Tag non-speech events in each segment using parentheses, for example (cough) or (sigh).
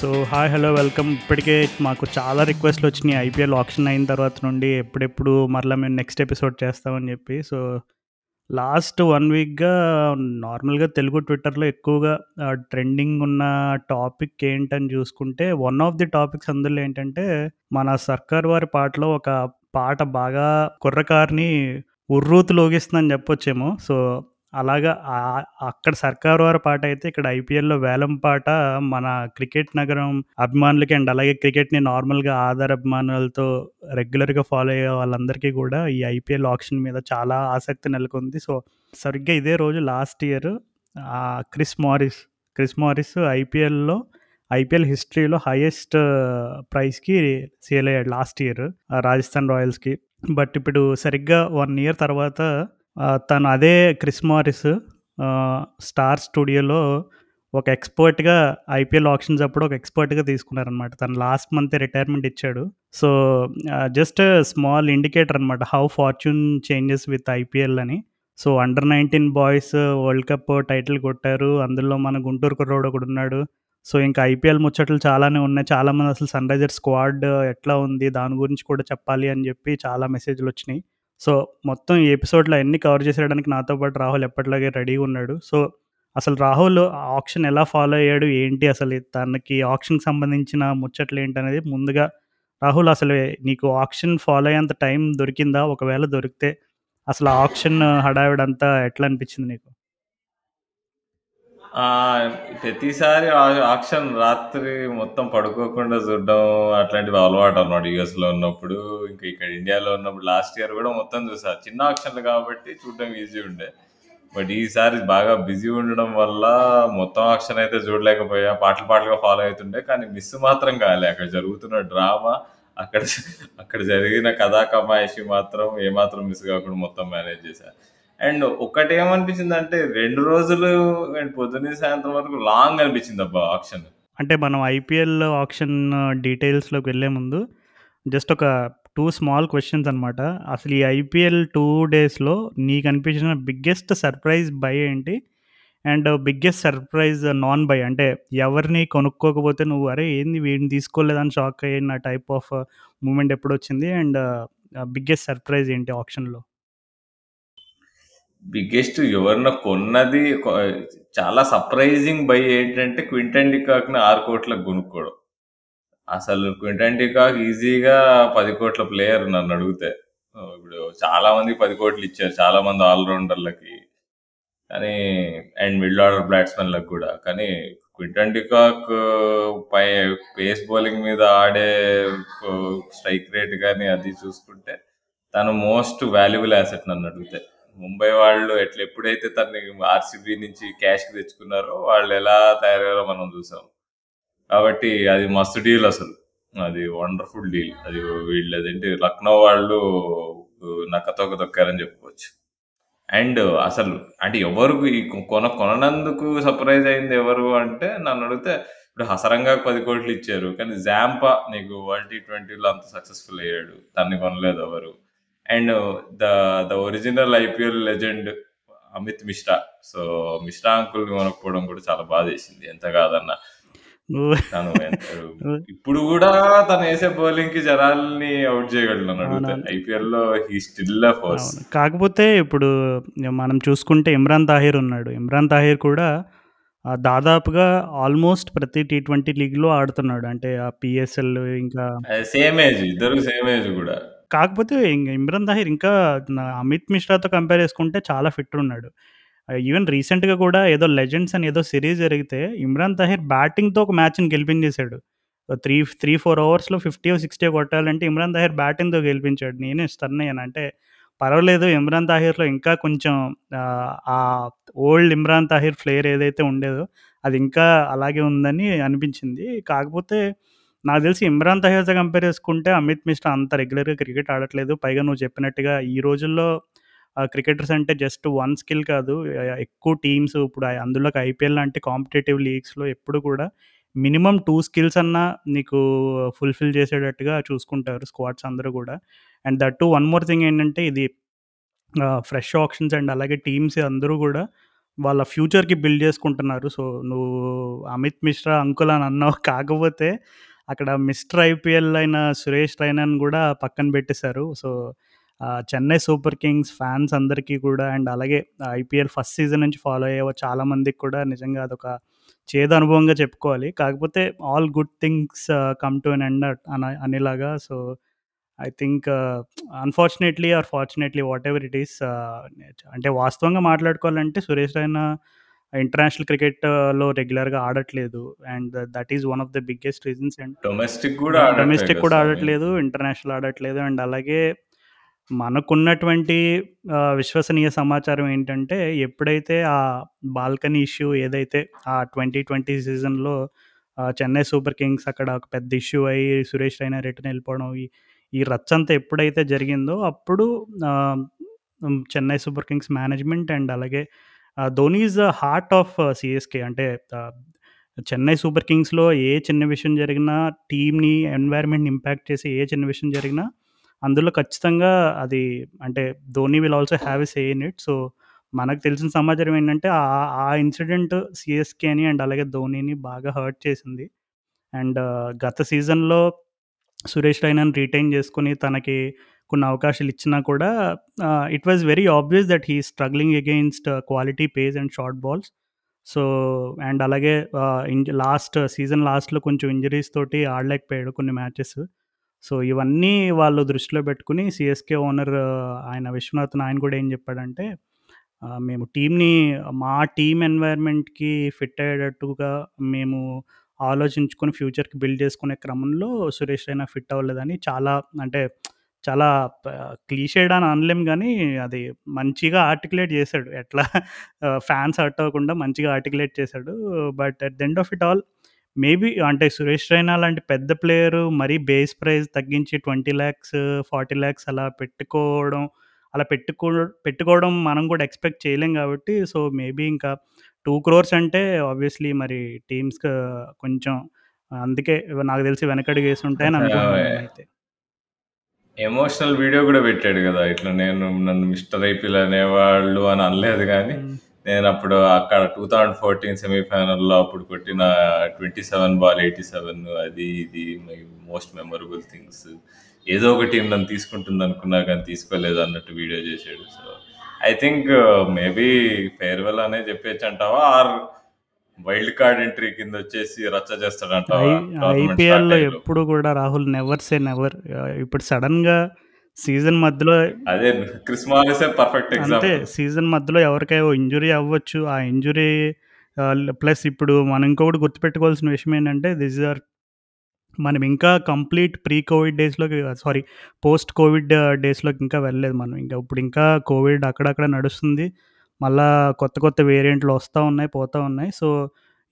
So hi hello welcome ఇప్పటికే మాకు చాలా రిక్వెస్ట్లు వచ్చినాయి. ఐపీఎల్ ఆప్షన్ అయిన తర్వాత నుండి ఎప్పుడెప్పుడు మరలా మేము నెక్స్ట్ ఎపిసోడ్ చేస్తామని చెప్పి. సో లాస్ట్ వన్ వీక్గా నార్మల్గా తెలుగు ట్విట్టర్లో ఎక్కువగా ట్రెండింగ్ ఉన్న టాపిక్ ఏంటని చూసుకుంటే వన్ ఆఫ్ ది టాపిక్స్ అందులో ఏంటంటే మన సర్కార్ వారి పాటలో ఒక పాట బాగా కుర్రకారుని ఉర్రూతు లోగిస్తుందని చెప్పొచ్చేమో. సో అలాగా అక్కడ సర్కారు వారి పాట అయితే ఇక్కడ ఐపీఎల్లో వేలం పాట మన క్రికెట్ నగరం అభిమానులకి అండ్ అలాగే క్రికెట్ని నార్మల్గా ఆధార అభిమానులతో రెగ్యులర్గా ఫాలో అయ్యే వాళ్ళందరికీ కూడా ఈ ఐపీఎల్ ఆప్షన్ మీద చాలా ఆసక్తి నెలకొంది. సో సరిగ్గా ఇదే రోజు last year Chris Morris Chris Morris ఐపీఎల్లో ఐపీఎల్ హిస్టరీలో హైయెస్ట్ ప్రైస్కి సేల్ అయ్యాడు లాస్ట్ ఇయర్ రాజస్థాన్ రాయల్స్కి. బట్ ఇప్పుడు సరిగ్గా వన్ ఇయర్ తర్వాత తను అదే క్రిస్ మారిస్ స్టార్ స్టూడియోలో ఒక ఎక్స్పర్ట్గా ఐపీఎల్ ఆప్షన్స్ అప్పుడు ఒక ఎక్స్పర్ట్గా తీసుకున్నారనమాట తను లాస్ట్ మంత్ రిటైర్మెంట్ ఇచ్చాడు. సో జస్ట్ స్మాల్ ఇండికేటర్ అనమాట how fortune changes with IPL అని. So under nineteen boys world cup title కొట్టారు. అందులో మన గుంటూరు కుర్రోడు ఒకడు ఉన్నాడు. సో ఇంకా ఐపీఎల్ ముచ్చట్లు చాలానే ఉన్నాయి. చాలామంది అసలు సన్ రైజర్స్ స్క్వాడ్ ఎట్లా ఉంది? దాని గురించి కూడా చెప్పాలి అని చెప్పి చాలా మెసేజ్లు వచ్చినాయి. సో మొత్తం ఈ ఎపిసోడ్లో అన్ని కవర్ చేసేయడానికి నాతో పాటు రాహుల్ ఎప్పటిలాగే రెడీగా ఉన్నాడు. సో అసలు రాహుల్ ఆప్షన్ ఎలా ఫాలో అయ్యాడు? ఏంటి అసలు తనకి ఆప్షన్కి సంబంధించిన ముచ్చట్లు ఏంటి అనేది ముందుగా రాహుల్ అసలు నీకు ఆప్షన్ ఫాలో అయ్యేంత టైం దొరికిందా? ఒకవేళ దొరికితే అసలు ఆప్షన్ హడావిడంతా ఎట్లా అనిపించింది నీకు? ప్రతిసారి ఆక్షన్ రాత్రి మొత్తం పడుకోకుండా చూడడం అట్లాంటివి అలవాటు అన్నమాట యుఎస్లో ఉన్నప్పుడు ఇంకా ఇక్కడ ఇండియాలో ఉన్నప్పుడు. లాస్ట్ ఇయర్ కూడా మొత్తం చూసా. చిన్న ఆక్షన్లు కాబట్టి చూడడం ఈజీ ఉండే. బట్ ఈసారి బాగా బిజీ ఉండడం వల్ల మొత్తం ఆక్షన్ అయితే చూడలేకపోయా. పాటలు పాటలుగా ఫాలో అవుతుండే. కానీ మిస్ మాత్రం కాలే. అక్కడ జరుగుతున్న డ్రామా అక్కడ అక్కడ జరిగిన కథా కమాయిషి మాత్రం ఏమాత్రం మిస్ కాకుండా మొత్తం మేనేజ్ చేశా. అండ్ ఒకటి అంటే రెండు రోజులు అండ్ పొద్దున్నే సాయంత్రం వరకు లాంగ్ అనిపించింది అబ్బా ఆప్షన్ అంటే మనం ఐపీఎల్ ఆప్షన్ డీటెయిల్స్లోకి వెళ్ళే ముందు జస్ట్ ఒక టూ స్మాల్ క్వశ్చన్స్ అనమాట అసలు ఈ ఐపీఎల్ టూ డేస్లో నీకు అనిపించిన బిగ్గెస్ట్ సర్ప్రైజ్ బై ఏంటి? And biggest surprise non buy అంటే ఎవరిని కొనుక్కోకపోతే నువ్వు అరే ఏంది వీడిని తీసుకోలేదని షాక్ అయిన టైప్ ఆఫ్ మూమెంట్ ఎప్పుడు వచ్చింది అండ్ బిగ్గెస్ట్ సర్ప్రైజ్ ఏంటి ఆప్షన్లో బిగ్గెస్ట్ ఎవరిన కొన్నది కొ- చాలా సర్ప్రైజింగ్ బై ఏంటంటే క్వింటన్ డికాక్ని ఆరు కోట్లకు కొనుక్కోవడం. అసలు క్వింటన్ డికాక్ ఈజీగా పది కోట్ల ప్లేయర్ నన్ను అడిగితే. ఆ, ఇప్పుడు చాలా మంది పది కోట్లు ఇచ్చారు చాలా మంది ఆల్రౌండర్లకి. కానీ అండ్ మిడిల్ ఆర్డర్ బ్యాట్స్మెన్లకు కూడా. కానీ క్వింటన్ డికాక్ పై పేస్ బౌలింగ్ మీద ఆడే స్ట్రైక్ రేట్ కానీ అది చూసుకుంటే తను మోస్ట్ వాల్యుబుల్ యాసెట్ నన్ను అడిగితే. ముంబై వాళ్ళు ఎట్లా ఎప్పుడైతే తన్ని ఆర్సీబీ నుంచి క్యాష్ తెచ్చుకున్నారో వాళ్ళు ఎలా తయారయ్యారో మనం చూసాం. కాబట్టి అది మస్తు డీల్ అసలు. అది వండర్ఫుల్ డీల్ అది వీళ్ళు అదేంటి లక్నో వాళ్ళు నక్కతోక తొక్కారని చెప్పుకోవచ్చు. అండ్ అసలు అంటే ఎవరు ఈ కొన కొననందుకు సర్ప్రైజ్ అయింది ఎవరు అంటే నన్ను అడిగితే ఇప్పుడు హసరంగా పది కోట్లు ఇచ్చారు కానీ జాంపా నీకు వరల్డ్ టీ ట్వంటీలో అంత సక్సెస్ఫుల్ అయ్యాడు. తన్ని కొనలేదు ఎవరు. And the the original IPL legend Amit Mishra. So Mishra uncle కొనకపోవడం కూడా చాలా బాధ వేసింది ఎంత కాదన్నా. తను (laughs) ఇప్పుడు కూడా తను వేసే బౌలింగ్కి జనాల్ని అవుట్ అవునవును. ఐపీఎల్లో హీ స్టిల్ ఫోర్స్. కాకపోతే ఇప్పుడు మనం చూసుకుంటే ఇమ్రాన్ తాహిర్ ఉన్నాడు. ఇమ్రాన్ తాహిర్ కూడా దాదాపుగా ఆల్మోస్ట్ ప్రతి టీ ట్వంటీ లీగ్లో ఆడుతున్నాడు. అంటే ఆ పిఎస్ఎల్ ఇంకా సేమ్ ఏజ్. ఇద్దరు సేమ్ ఏజ్ కూడా. కాకపోతే ఇంక ఇమ్రాన్ తాహిర్ ఇంకా నా- అమిత్ మిశ్రాతో కంపేర్ చేసుకుంటే చాలా ఫిట్ ఉన్నాడు ఈవెన్ రీసెంట్గా కూడా ఏదో లెజెండ్స్ అని ఏదో సిరీస్ జరిగితే ఇమ్రాన్ తాహిర్ బ్యాటింగ్తో ఒక మ్యాచ్ని గెలిపించేశాడు. త్రీ త్రీ ఫోర్ అవర్స్లో ఫిఫ్టీ సిక్స్టీ కొట్టాలంటే ఇమ్రాన్ తాహిర్ బ్యాటింగ్తో గెలిపించాడు. నేనే స్టన్ అయ్యాను అంటే పర్వాలేదు ఇమ్రాన్ తాహిర్లో ఇంకా కొంచెం ఆ ఓల్డ్ ఇమ్రాన్ తాహిర్ ఫ్లేయర్ ఏదైతే ఉండేదో అది ఇంకా అలాగే ఉందని అనిపించింది. కాకపోతే నాకు తెలిసి ఇమ్రాన్ తహేజా కంపేర్ చేసుకుంటే అమిత్ మిశ్రా అంత రెగ్యులర్గా క్రికెట్ ఆడట్లేదు పైగా నువ్వు చెప్పినట్టుగా ఈ రోజుల్లో క్రికెటర్స్ అంటే జస్ట్ వన్ స్కిల్ కాదు ఎక్కువ టీమ్స్ ఇప్పుడు అందులోకి ఐపీఎల్ లాంటి కాంపిటేటివ్ లీగ్స్లో ఎప్పుడు కూడా మినిమం టూ స్కిల్స్ అన్నా నీకు ఫుల్ఫిల్ చేసేటట్టుగా చూసుకుంటారు స్క్వాడ్స్ అందరూ కూడా and that to one more thing ఏంటంటే ఇది ఫ్రెష్ ఆప్షన్స్ అండ్ అలాగే టీమ్స్ అందరూ కూడా వాళ్ళ ఫ్యూచర్‌కి బిల్డ్ చేసుకుంటున్నారు. సో, నువ్వు అమిత్ మిశ్రా అంకుల్ అని అన్నావు. కాకపోతే అక్కడ మిస్టర్ ఐపీఎల్ అయిన సురేష్ రైనాను కూడా పక్కన పెట్టేశారు. So, Chennai Super Kings fans అందరికీ కూడా అండ్ అలాగే ఐపీఎల్ ఫస్ట్ సీజన్ నుంచి ఫాలో అయ్యే చాలామందికి కూడా నిజంగా అదొక చేదు అనుభవంగా చెప్పుకోవాలి. కాకపోతే all good things come to an end అన అనేలాగా so, I think unfortunately or fortunately whatever it is అంటే వాస్తవంగా మాట్లాడుకోవాలంటే సురేష్ రైనా ఇంటర్నేషనల్ క్రికెట్‌లో రెగ్యులర్‌గా ఆడట్లేదు. And that is one of the biggest reasons and domestic గూడా డొమెస్టిక్ కూడా. ఆడట్లేదు. ఇంటర్నేషనల్ ఆడట్లేదు. అండ్ అలాగే మనకున్నటువంటి విశ్వసనీయ సమాచారం ఏంటంటే ఎప్పుడైతే ఆ బాల్కనీ ఇష్యూ ఏదైతే ఆ 2020 సీజన్‌లో ఆహ్, చెన్నై సూపర్ కింగ్స్ అక్కడ ఒక పెద్ద ఇష్యూ అయ్యి సురేష్ రైనా రిటర్న్ ఎళ్ళిపోవడం ఈ ఈ రచ్చంతా ఎప్పుడైతే జరిగిందో అప్పుడు Chennai Super Kings management and అలాగే Dhoni is the heart of CSK అంటే చెన్నై సూపర్ కింగ్స్‌లో ఏ చిన్న విషయం జరిగినా టీమ్‌ని ఎన్వైర్న్‌మెంట్‌ని ఇంపాక్ట్ చేసి ఏ చిన్న విషయం జరిగినా అందులో ఖచ్చితంగా అది అంటే Dhoni will also have a say in it. So, మనకు తెలిసిన సమాచారం ఏంటంటే ఆ ఆ ఇన్సిడెంట్ సిఎస్కేని అండ్ అలాగే ధోనిని బాగా హర్ట్ చేసింది. అండ్ గత సీజన్‌లో సురేష్ రైనాను రిటైన్ చేసుకుని తనకి కొన్ని అవకాశాలు ఇచ్చినా కూడా it was very obvious that he struggling against quality pace and short balls. So, and అలాగే ఇంజ లాస్ట్ సీజన్ లాస్ట్‌లో కొంచెం ఇంజరీస్ తోటి ఆడలేకపోయాడు కొన్ని మ్యాచెస్. సో, ఇవన్నీ వాళ్ళు దృష్టిలో పెట్టుకుని సీఎస్‌కే ఓనర్ uh, ఆయన విశ్వనాథన్ ఆయన కూడా ఏం చెప్పాడంటే మేము టీమ్‌ని మా టీం ఎన్వైర్న్‌మెంట్‌కి ఫిట్ అయ్యేటట్టుగా మేము ఆలోచించుకొని ఫ్యూచర్‌కి బిల్డ్ చేసుకునే క్రమంలో సురేష్ రైనా ఫిట్ అవ్వలేదని చాలా అంటే చాలా ప క్లీషేడ్ అని అనలేం గానీ అది మంచిగా ఆర్టిక్యులేట్ చేశాడు. ఎట్లా ఫ్యాన్స్ హర్ట్ అవ్వకుండా మంచిగా ఆర్టిక్యులేట్ చేశాడు. But at the end of it all maybe అంటే సురేష్ రైనా లాంటి పెద్ద ప్లేయరు మరీ బేస్ ప్రైస్ తగ్గించి 20,00,000 40,00,000 అలా పెట్టుకోవడం అలా పెట్టుకో పెట్టుకోవడం మనం కూడా ఎక్స్‌పెక్ట్ చేయలేం కాబట్టి సో, మేబీ ఇంకా 2 క్రోర్స్ అంటే ఆబ్వియస్‌లీ మరి టీమ్స్‌కి కొంచెం అందుకే నాకు తెలిసి వెనకడుగేసుంటాయని అనుకుంటున్నాను నేనైతే. ఎమోషనల్ వీడియో గూడా పెట్టాడు గదా! ఇట్లా నేను నన్ను మిస్టర్ ఐపీఎల్ అనేవాళ్ళు అని అనలేదు గానీ, హ్మ్. నేనప్పుడు అక్కడ 2014 సెమీఫైనల్‌లో అప్పుడు కొట్టిన 27 బాల్ 87 అది ఇది మై మోస్ట్ మెమరబుల్ థింగ్స్. ఏదో ఒక టీమ్ నన్ను తీసుకుంటుందనుకున్నా గానీ తీసుకోలేదు అన్నట్టు వీడియో చేశాడు. So, I think maybe farewell అనే చెప్పొచ్చంటావా? ఆర్ వైల్డ్ కార్డ్ ఎంట్రీ కిందొచ్చేసి రచ్చ ఐ చేస్తాడంటావా? టోర్నమెంట్ స్టార్ట్ ఐపీఎల్‌లో అయ్యేలోపు. ఎప్పుడు కూడా రాహుల్ నెవర్ సే నెవర్. ఇప్పుడు సడెన్‌గా సీజన్ మధ్యలో అదే క్రిస్ మారిసే పర్ఫెక్ట్ అంతే. సీజన్ మధ్యలో ఎవరికైనా ఇంజ్యూరీ అవ్వచ్చు. ఆ ఇంజ్యూరీ ఆహ్, ప్లస్ ఇప్పుడు మనం ఇంకొకటి గుర్తుపెట్టుకోవాల్సిన విషయం ఏంటంటే దిస్ ఆర్ మనం ఇంకా కంప్లీట్ ప్రీ కోవిడ్ డేస్‌లోకి సారీ పోస్ట్ కోవిడ్ డేస్‌లోకి ఇంకా వెళ్ళలేదు మనం. ఇంకా ఇప్పుడు ఇంకా కోవిడ్ అక్కడక్కడ నడుస్తుంది. మళ్ళా కొత్త కొత్త వేరియంట్లు వస్తూ ఉన్నాయి, పోతూ ఉన్నాయి. సో,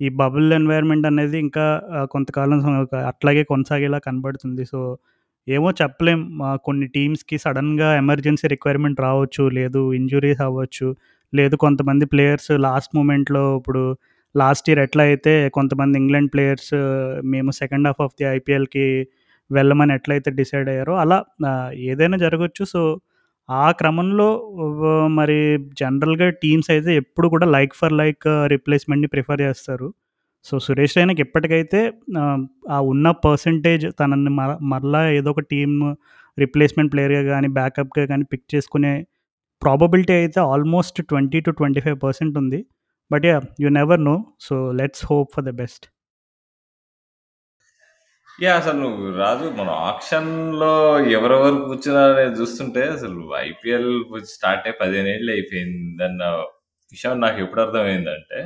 ఈ బబుల్ ఎన్వైర్న్మెంట్ అనేది ఇంకా కొంతకాలం అట్లాగే కొనసాగేలా కనబడుతుంది. సో, ఏమో చెప్పలేం. కొన్ని టీమ్స్‌కి సడన్గా ఎమర్జెన్సీ రిక్వైర్మెంట్ రావచ్చు. లేదు ఇంజురీస్ అవ్వచ్చు. లేదు కొంతమంది ప్లేయర్స్ లాస్ట్ మూమెంట్‌లో ఇప్పుడు లాస్ట్ ఇయర్ ఎట్లా అయితే కొంతమంది ఇంగ్లాండ్ ప్లేయర్స్ మేము సెకండ్ హాఫ్ ఆఫ్ ది ఐపీఎల్‌కి వెళ్ళమని ఎట్లయితే డిసైడ్ అయ్యారో అలా ఏదైనా జరగచ్చు సో, ఆ క్రమంలో మరి జనరల్‌గా టీమ్స్ అయితే ఎప్పుడు కూడా లైక్ ఫర్ లైక్ రిప్లేస్‌మెంట్‌ని ప్రిఫర్ చేస్తారు. సో, సురేష్ రైనాకి ఎప్పటికైతే ఆ ఉన్న పర్సెంటేజ్ తనని మర మరలా ఏదో ఒక టీమ్ రిప్లేస్‌మెంట్ ప్లేయర్‌గా కానీ బ్యాకప్‌గా కానీ పిక్ చేసుకునే ప్రాబబిలిటీ అయితే ఆల్మోస్ట్ 20-25% ఉంది. But ya you never know. So, let's hope for the best. Yeah! అసలు నువ్వు రాజు మన ఆక్షన్‌లో ఎవరెవరు కూర్చున్నారనేది చూస్తుంటే అసలు ఐపీఎల్ స్టార్ట్ అయ్యి 15 ఏళ్ళు అయిపోయిందన్న విషయం నాకు ఎప్పుడు అర్థమైందంటే,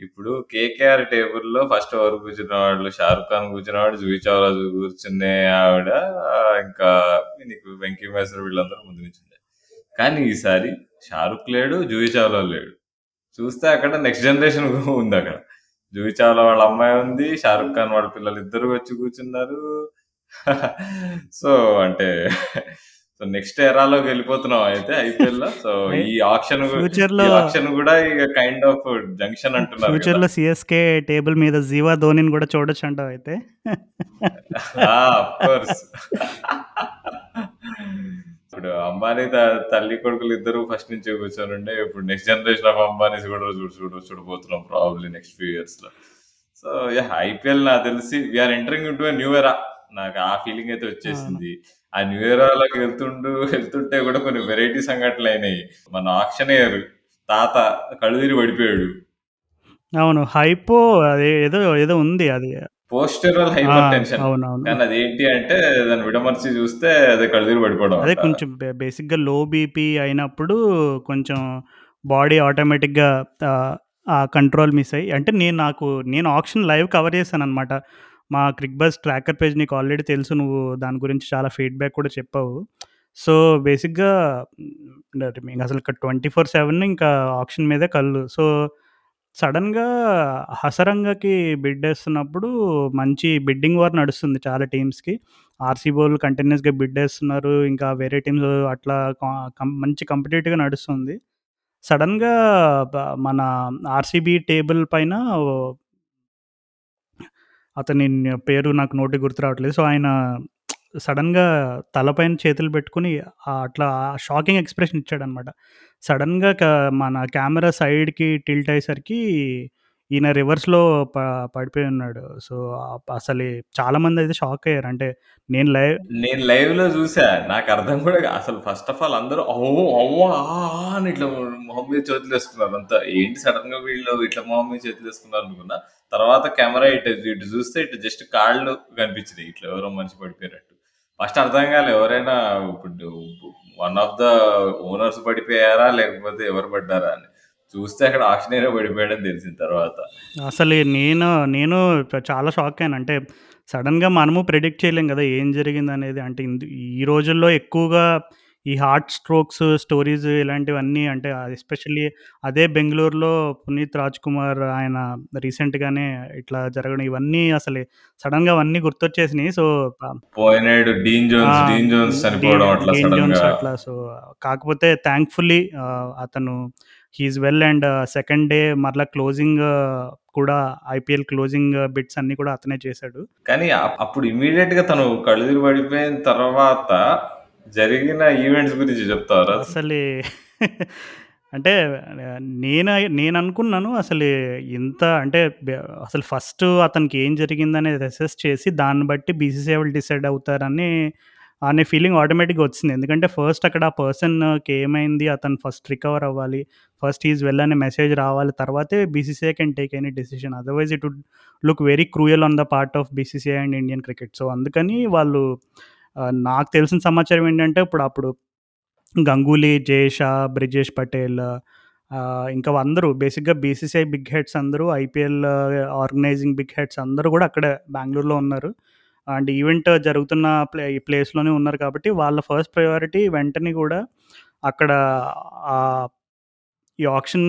ఇప్పుడు కేకేఆర్ టేబుల్‌లో ఫస్ట్ ఎవరు కూర్చున్నవాళ్ళు 'షారుఖ్ ఖాన్' కూర్చున్నవాడు, 'జూహీ చావ్లా' కూర్చునే ఆవిడ ఇంకా నీకు 'వెంకీ వీళ్ళందరూ ముందు నుంచుండే. కానీ ఈసారి 'షారుఖ్' లేడు, 'జూహీ చావ్లా' లేడు. చూస్తే అక్కడ నెక్స్ట్ జనరేషన్ ఉందక్కడ. 'జూహీ చావ్లా' వాళ్ళ అమ్మాయి ఉంది. 'షారుఖ్ ఖాన్' వాళ్ళ పిల్లలిద్దరూ వచ్చి కూర్చున్నారు. సో, అంటే సో, నెక్స్ట్ ఎరాలోకి వెళ్ళిపోతున్నాం అయితే ఐపీఎల్‌లో. సో, అయ్ (laughs) ఈ ఆక్షన్ ఈ ఫ్యూచర్‌లో ఆక్షన్ గూడా ఇగ కైండ్ ఆఫ్ జంక్షన్ అంటున్నారు గదా! ఫ్యూచర్‌లో సీఎస్‌కే టేబుల్ మీద జీవా ధోనిని కూడా చూడొచ్చంటావా అయితే? (laughs) ఆ! Of course. (laughs) ఇప్పుడు అంబ అంబానీ తల్లి కొడుకులు ఇద్దరు ఫస్ట్ నుంచే కూర్చొనుండే. ఇప్పుడు నెక్స్ట్ జనరేషన్ ఆఫ్ అంబానీస్ కూడా చూడు చూడు చూడబోతున్నాం ప్రాబబ్లీ నెక్స్ట్ ఫ్యూ ఇయర్స్‌లో. So, yeah! ఐపీఎల్ నాకు తెలిసి we are entering a new era. నాకు ఆ ఫీలింగ్ అయితే. వచ్చేసింది. ఆ న్యూ ఎరాలోకి వెళ్తుంటూ వెళ్తుంటే కూడా కొన్ని వెరైటీ సంఘటనలయినాయి. మన ఆక్షనేయర్ తాత కళ్ళు తిరిగి పడిపోయాడు. అవును. హైపో అది ఏదో ఏదో ఉంది అది. పోస్టరల్! Hypertension. అవునవును. కానీ అదేంటి అంటే దాన్ని విడమర్చి చూస్తే అదే కళ్ళు పడిపోవడం అదే. కొంచెం బే బేసిక్‌గా లో బీపీ అయినప్పుడు కొంచెం బాడీ ఆటోమేటిక్‌గా ఆహ్, ఆ కంట్రోల్ మిస్ అయ్యి అంటే నేను నాకు నేను ఆక్షన్ లైవ్ కవర్ చేశాననమాట. మా క్రిక్ బజ్ ట్రాకర్ పేజ్ నీకు ఆల్రెడీ తెలుసు. నువ్వు దాని గురించి చాలా ఫీడ్‌బ్యాక్ కూడా చెప్పావు. సో, బేసిక్‌గా అసలు ఇక్కడ 24/7 ఇంకా ఆక్షన్ మీదే కళ్ళు. సో, సడెన్‌గా హసరంగాకి బిడ్డేస్తున్నప్పుడు మంచి బిడ్డింగ్ వార్ నడుస్తుంది చాలా టీమ్స్‌కి. ఆర్‌సీబీ వోళ్ళు కంటిన్యూయస్‌గా బిడ్ ఇంకా వేరే టీమ్స్ అట్లా కా కం మంచి కాంపిటీటివ్‌గా నడుస్తుంది. సడెన్‌గా బ మన ఆర్‌సీబీ టేబుల్ పైన ఓ అతని న్ పేరు నాకు నోటికి గుర్తు రావట్లేదు. సో, ఆయన సడన్గా తలపైన చేతులు పెట్టుకొని అట్లా షాకింగ్ ఎక్స్‌ప్రెషన్ ఇచ్చాడనమాట. సడన్గా క మన కెమెరా సైడ్‌కి టిల్ట్ అయ్యేసరికి ఈయన రివర్స్‌లో ప పడిపోయి ఉన్నాడు. సో, అసలు చాలామంది అయితే షాక్ అయ్యారు. అంటే నేను లైవ్ నేను లైవ్‌లో చూసా. నాకు అర్థం కూడా అసలు ఫస్ట్ ఆఫ్ ఆల్ అందరూ అవ్వో అవ్వో ఆ! అని ఇట్లా మొహం మీద చేతులేసుకున్నారు అంతా. ఏంటి సడన్గా వీళ్ళు ఇట్లా మొహం మీద చేతులేసుకున్నారు అనుకున్నా. తర్వాత కెమెరా ఇటు ఇటు చూస్తే ఇటు జస్ట్ కాళ్ళు కనిపించినాయి. ఇట్లా ఎవరో మనిషి పడిపోయినట్టు. ఫస్ట్ అర్థం కాలే ఎవరైనా ఇప్పుడు వన్ ఆఫ్ ద ఓనర్స్ పడిపోయారా? లేకపోతే ఎవరు పడ్డారా అని. చూస్తే అక్కడ ఆక్షనేయరే పడిపోయాడని తెలిసిన తర్వాత. అసలు నేను నేను చాలా షాక్ అయ్యాను. అంటే సడన్గా మనము ప్రిడిక్ట్ చేయలేం కదా ఏం జరిగింది అనేది అంటే ఈ రోజుల్లో ఎక్కువగా ఈ హార్ట్ స్ట్రోక్స్ స్టోరీస్ ఇలాంటివన్నీ అంటే ఎస్పెషల్లీ అదే బెంగుళూరులో పునీత్ రాజ్‌కుమార్ ఆయన రీసెంట్‌గానే ఇట్లా జరగడం ఇవన్నీ అసలు సడెన్‌గా అవన్నీ గుర్తొచ్చేసినాయి. సో, ప పోయినేడు డీన్ ఆ! జోన్స్, డీన్ జోన్స్ చనిపోవడం అట్లా డీన్ జోన్స్ సడెన్‌గా. అట్లా. సో, కాకపోతే థాంక్‌ఫుల్లీ ఆహ్, అతను he is well and second day మరలా క్లోజింగ్ కూడా ఐపీఎల్ క్లోజింగ్ బిట్స్ అన్నీ కూడా అతనే చేశాడు. కానీ అప్ అప్పుడు ఇమ్మీడియేట్‌గా తను కళ్ళు తిరిగి పడిపోయిన తర్వాత జరిగిన ఈవెంట్స్ గురించి చెప్తారా అసలు అంటే నేను నేను అనుకున్నాను అసలు ఇంత అంటే అసలు ఫస్ట్ అతనికి ఏం జరిగిందనేది అసెస్ చేసి దాన్ని బట్టి బీసీసీ వాళ్ళు డిసైడ్ అవుతారని అనే ఫీలింగ్ ఆటోమేటిక్‌గా వచ్చింది. ఎందుకంటే ఫస్ట్ అక్కడ ఆ పర్సన్‌కి ఏమైంది? అతను ఫస్ట్ రికవర్ అవ్వాలి. ఫస్ట్ ఈజ్ వెల్ అనే మెసేజ్ రావాలి. తర్వాతే BCCI can take any decision. Otherwise it would look very cruel on the part of BCCI and Indian cricket. So, అందుకని వాళ్ళు నాకు తెలిసిన సమాచారం ఏంటంటే ఇప్పుడు అప్పుడు గంగూలీ, జయషా, బ్రిజేష్ పటేల్ ఇంకా అందరూ బేసిక్‌గా బీసీసీఐ బిగ్ హెడ్స్ అందరూ ఐపీఎల్ ఆర్గనైజింగ్ బిగ్ హెడ్స్ అందరూ కూడా అక్కడే బెంగళూరులో ఉన్నారు. అండ్ ఈవెంట్ జరుగుతున్న ప్లే ఈ ప్లేస్‌లోనే ఉన్నారు కాబట్టి వాళ్ళ ఫస్ట్ ప్రయారిటీ వెంటనే కూడా అక్కడ ఈ ఆక్షన్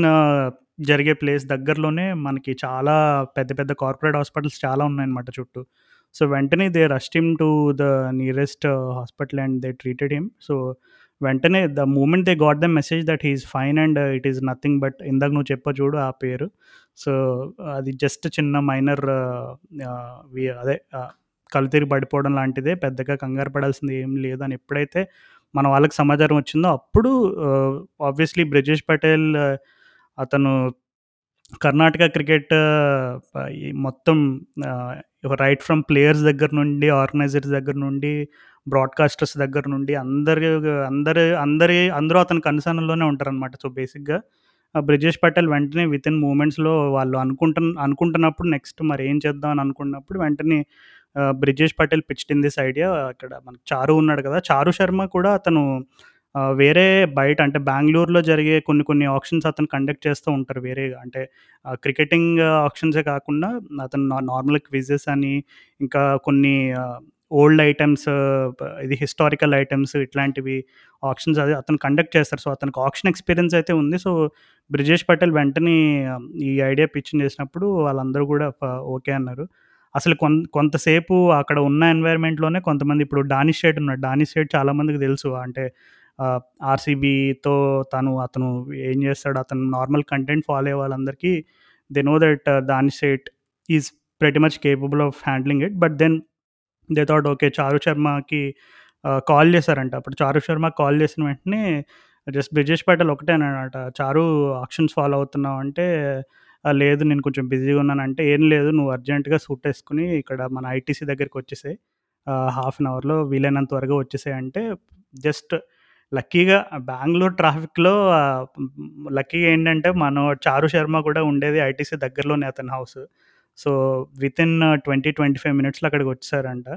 జరిగే ప్లేస్ దగ్గరలోనే మనకి చాలా పెద్ద పెద్ద కార్పొరేట్ హాస్పిటల్స్ చాలా ఉన్నాయన్నమాట చుట్టూ. సో, వెంటనే they rushed him to the nearest hospital and they treated him. So, వెంటనే the moment they got the message that he's fine and it is nothing but ఇందాక నువ్వు చెప్ప చూడు ఆ పేరు. సో, అది జస్ట్ చిన్న మైనర్ వి uh, uh, అదే ఆహ్, కళ్ళు తిరిగి పడిపోవడం లాంటిదే. పెద్దగా కంగారు పడాల్సింది ఏం లేదని ఎప్పుడైతే మన వాళ్ళకి సమాచారం వచ్చిందో అప్పుడు uh, ఆబ్వియస్‌లీ బ్రిజేష్ పటేల్ అతను కర్ణాటక క్రికెట్ మొత్తం రైట్ ఫ్రమ్ ప్లేయర్స్ దగ్గర నుండి, ఆర్గనైజర్స్ దగ్గర నుండి, బ్రాడ్‌కాస్టర్స్ దగ్గర నుండి అందరి అందరి అందరి అందరూ అతని కనుసన్నల్లోనే ఉంటారనమాట. సో, బేసిక్‌గా బ్రిజేష్ పటేల్ వెంటనే వితిన్ మూమెంట్స్‌లో వాళ్ళు అనుకుంటున్న అనుకుంటున్నప్పుడు నెక్స్ట్ మరి ఏం చేద్దాం అని అనుకున్నప్పుడు వెంటనే Brijesh Patel pitched in this idea. అక్కడ మనకి చారు ఉన్నాడు కదా! చారు శర్మ కూడా అతను వేరే బయట అంటే బెంగళూరులో జరిగే కొన్ని కొన్ని ఆక్షన్స్ అతను కండక్ట్ చేస్తూ ఉంటారు వేరేగా. అంటే క్రికెటింగ్ ఆప్షన్సే కాకుండా అతను నార్మల్ క్విజెస్ అని ఇంకా కొన్ని ఓల్డ్ ఐటమ్స్ ఇది హిస్టారికల్ ఐటమ్స్ ఇట్లాంటివి ఆక్షన్స్ అది అతను కండక్ట్ చేస్తారు. సో, అతనికి ఆక్షన్ ఎక్స్‌పీరియన్స్ అయితే ఉంది. సో, బ్రిజేష్ పటేల్ వెంటనే ఈ ఐడియా పిచ్చింగ్ చేసినప్పుడు వాళ్ళందరూ కూడా ఓకే అన్నారు. అసలు కొంత కొంతసేపు అక్కడ ఉన్న ఎన్వైర్న్‌మెంట్‌లోనే కొంతమంది ఇప్పుడు డానిష్ షేడ్ ఉన్నాడు. డానిష్ షేడ్ చాలామందికి తెలుసు. అంటే ఆర్‌సీబీతో తను అతను ఏం చేస్తాడు? అతను నార్మల్ కంటెంట్ ఫాలో అయ్యే వాళ్ళందరికీ దే నో దట్ దాని state is pretty much capable of handling it. But then they thought okay. Charu శర్మకి call చేశారంట. అప్పుడు చారు శర్మ కాల్ చేసిన వెంటనే జస్ట్ బ్రిజేష్ పటేల్ ఒకటే "చారు ఆక్షన్స్ ఫాలో అవుతున్నావు అంటే లేదు నేను కొంచెం బిజీగా ఉన్నానంటే." "ఏం లేదు నువ్వు అర్జెంట్‌గా సూట్ వేసుకుని ఇక్కడ మన ఐటీసీ దగ్గరికి వచ్చేసాయి హాఫ్ అన్ అవర్‌లో వీలైనంత త్వరగా వచ్చేసాయి అంటే జస్ట్ లక్కీగా బెంగళూరు ట్రాఫిక్‌లో ఆహ్, లక్కీగా ఏంటంటే మనం చారు శర్మ కూడా ఉండేది ఐటీసీ దగ్గరలోనే అతని హౌస్. సో, వితిన్ 20, 25 మినిట్స్‌లో అక్కడికి వచ్చారంట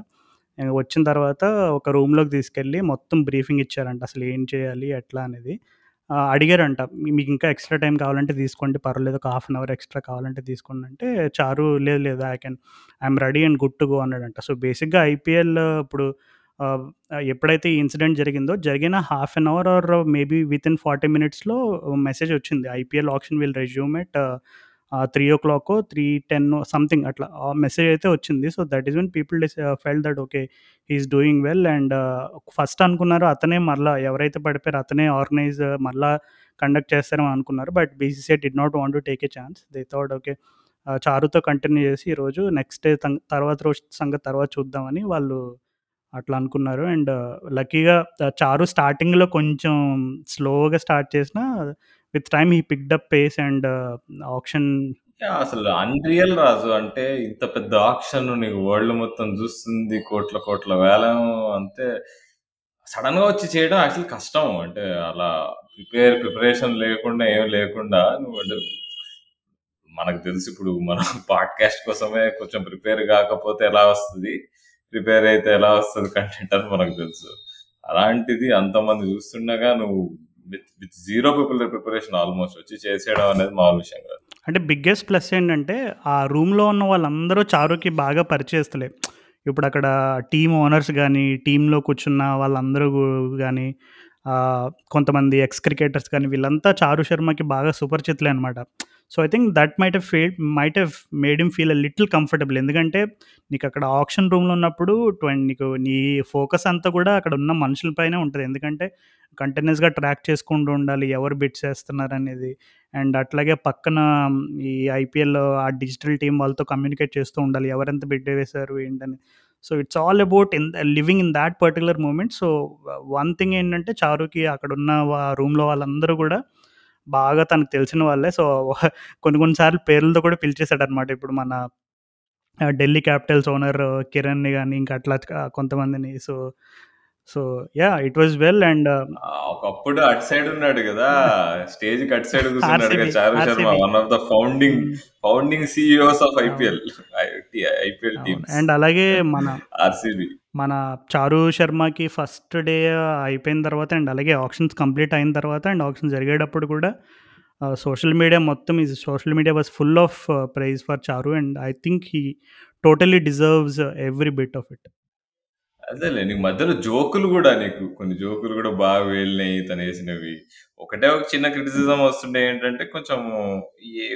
ఇంక వచ్చిన తర్వాత ఒక రూమ్‌లోకి తీసుకెళ్ళి మొత్తం బ్రీఫింగ్ ఇచ్చారంట. అసలు ఏం చేయాలి? ఎట్లా అనేది. ఆహ్, అడిగారంట. "మీకు ఇంకా ఎక్స్‌ట్రా టైమ్ కావాలంటే తీసుకోండి పర్వాలేదు. ఒక హాఫ్ అన్ అవర్ ఎక్స్‌ట్రా కావాలంటే తీసుకోండి" అంటే చారు "లేదు లేదు I can I'm ready and good to go" అన్నాడంట. సో, బేసిక్‌గా ఐపీఎల్ ఇప్పుడు ఎప్పుడైతే ఈ ఇన్సిడెంట్ జరిగిందో జరిగిన half an hour or maybe within 40 మినిట్స్‌లో మెసేజ్ వచ్చింది. IPL auction will resume at ah, 3:00కో 3:10 something అట్లా ఆ మెసేజ్ అయితే వచ్చింది. So, that is when people this felt that okay. He is doing well and first అనుకున్నారు అతనే మళ్ళీ ఎవరైతే పడిపోయారో అతనే ఆర్గనైజ్ మళ్ళీ కండక్ట్ చేస్తారని అనుకున్నారు. But BCCI did not want to take a chance. They thought okay. చారుతో continue చేసి ఈరోజు నెక్స్ట్ డే తర్వాత రోజు సంగతి తర్వాత చూద్దామని వాళ్ళు అట్లా అనుకున్నారు. అండ్ లక్కీగా చారు స్టార్టింగ్‌లో కొంచెం స్లోగా స్టార్ట్ చేసిన with time he picked up pace and auction అసలు అన్‌రియల్ రాజు. అంటే ఇంత పెద్ద ఆక్షన్ నీకు వరల్డ్ మొత్తం చూస్తుంది. కోట్ల కోట్ల వేలం అంటే సడెన్‌గా వచ్చి చేయడం యాక్చువల్ కష్టం. అంటే అలా ప్రిపేర్ ప్రిపరేషన్ లేకుండా ఏం లేకుండా నువ్వు అంటే మనకు తెలుసు ఇప్పుడు మనం (laughs) పాడ్‌కాస్ట్ కోసమే కొంచెం ప్రిపేర్ కాకపోతే ఎలా వస్తది? ప్రిపేర్ అయితే ఎలా వస్తుంది కంటెంట్ అని మనకు తెలుసు. అలాంటిది అంతమంది చూస్తుండగా నువ్వు with with zero people preparation almost వచ్చి చేసేయడం అనేది మామూలు విషయం కాదు. అంటే బిగ్గెస్ట్ ప్లస్ ఏంటంటే ఆ రూమ్‌లో ఉన్న వాళ్ళందరూ చారుకి బాగా పరిచయస్తలే ఇప్పుడు అక్కడ టీమ్ ఓనర్స్ కానీ టీంలో కూర్చున్న వాళ్ళందరూ కానీ కొంతమంది ఎక్స్ క్రికెటర్స్ కానీ వీళ్ళంతా చారు శర్మకి బాగా సుపరిచితులే అనమాట. So, I think that might have fade might if made him feel a little comfortable. ఎందుకంటే నీకు అక్కడ ఆక్షన్ రూమ్‌లో ఉన్నప్పుడు ట్వంటీ నీకు నీ ఫోకస్ అంతా కూడా అక్కడ ఉన్న మనుషులపైనే ఉంటుంది ఎందుకంటే కంటిన్యూస్గా ట్రాక్ చేసుకుంటూ ఉండాలి. ఎవరు బిడ్స్ చేస్తున్నారనేది. అండ్ అట్లాగే పక్కన ఈ ఐపీఎల్ ఆ డిజిటల్ టీమ్ వాళ్ళతో కమ్యూనికేట్ చేస్తూ ఉండాలి. ఎవరెంత బిడ్డ వేశారు ఏంటని. So, it's all about in living in that particular moment. So, one thing ఏంటంటే చారుకి అక్కడ ఉన్న రూమ్‌లో వాళ్ళందరూ కూడా బాగా తనకు తెలిసిన వాళ్ళే. సో, (laughs) కొన్ని కొన్ని సార్లు పేర్లతో కూడా పిలిచేసాడనమాట. ఇప్పుడు మన ఢిల్లీ క్యాపిటల్స్ ఓనర్ కిరణ్‌ని కానీ ఇంకా అట్లా కొంతమందిని. So, so yeah! It was well and ah! ఒకప్పుడు అటు సైడ్ ఉన్నాడు గదా! (laughs) స్టేజ్‌కి అటు side కూర్చున్నాడుగా RCB, Charu Sharma. RCB. One of the founding. Founding CEOs of అవును. ఐపీఎల్. ఐపీఎల్ అవును. టీమ్స్. అండ్ అలాగే మన ఆర్‌సీబీ. మన చారు శర్మకి ఫస్ట్ డే అయిపోయిన తర్వాత అండ్ అలాగే ఆక్షన్స్ కంప్లీట్ అయిన తర్వాత అండ్ ఆక్షన్ జరిగేటప్పుడు కూడా ఆహ్, సోషల్ మీడియా మొత్తం is social media was full of praise for Charu and I think he totally deserves every bit of it. అదేలే నీకు మధ్యలో జోకులు గూడా నీకు కొన్ని జోకులు గూడా బాగా పేలినాయి తనేసినవి. ఒకటే ఒక చిన్న క్రిటిసిజం వస్తుండే ఏంటంటే కొంచెం ఏ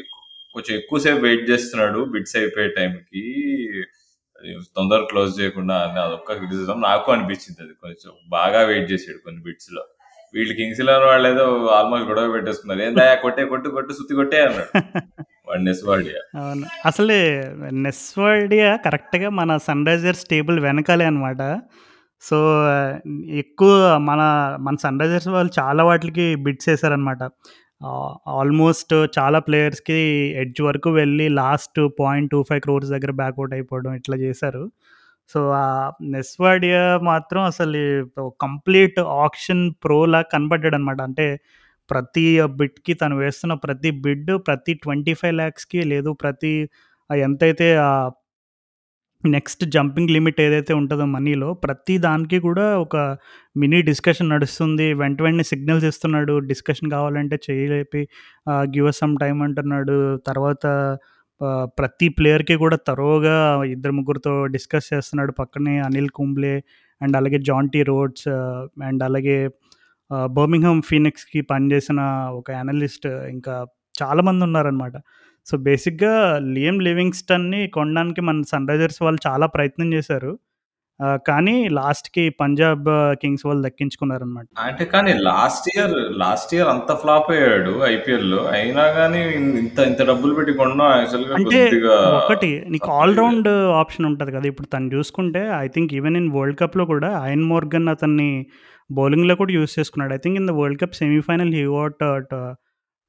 కొంచెం ఎక్కువ సేపు వెయిట్ చేస్తున్నాడు బిట్స్ అయిపోయే టైంకి. తొందరగా క్లోజ్ చేయకుండా అని అదొక్క క్రిటిసిజం నాకు అనిపించింది అది కొంచెం. బాగా వెయిట్ చేసాడు కొన్ని బిట్స్‌లో. వీళ్ళు కింగ్స్ ఎలెవన్ వాళ్ళేదో ఆల్మోస్ట్ గొడవ పెట్టేసుకున్నారు. "ఏందయ్యా కొట్టే కొట్టు కొట్టు సుత్తి కొట్టే" అన్నాడు. (laughs) వాడు నెస్వాడియా. అవును. అసలే నెస్వాడియా కరెక్ట్‌గా మన సన్ రైజర్స్ టేబుల్ వెనకాలే అనమాట. సో, ఎక్కువ మన మన సన్ రైజర్స్ వాళ్ళు చాలా వాటికి బిడ్స్ వేసారనమాట ఆల్మోస్ట్ చాలా ప్లేయర్స్‌కి ఎడ్జ్ వరకు వెళ్ళి లాస్ట్ 0.25 క్రోర్స్ దగ్గర బ్యాక్అవుట్ అయిపోవడం ఇట్లా చేశారు. సో, ఆ నెస్వాడియా మాత్రం అసలు కంప్లీట్ ఆక్షన్ ప్రోలా కనపడ్డాడనమాట. అంటే ప్రతి బిడ్‌కి తను వేస్తున్న ప్రతి బిడ్ ప్రతి 25,00,000కి లేదు ప్రతి ఎంతైతే ఆ నెక్స్ట్ జంపింగ్ లిమిట్ ఏదైతే ఉంటుందో మనీలో ప్రతి దానికి కూడా ఒక మినీ డిస్కషన్ నడుస్తుంది. వెంట వెంటనే సిగ్నల్స్ ఇస్తున్నాడు. డిస్కషన్ కావాలంటే చెయ్యి లేపి గివ్ సమ్ టైం అంటున్నాడు. తర్వాత ప్రతి ప్లేయర్‌కి కూడా థరోగా ఇద్దరు ముగ్గురితో డిస్కస్ చేస్తున్నాడు. పక్కనే అనిల్ కుంబ్లే అండ్ అలాగే జాంటీ రోడ్స్ అండ్ అలాగే బర్మింగ్హామ్ ఫీనిక్స్‌కి పనిచేసిన ఒక అనలిస్ట్ ఇంకా చాలామంది ఉన్నారనమాట. సో, బేసిక్‌గా లియామ్ లివింగ్స్టన్‌ని కొనడానికి మన సన్‌రైజర్స్ వాళ్ళు చాలా ప్రయత్నం చేశారు. కానీ లాస్ట్‌కి పంజాబ్ కింగ్స్ వాళ్ళు దక్కించుకున్నారనమాట. అంటే కానీ లాస్ట్ ఇయర్ లాస్ట్ ఇయర్ అంత ఫ్లాప్ అయ్యాడు ఐపీఎల్‌లో. అయినా గాని ఇంత ఇంత డబ్బులు పెట్టి కొనడం అంటే ఒకటి నీకు ఆల్ సర్ప్రైజే. రౌండ్ ఆప్షన్ ఉంటది కదా! ఇప్పుడు తను చూసుకుంటే I think even in world కప్‌లో కూడా అయన్ మోర్గన్ అతన్ని బౌలింగ్‌లో కూడా యూజ్ చేసుకున్నాడు. I think in the world cup semifinal he got to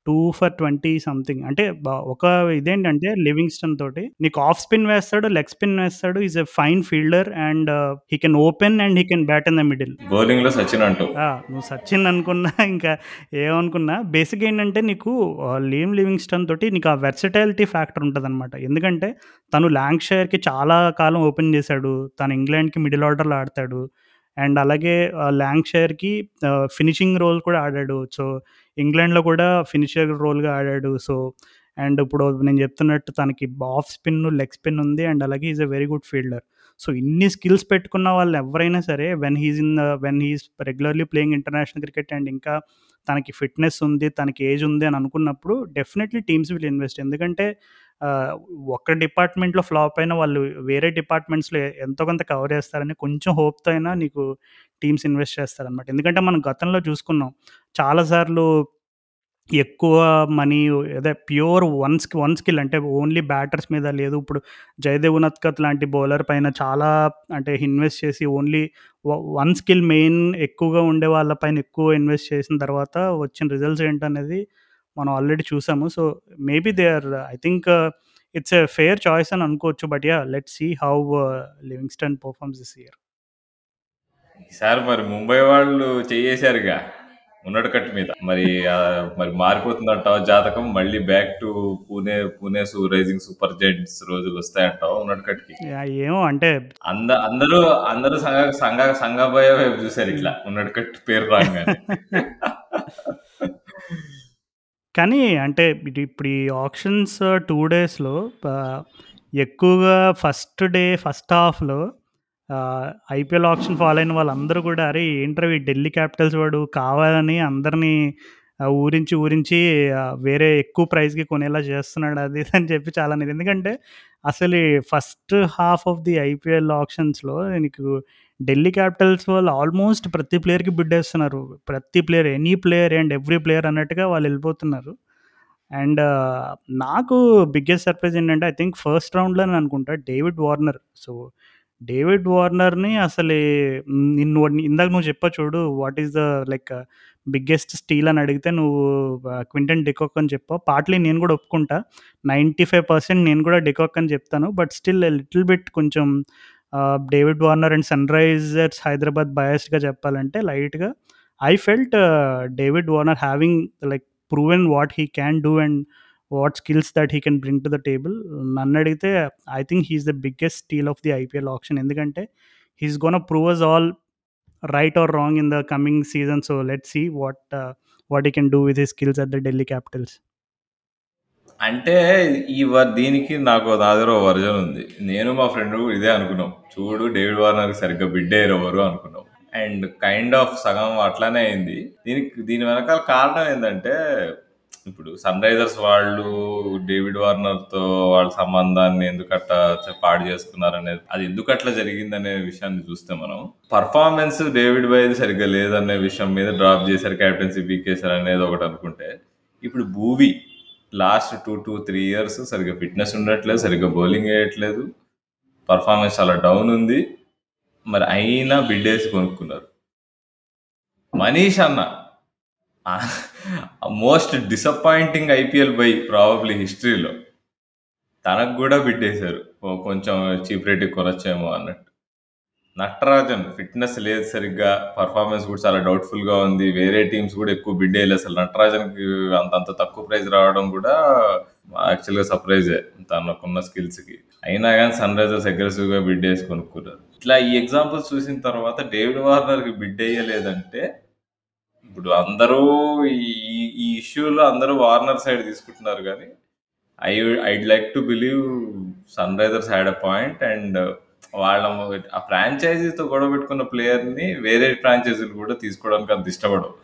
2 for 20 something. అంటే ఒక ఇదేంటంటే లివింగ్‌స్టన్ తోటి నీకు ఆఫ్ స్పిన్ వేస్తాడు, లెగ్ స్పిన్ వేస్తాడు. Is a fine fielder and he can open and he can bat in the middle. బౌలింగ్‌లో సచిన్ అంటావు. ఆ! నువ్వు సచిన్ అనుకున్నా (laughs) ఇంకా ఏమనుకున్నా బేసిక్‌గా ఏంటంటే నీకు లియామ్ లివింగ్‌స్టన్ తోటి నీకు ఆ వెర్సటైలిటీ ఫ్యాక్టర్ ఉంటదనమాట. ఎందుకంటే తను లాంకషైర్‌కి చాలా కాలం ఓపెన్ చేశాడు. తను ఇంగ్లాండ్‌కి మిడిల్ ఆర్డర్‌లో ఆడతాడు. అండ్ అలాగే ఆహ్, ఫినిషింగ్ రోల్ కూడా ఆడాడు. సో, ఇంగ్లాండ్‌లో కూడా ఫినిషర్ రోల్‌గా ఆడాడు. సో, అండ్ ఇప్పుడు నేను చెప్తున్నట్టు తనకి ఆఫ్ స్పిన్, లెగ్ స్పిన్ ఉంది. అండ్ అలాగే is a very good fielder. So, ఇన్ని స్కిల్స్ పెట్టుకున్న వాళ్ళు ఎవరైనా సరే when he's in the when he's regularly playing international cricket and ఇంకా తనకి ఫిట్‌నెస్ ఉంది, తనకి ఏజ్ ఉంది అని అనుకున్నప్పుడు డెఫినెట్‌లీ టీమ్స్ విల్ ఇన్వెస్ట్. ఎందుకంటే ఒక్క డిపార్ట్‌మెంట్‌లో ఫ్లాప్ అయినా వాళ్ళు వేరే డిపార్ట్‌మెంట్స్‌లో ఎంతో కొంత కవర్ చేస్తారని కొంచెం హోప్‌తో అయినా నీకు టీమ్స్ ఇన్వెస్ట్ చేస్తారనమాట. ఎందుకంటే మనం గతంలో చూసుకున్నాం. చాలా సార్లు ఎక్కువ మనీ అదే pure one ski one skill అంటే ఓన్లీ బ్యాటర్స్ మీద లేదు. ఇప్పుడు జయదేవ్ ఉనద్కట్ లాంటి బౌలర్ పైన చాలా అంటే ఇన్వెస్ట్ చేసి ఓన్లీ వన్ స్కిల్ మెయిన్ ఎక్కువగా ఉండే వాళ్ళ పైన ఎక్కువ ఇన్వెస్ట్ చేసిన తర్వాత వచ్చిన రిజల్ట్స్ ఏంటనేది మనం ఆల్రెడీ చూసాము. So, maybe they are I think it's a fair choice అని అనుకోవచ్చు. But yeah! Let's see how Livingstone performs this year. ఈసారి మరి ముంబై వాళ్ళు చెయ్యేశారుగా ఉన్నటి కట్టు మీద. మరి మరి మారిపోతుందంటావా జాతకం? మళ్ళీ back to Pune, Pune Rising Super Giants రోజులు వస్తాయంటావా ఉన్నటి కట్టుకి? ఏమో అంటే అంద అందరూ అందరూ సంగ సంగ సంగబోయే వైపు చూసారు ఇట్లా ఉన్నటి కట్టు పేరు రాంగానే. (laughs) కానీ అంటే ఇప్పుడు ఈ ఆక్షన్స్ 2 డేస్‌లో ఆహ్, ఎక్కువగా ఫస్ట్ డే ఫస్ట్ హాఫ్‌లో ఆహ్, ఐపీఎల్ ఆక్షన్ ఫాలో అయిన వాళ్ళందరూ కూడా అరే! ఏంట్రా ఈ ఢిల్లీ క్యాపిటల్స్ వాడు కావాలని అందరిని ఆహ్, ఊరించి ఊరించి ఆహ్, వేరే ఎక్కువ ప్రైస్‌కి కొనేలా చేస్తున్నాడు అది ఇది అని చెప్పి చాలా అనేది. ఎందుకంటే అసలు ఈ first half of the IPL ఆక్షన్స్‌లో నీకు ఢిల్లీ క్యాపిటల్స్ వాళ్ళు ఆల్మోస్ట్ ప్రతి ప్లేయర్‌కి బిడ్డేస్తున్నారు. ప్రతి player any player and every player అన్నట్టుగా వాళ్ళు వెళ్ళిపోతున్నారు. అండ్ నాకు బిగ్గెస్ట్ సర్ప్రైజ్ ఏంటంటే ఐ థింక్ ఫస్ట్ రౌండ్లో నేను అనుకుంటా డేవిడ్ వార్నర్. సో, డేవిడ్ వార్నర్‌ని అసలు నిన్ను ఇందాక నువ్వు చెప్పా చూడు what is the like biggest steal అని అడిగితే నువ్వు క్వింటన్ డికాక్ అని చెప్పావు. పార్ట్‌లీ నేను కూడా ఒప్పుకుంటా. 95% నేను కూడా డికాక్ అని చెప్తాను. బట్ స్టిల్ లిటిల్ బిట్ కొంచెం David Warner and Sunrisers Hyderabad బయాస్డ్‌గా చెప్పాలంటే లైట్‌గా I felt David Warner having like proven what he can do and what skills that he can bring to the table. నన్నడిగితే I think he's the biggest steal of the IPL auction ఎందుకంటే he's gone gonna all right or wrong in the coming season. So, let's see what what he can do with he skills at the Delhi Capitals. అంటే ఈ వ దీనికి నాకు నా version ఉంది. నేను మా ఫ్రెండ్ ఇదే అనుకున్నాం. చూడు డేవిడ్ వార్నర్‌కి సరిగ్గా బిడ్డయ్యారు ఎవరు అనుకున్నాం. అండ్ కైండ్ ఆఫ్ సగం అట్లానే అయింది. దీనికి దీని వెనకాల కారణం ఏందంటే ఇప్పుడు సన్‌రైజర్స్ వాళ్ళు డేవిడ్ వార్నర్‌తో వాళ్ళ సంబంధాన్ని ఎందుకట్లా చ పాడు చేసుకున్నారనేది అది ఎందుకట్లా జరిగిందనే విషయాన్ని చూస్తే మనం పర్ఫార్మెన్స్ డేవిడ్ బైది సరిగ్గా లేదనే విషయం మీద డ్రాప్ చేశారు. కెప్టెన్సీ పీకేశారు అనేది ఒకటి అనుకుంటే ఇప్పుడు భూవీ లాస్ట్ 2, 2, 3 ఇయర్స్ సరిగ్గా ఫిట్‌నెస్ ఉండట్లేదు. సరిగ్గా బౌలింగ్ వేయట్లేదు పర్ఫార్మెన్స్ చాలా డౌన్ ఉంది. మరి అయినా బిడ్డేసి కొనుక్కున్నారు. మనీష్ అన్న most disappointing IPL by probably హిస్టరీలో. తనకు కూడా బిడ్డేశారు. కొంచెం చీప్ రేట్‌కి కొనొచ్చేమో అన్నట్టు. నటరాజన్ ఫిట్‌నెస్ లేదు సరిగ్గా. పర్ఫార్మెన్స్ కూడా చాలా డౌట్‌ఫుల్‌గా ఉంది. వేరే టీమ్స్ కూడా ఎక్కువ బిడ్డేయలే అసలు నటరాజన్‌కి అంత అంత తక్కువ ప్రైజ్ రావడం కూడా యాక్చువల్‌గా సర్ప్రైజే తనకున్న స్కిల్స్‌కి. అయినా గాని సన్‌రైజర్స్ అగ్రెసివ్‌గా బిడ్డేసి కొనుక్కున్నారు. ఇట్లా ఈ ఎగ్జాంపుల్స్ చూసిన తర్వాత డేవిడ్ వార్నర్‌కి బిడ్డేయలేదంటే ఇప్పుడు అందరూ ఈ ఈ ఇష్యూలో అందరూ వార్నర్ సైడ్ తీసుకుంటున్నారు కానీ I I'd like to believe Sunrisers had a point and వాళ్ళ ఆ ఫ్రాంచైజీతో గొడవ పెట్టుకున్న ప్లేయర్‌ని వేరే ఫ్రాంచైజీలు కూడా తీసుకోవడానికి అంత ఇష్టపడవు.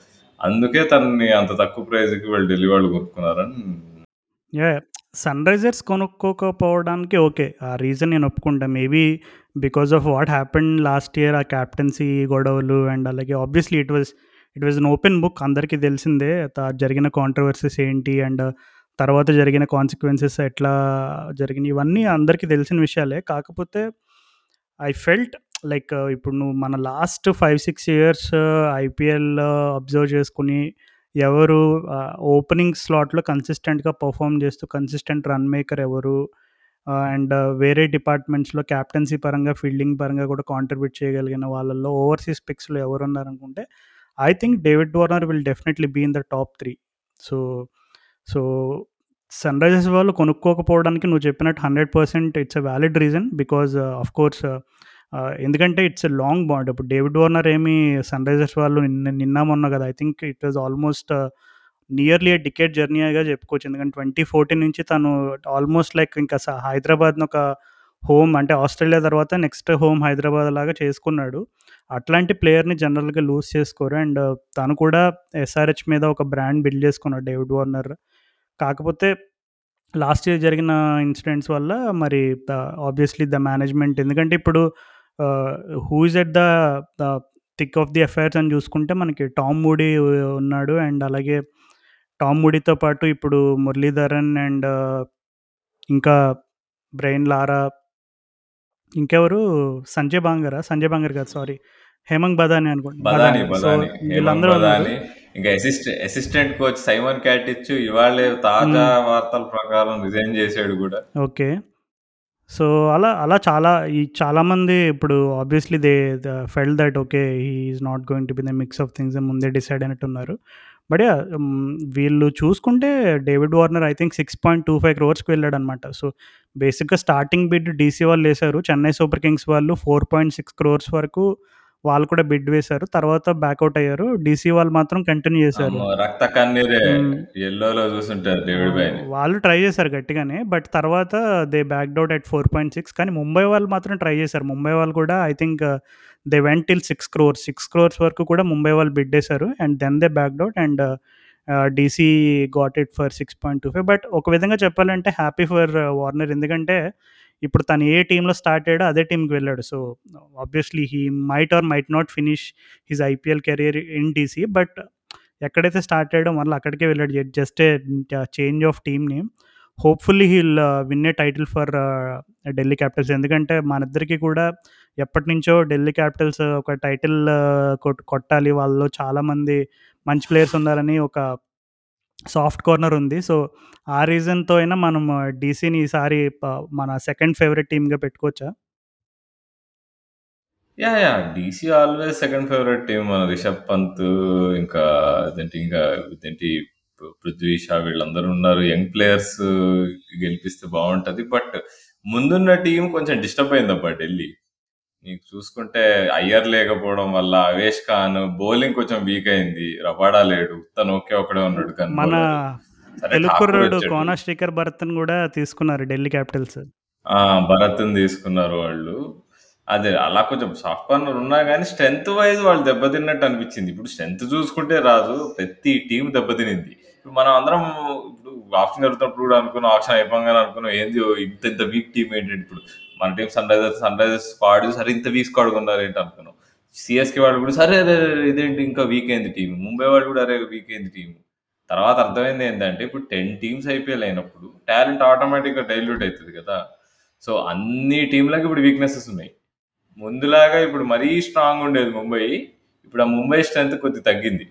అందుకే తనని అంత తక్కువ ప్రైజ్కి వాళ్ళు ఢిల్లీ వాళ్ళు కొనుక్కున్నారని సన్ రైజర్స్ కొనుక్కోకపోవడానికి ఓకే. ఆ రీజన్ నేను ఒప్పుకుంటా. Maybe because of what happened last year ఆ క్యాప్టెన్సీ గొడవలు అండ్ అలాగే obviously it was it was an open book అందరికీ తెలిసిందే జరిగిన కాంట్రవర్సీస్ ఏంటి అండ్ తర్వాత జరిగిన కాన్సిక్వెన్సెస్ ఎట్లా జరిగినాయి ఇవన్నీ అందరికీ తెలిసిన విషయాలే కాకపోతే ఐ ఫెల్ట్ లైక్ ఇప్పుడు నువ్వు మన last five six years IPL observe చేసుకుని ఎవరు ఓపెనింగ్ స్లాట్లో కన్సిస్టెంట్గా పర్ఫామ్ చేస్తూ కన్సిస్టెంట్ రన్ మేకర్ ఎవరు? Uh, అండ్ uh, వేరే డిపార్ట్మెంట్స్లో క్యాప్టెన్సీ పరంగా ఫీల్డింగ్ పరంగా కూడా కాంట్రిబ్యూట్ చేయగలిగిన వాళ్ళల్లో ఓవర్సీస్ పిక్స్లో ఎవరు ఉన్నారనుకుంటే I think David Warner will definitely be in the top three so so Sunrisers వాళ్ళు కొనుక్కోకపోవడానికి నువ్వు చెప్పినట్టు hundred percent it's a valid reason because of course ఎందుకంటే ఇట్స్ ఎ లాంగ్ బాండ్ ఇప్పుడు డేవిడ్ వార్నర్ ఏమి సన్ రైజర్స్ వాళ్ళు నిన్న నిన్న మొన్న కదా I think it was almost nearly ticket జర్నీగా చెప్పుకోవచ్చు. ఎందుకంటే ట్వంటీ ఫోర్టీన్ నుంచి తను ఆల్మోస్ట్ లైక్ ఇంకా హైదరాబాద్ను ఒక హోమ్ అంటే ఆస్ట్రేలియా తర్వాత నెక్స్ట్ హోమ్ హైదరాబాద్ లాగా చేసుకున్నాడు. అట్లాంటి ప్లేయర్ని జనరల్గా లూజ్ చేసుకోరు. అండ్ uh, తను కూడా ఎస్ఆర్హెచ్ మీద ఒక బ్రాండ్ బిల్డ్ చేసుకున్నాడు డేవిడ్ వార్నర్ కాకపోతే లాస్ట్ ఇయర్ జరిగిన ఇన్సిడెంట్స్ వల్ల మరి ఆబ్వియస్లీ ద మేనేజ్మెంట్ ఎందుకంటే ఇప్పుడు who is at the thick of the affairs అని చూసుకుంటే మనకి టామ్ మూడీ ఉన్నాడు అండ్ అలాగే టామ్ మూడీతో పాటు ఇప్పుడు మురళీధరన్ అండ్ ఇంకా బ్రెయిన్ లారా ఇంకెవరు? సంజయ్ బాంగరా? సంజయ్ బాంగర్ కాదు సారీ హేమంగ్ బదాని అనుకుంటా. బదాని బదాని. సో వీళ్ళందరూ ఉన్నారు. ఇంకా assistant assistant coach Simon Katich ఇవాళ తాజా వార్తల ప్రకారం రిజైన్ చేశాడు కూడా. ఓకే. సో అలా అలా చాలా ఈ చాలామంది ఇప్పుడు obviously they fell that okay he is not going to be the mix of things ముందే డిసైడ్ అయినట్టున్నారు. బట్ యా వీళ్ళు చూసుకుంటే David Warner I think six point two five క్రోర్స్కి వెళ్ళాడు అనమాట సో బేసిక్గా స్టార్టింగ్ బిడ్ డీసీ వాళ్ళు వేశారు. చెన్నై సూపర్ కింగ్స్ వాళ్ళు ఫోర్ పాయింట్ సిక్స్ క్రోర్స్ వరకు వాళ్ళు కూడా బిడ్ వేశారు. తర్వాత బ్యాక్అవుట్ అయ్యారు. డీసీ వాళ్ళు మాత్రం కంటిన్యూ చేశారు. రక్త కన్నీరే. ఎల్లోలో డేవిడ్ వాళ్ళు ట్రై చేశారు గట్టిగానే బట్ తర్వాత they backed out at four point six కానీ ముంబై వాళ్ళు మాత్రం ట్రై చేశారు. ముంబై వాళ్ళు కూడా I think they went till six crores six crores వరకు కూడా ముంబై వాళ్ళు బిడ్ వేశారు. And then they backed out and DC got it for six point two five but ఒక విధంగా చెప్పాలంటే హ్యాపీ ఫర్ వార్నర్ ఎందుకంటే ఇప్పుడు తను ఏ టీంలో స్టార్ట్ అయ్యాడో అదే టీంకి వెళ్ళాడు. So obviously he might or might not finish his IPL career in DC but ఎక్కడైతే స్టార్ట్ అయ్యాడో మళ్ళీ అక్కడికే వెళ్ళాడు. Just a change of team name hopefully he'll win a title for Delhi Capitals ఎందుకంటే మనిద్దరికి కూడా ఎప్పటి నుంచో ఢిల్లీ క్యాపిటల్స్ ఒక uh, టైటిల్ కొట్టాలి. వాళ్ళు చాలామంది మంచి ప్లేయర్స్ ఉండాలని ఒక సాఫ్ట్ కార్నర్ ఉంది. సో ఆ రీజన్తో అయినా మనం డీసీని ఈసారి మన సెకండ్ ఫేవరెట్ టీమ్గా పెట్టుకోవచ్చా? Yeah yeah. DC always second favourite team మన రిషబ్ పంత్ ఇంకా అదేంటి ఇంకా ఇదేంటి పృథ్వీ షా వీళ్ళందరూ ఉన్నారు. యంగ్ ప్లేయర్స్ గెలిపిస్తే బాగుంటది. బట్ ముందున్న టీం కొంచెం డిస్టర్బ్ అయిందబ్బా ఢిల్లీ. నీకు చూసుకుంటే అయ్యర్ లేకపోవడం వల్ల అవేష్ ఖాన్ బౌలింగ్ కొంచెం వీక్ అయింది. రబాడా లేడు. తను ఒకే ఒకడే ఉన్నాడు gun మన వచ్చాడు. కోనా శ్రీకర్ భరత్ని కూడా తీసుకున్నారు ఢిల్లీ క్యాపిటల్స్. ఆ భరత్ని తీసుకున్నారు వాళ్ళు. అదే అలా కొంచెం సాఫ్ట్ కార్నర్ ఉన్నా కానీ స్ట్రెంత్ వైజ్ వాళ్ళు దెబ్బతిన్నట్టు అనిపించింది. ఇప్పుడు స్ట్రెంత్ చూసుకుంటే రాజు ప్రతి టీం దెబ్బతినింది. ఇప్పుడు మనం అందరం ఇప్పుడు ఆప్షన్ జరుగుతున్నప్పుడు కూడా అనుకున్నాం ఆప్షన్ అయిపోగానే అనుకున్నాం ఏంది ఇంత ఇంత వీక్ టీం ఏంటి ఇప్పుడు మన team Sunrisers Sunrisers squad సరే ఇంత వీక్ స్క్వాడ్ ఉన్నారు ఏంటి అనుకున్నాం. సిఎస్కే వాళ్ళు కూడా సరే అరే ఇదేంటి ఇంకా వీక్ అయింది టీం ముంబై వాళ్ళు కూడా అరే వీక్ అయింది టీం తర్వాత అర్థమైంది ఏంటంటే ఇప్పుడు టెన్ టీమ్స్ ఐపీఎల్ అయినప్పుడు టాలెంట్ ఆటోమేటిక్గా డైల్యూట్ అవుతుంది కదా. సో అన్ని టీంలకు ఇప్పుడు వీక్నెసెస్ ఉన్నాయి. ముందులాగా ఇప్పుడు మరీ స్ట్రాంగ్ ఉండేది ముంబై. ఇప్పుడు ఆ ముంబై స్ట్రెంత్ కొద్ది తగ్గింది.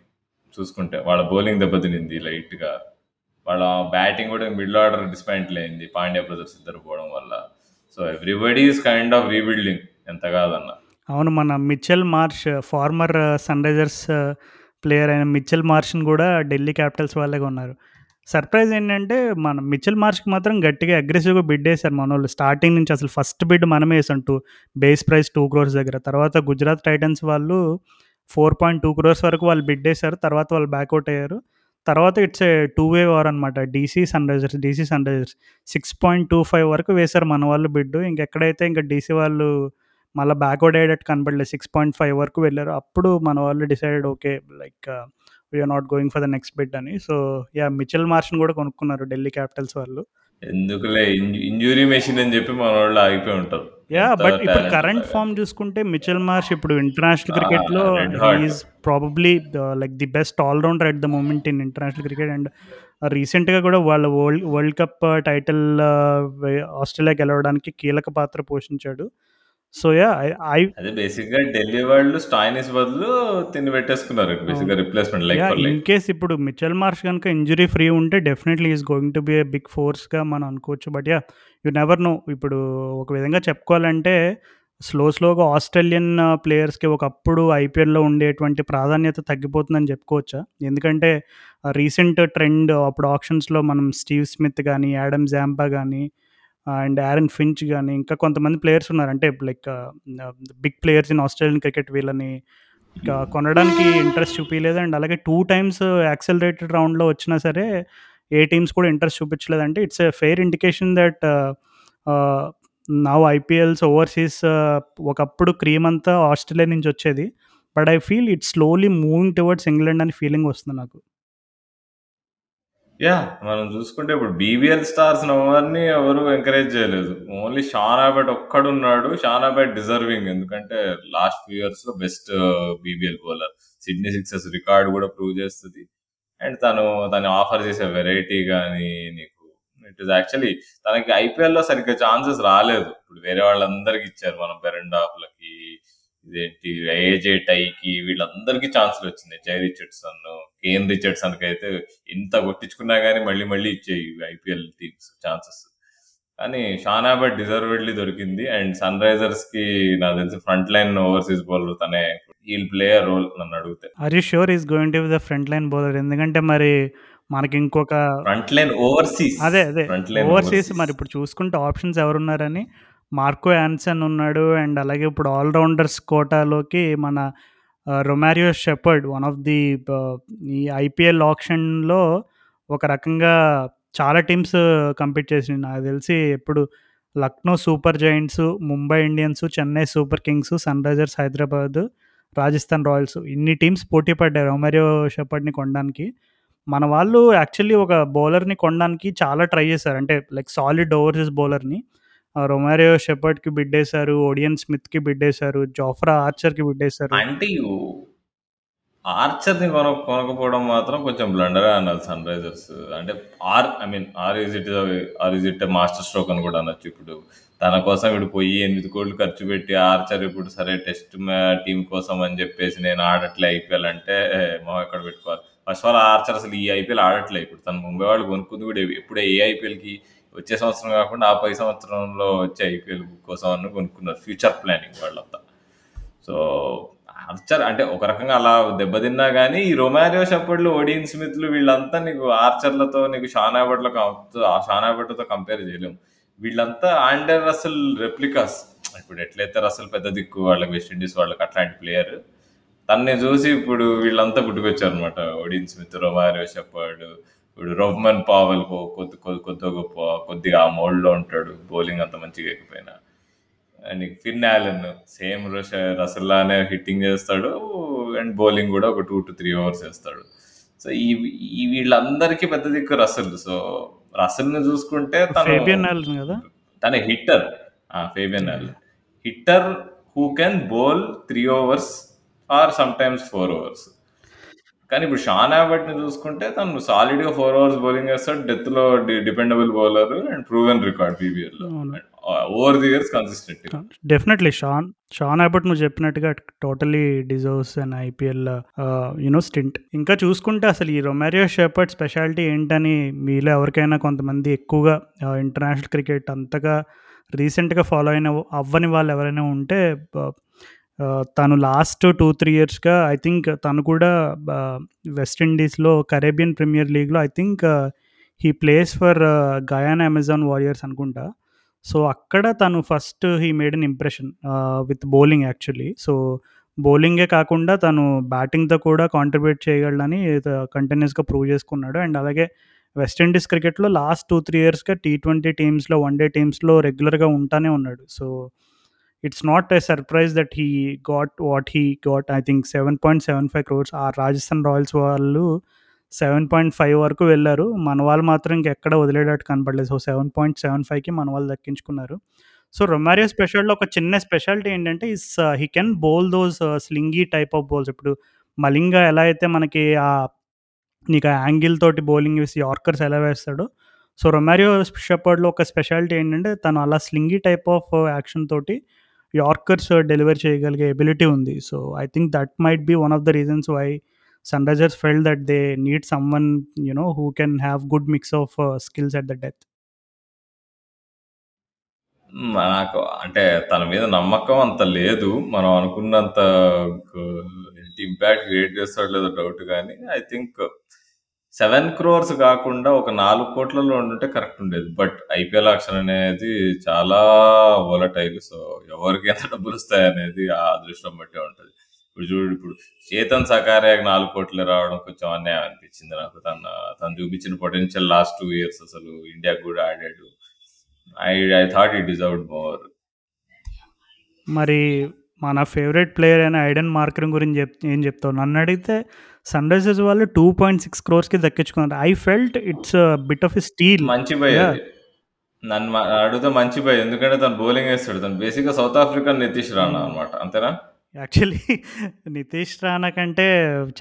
చూసుకుంటే వాళ్ళ బౌలింగ్ దెబ్బతినింది లైట్గా. వాళ్ళ బ్యాటింగ్ కూడా మిడిల్ ఆర్డర్ డిస్పాయింట్లు అయింది పాండ్యా బ్రదర్స్ ఇద్దరు పోవడం వల్ల. So everybody is kind of rebuilding ఎంత కాదన్న. అవును మన Mitchell Marsh former Sunrisers player అయిన మిచెల్ మార్ష్ని కూడా ఢిల్లీ క్యాపిటల్స్ వాళ్ళే ఉన్నారు సర్ప్రైజ్ ఏంటంటే మన మిచెల్ మార్ష్కి మాత్రం గట్టిగా అగ్రెసివ్గా బిడ్ వేశారు మన వాళ్ళు స్టార్టింగ్ నుంచి అసలు ఫస్ట్ బిడ్ మనమే వేసాం. Two base price two crores దగ్గర. తర్వాత గుజరాత్ టైటన్స్ వాళ్ళు ఫోర్ పాయింట్ టూ క్రోర్స్ వరకు వాళ్ళు బిడ్ వేశారు తర్వాత వాళ్ళు బ్యాక్అవుట్ అయ్యారు. తర్వాత it's a two way war అనమాట DC Sunrisers DC Sunrisers six point two five వరకు వేశారు మన వాళ్ళు బిడ్ ఇంకెక్కడైతే ఇంకా డీసీ వాళ్ళు మళ్ళీ బ్యాక్వర్డ్ అయ్యేటట్టు కనపడలేదు సిక్స్ పాయింట్ ఫైవ్ వరకు వెళ్ళారు. అప్పుడు మన వాళ్ళు decided okay like we're not going for the next bid అని. సో యా మిచెల్ మార్షన్ కూడా కొనుక్కున్నారు ఢిల్లీ క్యాపిటల్స్ వాళ్ళు. ఎందుకులే ఇంజురీ మెషిన్ అని చెప్పి మన వాళ్ళు ఆగిపోయి ఉంటారు. ఎంత బట్ ఇప్పుడు కరెంట్ గాని. చూసుకుంటే మిచెల్ మార్ష్ ఇప్పుడు international he hot. Is probably like the best all rounder at the moment in international cricket and రీసెంట్‌గా కూడా వాళ్ళ వరల్డ్ వరల్డ్ కప్ టైటిల్ వె ఆస్ట్రేలియా గెలవడానికి కీలక పాత్ర పోషించాడు. So yeah! ఐ అదే బేసిక్‌గా ఢిల్లీ వాళ్ళు స్టాయినిస్ బదులు తిని పెట్టేసుకున్నారు. బేసిక్‌గా అవును. Replacement like like. In case ఇప్పుడు మిచెల్ మార్ష్ గనుక ఇంజ్యూరీ ఫ్రీ ఉంటే definitely is going to be big ఫోర్స్‌గా మనం అనుకోవచ్చు. But yeah! You never know. ఇప్పుడు ఒక విధంగా చెప్పుకోవాలంటే స్లో స్లోగా ఆస్ట్రేలియన్ ప్లేయర్స్‌కి ఒకప్పుడు ఐపీఎల్‌లో ఉండేటువంటి ప్రాధాన్యత తగ్గిపోతుందని చెప్పుకోవచ్చా? ఎందుకంటే రీసెంట్ ట్రెండ్ అప్పుడు ఆక్షన్స్‌లో మనం స్టీవ్ స్మిత్ కానీ యాడమ్ జాంపా కానీ అండ్ యారన్ ఫించ్ కానీ ఇంకా కొంతమంది ప్లేయర్స్ ఉన్నారు. అంటే like big players in Australian cricket వీళ్ళని కొనడానికి ఇంట్రెస్ట్ చూపించలేదు అండ్ అలాగే టూ టైమ్స్ యాక్సెలరేటెడ్ రౌండ్‌లో వచ్చినా సరే ఏ టీమ్స్ కూడా ఇంట్రెస్ట్ చూపించలేదు. అంటే it's a fair indication that now now IPLs overseas ఒకప్పుడు క్రీమ్ అంతా ఆస్ట్రేలియా నుంచి వచ్చేది. But I feel it's slowly moving towards England అని ఫీలింగ్ వస్తుంది నాకు. యా మనం చూసుకుంటే ఇప్పుడు బీబీఎల్ స్టార్స్ ఎవరిని ఎవరు ఎంకరేజ్ చేయలేదు. ఓన్లీ షాన్ అబాట్ ఒక్కడున్నాడు. Sean Abbott deserving. ఎందుకంటే లాస్ట్ ఫ్యూ ఇయర్స్‌లో best BBL bowler. Sydney Sixers record కూడా ప్రూవ్ చేస్తుంది అండ్ తను తను ఆఫర్ చేసే వెరైటీ కానీ నీకు ఇట్ ఇస్ యాక్చువల్లీ తనకి ఐపీఎల్‌లో సరిగ్గా ఛాన్సెస్ రాలేదు. ఇప్పుడు వేరే వాళ్ళందరికి ఇచ్చారు. మనం బెరెండాఫ్‌లకి ఇదేంటి ఏజే టైకి వీళ్ళందరికీ ఛాన్సులు వచ్చింది జై రిచర్డ్సన్, కేన్ రిచర్డ్సన్‌కి అయితే ఇంత కొట్టించుకున్నా కానీ మళ్ళీ మళ్ళీ ఇచ్చేయి ఐపీఎల్ టీమ్స్ ఛాన్సెస్. కానీ షాన్ డిజర్వెడ్లీ దొరికింది. అండ్ సన్ రైజర్స్‌కి నాకు తెలిసి ఫ్రంట్ లైన్ ఓవర్‌సీస్ బౌలర్ తనే హీల్ ప్లే ఎ రోల్ నన్ను అడిగితే. Are you sure he is going to be the front line bowler? ఎందుకంటే మరి మనకి ఇంకొక ఫ్రంట్ లైన్ ఓవర్‌సీస్. అదే అదే. ఓవర్‌సీస్. మరి ఇప్పుడు చూసుకుంటే ఆప్షన్స్ ఎవరున్నారని మార్కో యాన్సన్ ఉన్నాడు. అండ్ అలాగే ఇప్పుడు ఆల్ రౌండర్స్ కోటాలోకి మన Romario Shepherd one of the ఈ ఐపీఎల్ ఆక్షన్‌లో ఒక రకంగా చాలా టీమ్స్ కంపీట్ చేసినాయి. నాకు తెలిసి ఇప్పుడు Lucknow Super Giants, Mumbai Indians, Chennai Super Kings, Sunrisers Hyderabad, Rajasthan Royals ఇన్ని టీమ్స్ పోటీ పడ్డాయి రొమారియో షెపర్డ్‌ని కొనడానికి. మన వాళ్ళు యాక్చువల్లీ ఒక బౌలర్‌ని కొనడానికి చాలా ట్రై చేశారు. అంటే లైక్ సాలిడ్ ఓవర్‌సీస్ బౌలర్‌ని. రొమారియో షెపర్డ్‌కి బిడ్డేశారు. ఓడియన్ స్మిత్‌కి బిడ్డేశారు. జోఫ్రా ఆర్చర్‌కి బిడ్డేశారు. అంటే ఆర్చర్‌ని కొన కొనకపోవడం మాత్రం కొంచెం బ్లండర్ అనాలి సన్ రైజర్స్. అంటే or I mean or is it or is it master stroke అని కూడా అనొచ్చు. ఇప్పుడు తన కోసం ఇప్పుడు పోయి 8,00,00,000 ఖర్చు పెట్టి ఆర్చర్ ఇప్పుడు సరే టెస్ట్ టీం కోసం అని చెప్పేసి నేను ఆడట్లే ఐపీఎల్ అంటే మొహం ఎక్కడ పెట్టుకోవాలి. ఫస్ట్ ఆఫ్ ఆల్ ఆర్చర్ అసలు ఈ ఐపీఎల్ ఆడట్లే. ఇప్పుడు తను ముంబై వాళ్ళు కొనుక్కుంది కూడా ఎప్పుడే ఏ ఐపీఎల్‌కి వచ్చే సంవత్సరం కాకుండా ఆ పై సంవత్సరంలో వచ్చే ఐపీఎల్ కోసం అని కొనుక్కున్నారు. ఫ్యూచర్ ప్లానింగ్ వాళ్ళంతా. సో ఆర్చర్ అంటే ఒక రకంగా అలా దెబ్బతిన్నా కానీ ఈ రొమారియో షెపర్డ్‌లు, ఓడియన్ స్మిత్‌లు వీళ్ళంతా నీకు ఆర్చర్‌లతో నీకు షాన్ షానాబట్లతో కంపేర్ చేయలేము. వీళ్ళంతా ఆండర్ రసల్ రెప్లికాస్. ఇప్పుడు ఎట్లయితే రసల్ పెద్ద దిక్కు వాళ్ళకి వెస్ట్ ఇండీస్ వాళ్ళకి అట్లాంటి ప్లేయర్. తన్ని చూసి ఇప్పుడు వీళ్ళంతా పుట్టుకొచ్చారనమాట. ఒడిన్ స్మిత్, రొమారియో షెపర్డ్, ఇప్పుడు రోహ్మన్ పావెల్ కొద్ది కొద్ది కొద్ది గొప్ప కొద్దిగా ఆ మోడ్‌లో ఉంటాడు. బౌలింగ్ అంత మంచిగా ఎక్కిపోయినా అండ్ ఫిన్ ఆలెన్ సేమ్ రసల్లానే హిట్టింగ్ చేస్తాడు. అండ్ బౌలింగ్ కూడా ఒక 2-3 ఓవర్స్ వేస్తాడు సో ఈ వీళ్ళందరికీ పెద్ద దిక్కు రసల్ సో రసెల్‌ని చూసుకుంటే తను కదా! Hitter. Fabian. Hitter who can bowl 3 overs or sometimes 4 overs. కానీ ఇప్పుడు షాన్ అబాట్‌ని చూసుకుంటే తను సాలిడ్‌గా 4 ఓవర్స్ బౌలింగ్ ఏస్తాడు. డెత్‌లో D dependable bowler and proven record బీబీఎల్‌లో. అవును. Over the years consistent definitely Sean Sean Abbott నువ్వు చెప్పినట్టుగా totally deserves and IPL ah, no stint. ఇంకా చూసుకుంటే అసలు ఈ రొమారియో షెపర్ట్ స్పెషాలిటీ ఏంటని మీలో ఎవరికైనా కొంతమంది ఎక్కువగా uh, ఇంటర్నేషనల్ క్రికెట్ అంతగా రీసెంట్‌గా ఫాలో అయిన అవ్వని వాళ్ళు ఎవరైనా ఉంటే uh, uh, తను లాస్ట్ 2, 3 ఇయర్స్‌గా ఐ థింక్ తను కూడా వెస్టిండీస్లో కరేబియన్ ప్రీమియర్ లీగ్‌లో I think he plays for Guyana Amazon Warriors అనుకుంటా. సో అక్కడ తను first he made an impression with bowling actually. So బౌలింగే కాకుండా తను బ్యాటింగ్‌తో కూడా కాంట్రిబ్యూట్ చేయగలడని కంటిన్యూస్గా ప్రూవ్ చేసుకున్నాడు. అండ్ అలాగే వెస్టిండీస్ క్రికెట్‌లో లాస్ట్ 2, 3 ఇయర్స్‌గా టీ20 టీమ్స్‌లో, వన్ డే టీమ్స్‌లో రెగ్యులర్‌గా ఉంటానే ఉన్నాడు. So it's not a surprise that he got what he got I think 7.75 crores uh Rajasthan Royals వాళ్ళు 7.5 వరకు వెళ్ళారు. మన వాళ్ళు మాత్రం ఇంకెక్కడ వదిలేటట్టు కనపడలేదు. సో 7.75కి మన వాళ్ళు దక్కించుకున్నారు. సో, రొమారియో స్పెషాలిటీలో ఒక చిన్న స్పెషాలిటీ ఏంటంటే is he can bowl those slingy type of balls. ఇప్పుడు మలింగ ఎలా అయితే మనకి ఆహ్, నీకు ఆ యాంగిల్ తోటి బౌలింగ్ వేసి యార్కర్స్ ఎలా వేస్తాడో, సో, రొమారియో షెపర్డ్‌లో ఒక స్పెషాలిటీ ఏంటంటే తను అలా స్లింగీ టైప్ ఆఫ్ యాక్షన్ తోటి యార్కర్స్ డెలివర్ చేయగలిగే ఎబిలిటీ ఉంది. So, I think that might be one of the reasons why Sunrisers fell that they need someone you know who can have good mix of skills at the death. నాకు అంటే తన మీద నమ్మకం అంత లేదు. మనం అనుకున్నంత ఇంపాక్ట్ క్రియేట్ చేస్తాడో లేదో డౌట్ కానీ ఐ థింక్ సెవెన్ క్రోర్స్ కాకుండా ఒక నాలుగు కోట్లలో ఉండుంటే కరెక్ట్ ఉండేది. బట్ ఐపీఎల్ ఆక్షన్ అనేది చాలా వోలటైల్. సో, ఎవరికి ఎంత డబ్బులొస్తాయనేది ఆ అదృష్టం బట్టే ఉంటుంది ఇప్పుడు చూడు ఇప్పుడు చేతన్ సకారియాకి 4,00,00,000 రావడం కొంచెం అన్యాయం అనిపించింది నాకు. తన తను చూపించిన పొటెన్షియల్ లాస్ట్ 2 ఇయర్స్ అసలు ఇండియాకి కూడా ఆడాడు. I I thought he deserved more. మరి మన ఫేవరెట్ ప్లేయర్ అయిన ఐడెన్ మార్కరమ్ గురించి చెప్ ఏం చెప్తావు? నన్నడిగితే సన్‌రైజర్స్ వాళ్ళు 2.6 క్రోర్స్‌కి దక్కించుకున్నారు. I felt it's bit of steal. మంచి. నన్ను అడిగితే మంచి బై. ఎందుకంటే తను బౌలింగ్ ఏస్తాడు. తను బేసిక్‌గా సౌత్ ఆఫ్రికన్ నితీష్ రాణా హ్మ్. అన్నమాట. అంతేనా? యాక్చువల్లీ నితీష్ రాణా కంటే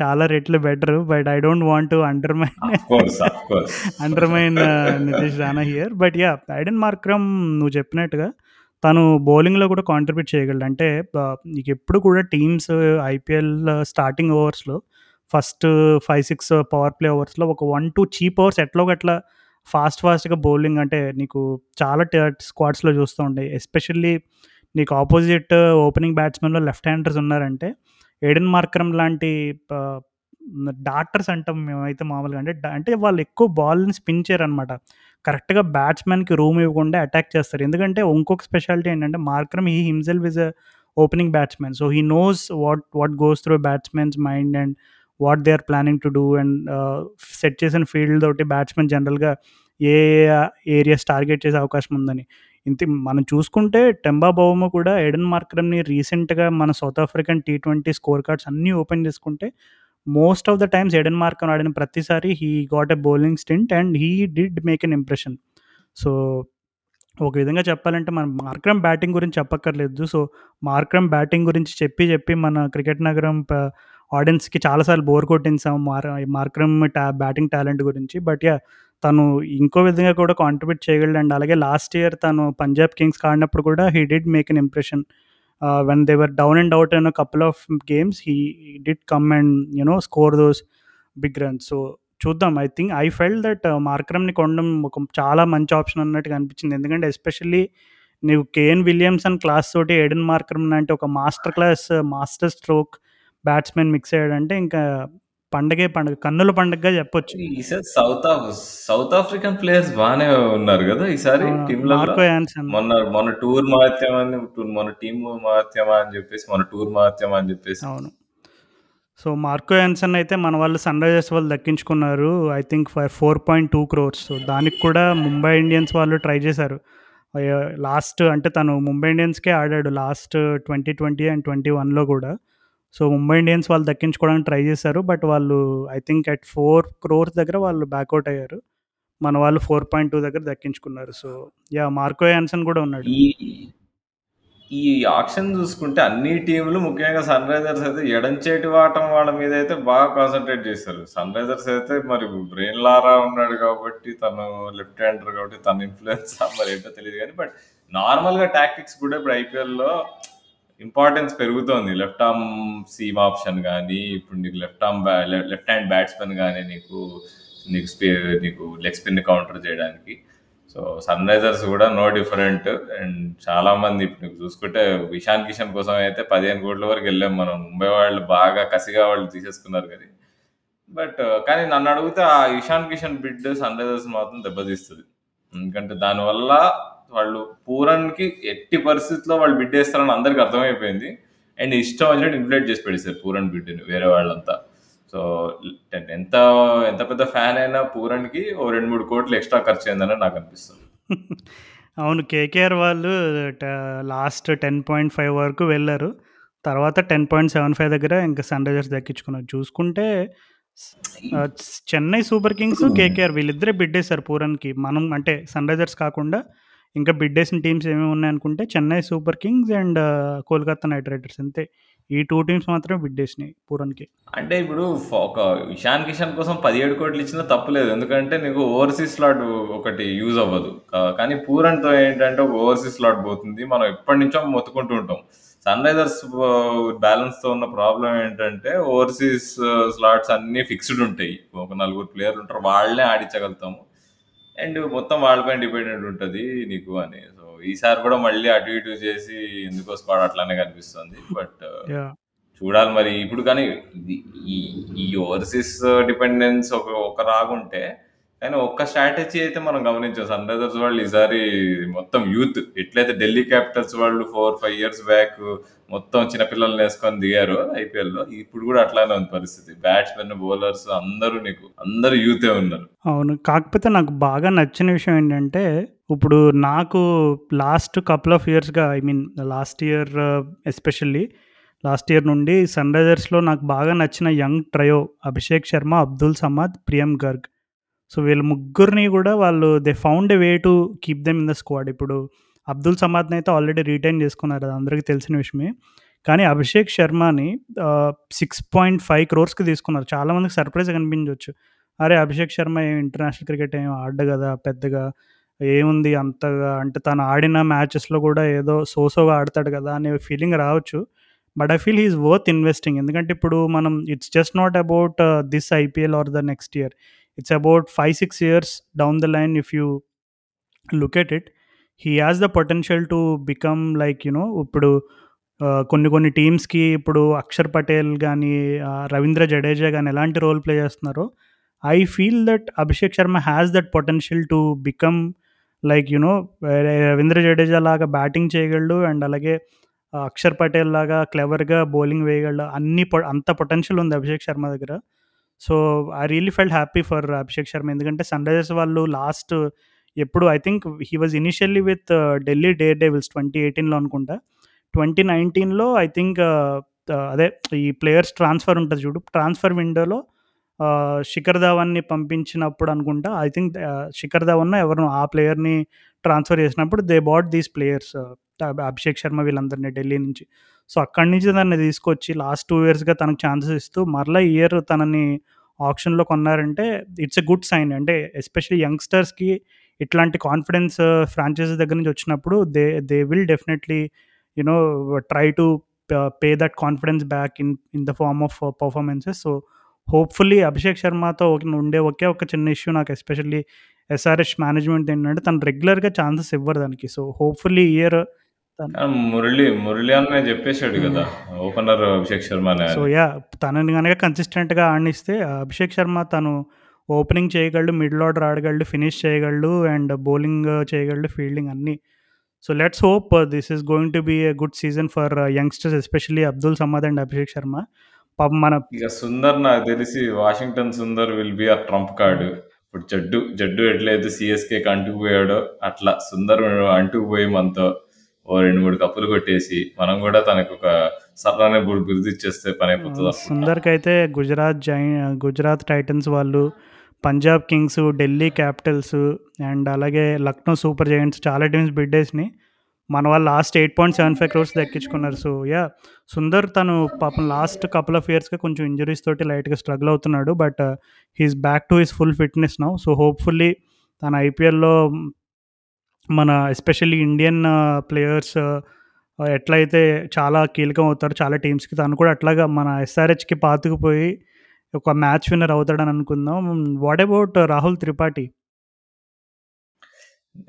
చాలా రెట్లు better. But I don't want to undermine. Of course. Undermine Nitish Rana here. But yeah! Aiden Markram నువ్వు చెప్పినట్టుగా తను బౌలింగ్‌లో కూడా కాంట్రిబ్యూట్ చేయగలడు. అంటే ఆహ్, నీకెప్పుడు కూడా టీమ్స్ ఐపీఎల్ స్టార్టింగ్ ఓవర్స్‌లో ఫస్ట్ 5, 6 పవర్ ప్లే ఓవర్స్‌లో ఒక 1, 2 చీప్ ఓవర్స్ ఎట్లోగట్లా ఫాస్ట్ ఫాస్ట్‌గా బౌలింగ్ అంటే నీకు చాలా ట స్క్వాడ్స్‌లో చూస్తూ ఉంటాయి. ఎస్పెషల్లీ నీకు ఆపోజిట్ ఓపెనింగ్ బ్యాట్స్‌మెన్‌లో లెఫ్ట్ హ్యాండర్స్ ఉన్నారంటే ఎడెన్ మార్క్రమ్ లాంటి డాటర్స్ అంటాం మేమైతే మామూలుగా. అంటే అంటే వాళ్ళు ఎక్కువ బాల్‌ని స్పిన్ చేయరనమాట. కరెక్ట్‌గా బ్యాట్స్‌మెన్‌కి రూమ్ ఇవ్వకుండా అటాక్ చేస్తారు. ఎందుకంటే ఇంకొక స్పెషాలిటీ ఏంటంటే Markram he himself is a opening batsmen. So, he knows what what goes through batsmen's mind and what they are planning to do and set చేసిన ఫీల్డ్ తోటి బ్యాట్స్‌మెన్ జనరల్‌గా ఏ ఏరియాస్ టార్గెట్ చేసే అవకాశం ఉందని. ఇంత మనం చూసుకుంటే టెంబా బౌమా కూడా ఎడెన్ మార్క్రమ్ని రీసెంట్‌గా మన సౌత్ ఆఫ్రికన్ టీ20 స్కోర్ కార్డ్స్ అన్నీ ఓపెన్ చేసుకుంటే most of the times Aiden Markram ఆడిన ప్రతిసారి he got a bowling stint and he did make an impression. So, ఒక విధంగా చెప్పాలంటే మనం మార్క్రమ్ బ్యాటింగ్ గురించి చెప్పక్కర్లేదు. సో, మార్క్రమ్ బ్యాటింగ్ గురించి చెప్పి చెప్పి మన క్రికెట్ నగరం ఆడియన్స్‌కి చాలాసార్లు బోర్ కొట్టించాం మార్ మార్క్రమ్ టా బ్యాటింగ్ టాలెంట్ గురించి. బట్ యా తను ఇంకో విధంగా కూడా కాంట్రిబ్యూట్ చేయగలడు. అండ్ అలాగే లాస్ట్ ఇయర్ తను పంజాబ్ కింగ్స్ ఆడినప్పుడు కూడా he did make an impression. When they were down and out in couple of games he did come and you know score those big runs. So, చూద్దాం. I think I fell that మార్క్రమ్ని కొనడం ఒక చాలా మంచి option అన్నట్టుగా అనిపించింది. ఎందుకంటే especially నీవు Kane Williamson class తోటి ఎడెన్ మార్క్రమ్ లాంటి ఒక master class master stroke batsmen mix అయ్యాడంటే ఇంకా పండగే పండగ. కన్నుల పండగగా చెప్పొచ్చు. ఈసారి South of South African players బానే ఉన్నారు గదా! ఈసారి అవును. Marco Jansen. మొన్న మొన్న టూర్ మహత్యం అని మొన్న టీమ్ మహత్యమా అని చెప్పేసి మొన్న టూర్ మహత్యమా అని చెప్పేసి. అవును. సో, మార్కో యాన్సన్ అయితే మన వాళ్ళు సన్‌రైజర్స్ వాళ్ళు దక్కించుకున్నారు. I think for 4.2 crores. So, దానికి కూడా ముంబై ఇండియన్స్ వాళ్ళు ట్రై చేశారు. ఆహ్, లాస్ట్ అంటే తను ముంబై ఇండియన్స్‌కే ఆడాడు లాస్ట్ 2020 అండ్ 21లో కూడా. సో, ముంబై ఇండియన్స్ వాళ్ళు దక్కించుకోవడానికి ట్రై చేశారు. బట్ వాళ్ళు I think at four crores దగ్గర వాళ్ళు బ్యాక్అవుట్ అయ్యారు. మన వాళ్ళు 4.2 దగ్గర దక్కించుకున్నారు. సో, యా మార్కో యాన్సన్ కూడా ఉన్నాడు. ఈ ఈ ఆక్షన్ చూసుకుంటే అన్ని టీంలు ముఖ్యంగా సన్ రైజర్స్ అయితే ఎడంచేటి వాటం వాళ్ళ మీద అయితే బాగా కాన్సంట్రేట్ చేశారు. సన్‌రైజర్స్ అయితే మరి బ్రెయిన్ లారా ఉన్నాడు కాబట్టి తను లెఫ్ట్ హ్యాండర్ కాబట్టి తన ఇన్ఫ్లుయెన్స్ మరి ఏంటో తెలియదు కానీ బట్ నార్మల్‌గా టాక్టిక్స్ కూడా ఇప్పుడు ఐపీఎల్‌లో ఇంపార్టెన్స్ పెరుగుతోంది. లెఫ్ట్ ఆర్మ్ సీమ్ ఆప్షన్ కానీ ఇప్పుడు నీకు లెఫ్ట్ ఆర్మ్ బ్యా లెఫ్ట్ హ్యాండ్ బ్యాట్స్‌మెన్ కానీ నీకు నీకు స్పి నీకు లెగ్ స్పిన్ కౌంటర్ చేయడానికి. సో, సన్ రైజర్స్ కూడా నో డిఫరెంట్. అండ్ చాలా మంది ఇప్పుడు నీకు చూసుకుంటే ఇషాన్ కిషన్ కోసం అయితే పదిహేను కోట్ల వరకు వెళ్ళాం మనం. ముంబై వాళ్ళు బాగా కసిగా వాళ్ళు తీసేసుకున్నారు కానీ బట్ కానీ నన్ను అడిగితే ఆ ఇషాన్ కిషన్ బిడ్ సన్‌రైజర్స్‌ని మాత్రం దెబ్బతీస్తుంది ఎందుకంటే దానివల్ల వాళ్ళు పూరన్‌కి ఎట్టి పరిస్థితిలో వాళ్ళు బిడ్ ఏస్తారని అందరికి అర్థమైపోయింది. అండ్ ఇష్టం వచ్చినట్టు ఇన్‌ఫ్లేట్ చేసి పడేసారు పూరన్ బిడ్‌ని వేరే వాళ్ళంతా. సో, ఎంత ఎంత పెద్ద ఫ్యాన్ అయినా పూరన్‌కి ఓ 2, 3 కోట్లు ఎక్స్‌ట్రా ఖర్చయిందని నాకు అనిపిస్తుంది. (laughs) అవును. కేకేఆర్ వాళ్ళు లాస్ట్ 10.5 వరకు వెళ్ళారు. తర్వాత 10.75 దగ్గర ఇంకా సన్‌రైజర్స్ దక్కించుకున్నారు. చూసుకుంటే చెన్నై సూపర్ కింగ్స్, కేకేఆర్ వీళ్ళిద్దరే బిడ్ ఏసారు పూరన్‌కి. మనం అంటే సన్‌రైజర్స్ కాకుండా ఇంకా బిడ్డేసిన టీమ్స్ ఏమేమి ఉన్నాయనుకుంటే Chennai Super Kings and Kolkata Knight Riders అంతే. ఈ టూ టీమ్స్ మాత్రమే బిడ్డేసినాయి పూరన్కి. అంటే ఇప్పుడు ఒక ఇషాన్ కిషన్ కోసం పదిహేడు కోట్లు ఇచ్చినా తప్పలేదు ఎందుకంటే నీకు ఓవర్సీస్ స్లాట్ ఒకటి యూజ్ అవ్వదు. కా- కానీ పూరన్తో ఏంటంటే ఒక ఓవర్సీస్ స్లాట్ పోతుంది. మనం ఎప్పటి నుంచో మొత్తుకుంటూ ఉంటాం. సన్ రైజర్స్ బ్యాలెన్స్తో ఉన్న ప్రాబ్లం ఏంటంటే ఓవర్సీస్ స్లాట్స్ అన్ని ఫిక్స్డ్ ఉంటాయి. ఒక నలుగురు ప్లేయర్లు ఉంటారు. వాళ్ళనే ఆడించగలుగుతాము. అండ్ మొత్తం వాళ్ళపైన డిపెండెంట్ ఉంటుంది నీకు అని. సో ఈసారి కూడా మళ్ళీ అటు ఇటు చేసి ఎందుకో స్క్వాడ్ అట్లానే కనిపిస్తుంది. బట్ చూడాలి మరి. ఇప్పుడు కానీ ఈ ఈ ఓవర్సీస్ డిపెండెన్స్ ఒక ఒక రాగుంటే కానీ ఒక్క స్ట్రాటజీ అయితే మనం గమనించాం. సన్ రైజర్స్ వాళ్ళు ఈసారి మొత్తం యూత్. ఎట్లయితే ఢిల్లీ క్యాపిటల్స్ వాళ్ళు ఫోర్ ఫైవ్ ఇయర్స్ బ్యాక్ మొత్తం చిన్నపిల్లల్ని వేసుకొని దిగారు ఐపీఎల్లో. ఇప్పుడు కూడా అట్లానే ఉంది పరిస్థితి. బ్యాట్స్మెన్ బౌలర్స్ అందరూ నీకు అందరూ యూతే ఉన్నారు. అవును. కాకపోతే నాకు బాగా నచ్చిన విషయం ఏంటంటే ఇప్పుడు నాకు లాస్ట్ కపుల్ ఆఫ్ ఇయర్స్గా I mean last year especially last year నుండి సన్ రైజర్స్లో నాకు బాగా నచ్చిన young trio Abhishek Sharma Abdul Samad Priyam Garg. So వీళ్ళ ముగ్గురిని కూడా వాళ్ళు they found a way to keep them in the squad ఇప్పుడు అబ్దుల్ సమాద్ని అయితే ఆల్రెడీ రిటైన్ చేసుకున్నారు అది అందరికీ తెలిసిన విషయమే. కానీ అభిషేక్ శర్మని సిక్స్ పాయింట్ ఫైవ్ క్రోర్స్కి తీసుకున్నారు. చాలామందికి సర్ప్రైజ్ కనిపించవచ్చు అరే అభిషేక్ శర్మ ఏం ఇంటర్నేషనల్ క్రికెట్ ఏం ఆడ కదా పెద్దగా ఏముంది అంతగా? అంటే తను ఆడిన మ్యాచెస్లో కూడా ఏదో సోసోగా ఆడతాడు కదా అనే ఫీలింగ్ రావచ్చు. But I feel he's worth investing ఎందుకంటే ఇప్పుడు మనం it's just not about this IPL or the next year it's about five six years down the line if you look at it he has the potential to become like you know ఇప్పుడు కొన్ని కొన్ని టీమ్స్కి ఇప్పుడు అక్షర్ పటేల్ కానీ రవీంద్ర జడేజా కానీ ఎలాంటి role play చేస్తున్నారో I feel that Abhishek Sharma has that potential to become like you know Ravindra Jadeja లాగా batting చేయగలడు అండ్ అలాగే అక్షర్ పటేల్ లాగా క్లెవర్గా బౌలింగ్ వేయగలడు. అన్ని పొ- అంత పొటెన్షియల్ ఉంది అభిషేక్ శర్మ దగ్గర. So I really felt happy for Abhishek Sharma. ఎందుకంటే సన్ రైజర్స్ వాళ్ళు లాస్ట్ ఎప్పుడు I think he was initially with Delhi Daredevils twenty ఎయిటీన్లో అనుకుంటా. ట్వంటీ నైన్టీన్లో ఐ థింక్ అదే ఈ ప్లేయర్స్ ట్రాన్స్ఫర్ ఉంటుంది చూడు. ట్రాన్స్ఫర్ విండోలో శిఖర్ ధావన్ని పంపించినప్పుడు అనుకుంటా ఐ థింక్ శిఖర్ ధావన్ ఎవరినో ఆ ప్లేయర్ని ట్రాన్స్ఫర్ చేసినప్పుడు they bought these players Abhishek Sharma వీళ్ళందరినీ ఢిల్లీ నుంచి. సో అక్కడి నుంచి దాన్ని తీసుకొచ్చి లాస్ట్ టూ ఇయర్స్గా తనకు ఛాన్సెస్ ఇస్తూ మరలా ఇయర్ తనని ఆప్షన్లో కొన్నారంటే ఇట్స్ ఎ గుడ్ సైన్. అంటే ఎస్పెషల్లీ యంగ్స్టర్స్కి ఇట్లాంటి కాన్ఫిడెన్స్ ఫ్రాంచైజీ దగ్గర నుంచి వచ్చినప్పుడు they they will definitely you know try to pay that confidence back in in the form of performances. So hopefully Abhishek శర్మతో ఉండే ఒకే ఒక చిన్న ఇష్యూ నాకు ఎస్పెషల్లీ ఎస్ఆర్ఎస్ మేనేజ్మెంట్ ఏంటంటే తను రెగ్యులర్గా ఛాన్సెస్ ఇవ్వరు దానికి. సో హోప్ఫుల్లీ ఇయర్ కానీ మురళి మురళి అన్న చెప్పేశాడు కదా ఓపెనర్ అభిషేక్ శర్మ అనే. సో యా తనని కనుక కన్సిస్టెంట్గా ఆడిస్తే అభిషేక్ శర్మ తను ఓపెనింగ్ చేయగలడు మిడిల్ ఆర్డర్ ఆడగలడు ఫినిష్ చేయగలడు అండ్ బౌలింగ్ చేయగలడు ఫీల్డింగ్ అన్నీ. So let's hope this is going to be a good season for youngsters especially Abdul Samad and Abhishek Sharma పాపం మన ఇక సుందర్ నాకు తెలిసి Washington Sundar will be a trump card ఇప్పుడు జడ్డు జడ్డు ఎట్లయితే సిఎస్కేకి అంటుకుపోయాడో అట్లా సుందర్ అంటుకుపోయి మనతో ఓ రెండు మూడు కప్పులు కొట్టేసి మనం కూడా తనకు ఒక సరదానే బిరుదు ఇచ్చేస్తే పని అయిపోతుంది సుందర్కి అయితే గుజరాత్ జై గుజరాత్ టైటన్స్ వాళ్ళు Punjab Kings Delhi Capitals and అలాగే లక్నో సూపర్ జైంట్స్ చాలా టీమ్స్ బిడ్డేసినాయి మన వాళ్ళు last eight point seven five crores దక్కించుకున్నారు. సో యా సుందర్ తను పాపం లాస్ట్ కపుల్ ఆఫ్ ఇయర్స్గా కొంచెం ఇంజరీస్ తోటి లైట్గా స్ట్రగుల్ అవుతున్నాడు but he's back to his full fitness now so hopefully తన ఐపీఎల్లో మన ఎస్పెషల్లీ ఇండియన్ ప్లేయర్స్ ఎట్లయితే చాలా కీలకం అవుతారు చాలా టీమ్స్కి తను కూడా అట్లాగా మన ఎస్ఆర్హెచ్కి పాతుకుపోయి ఒక మ్యాచ్ విన్నర్ అవుతాడని అనుకుందాం. వాట్ అబౌట్ రాహుల్ త్రిపాఠి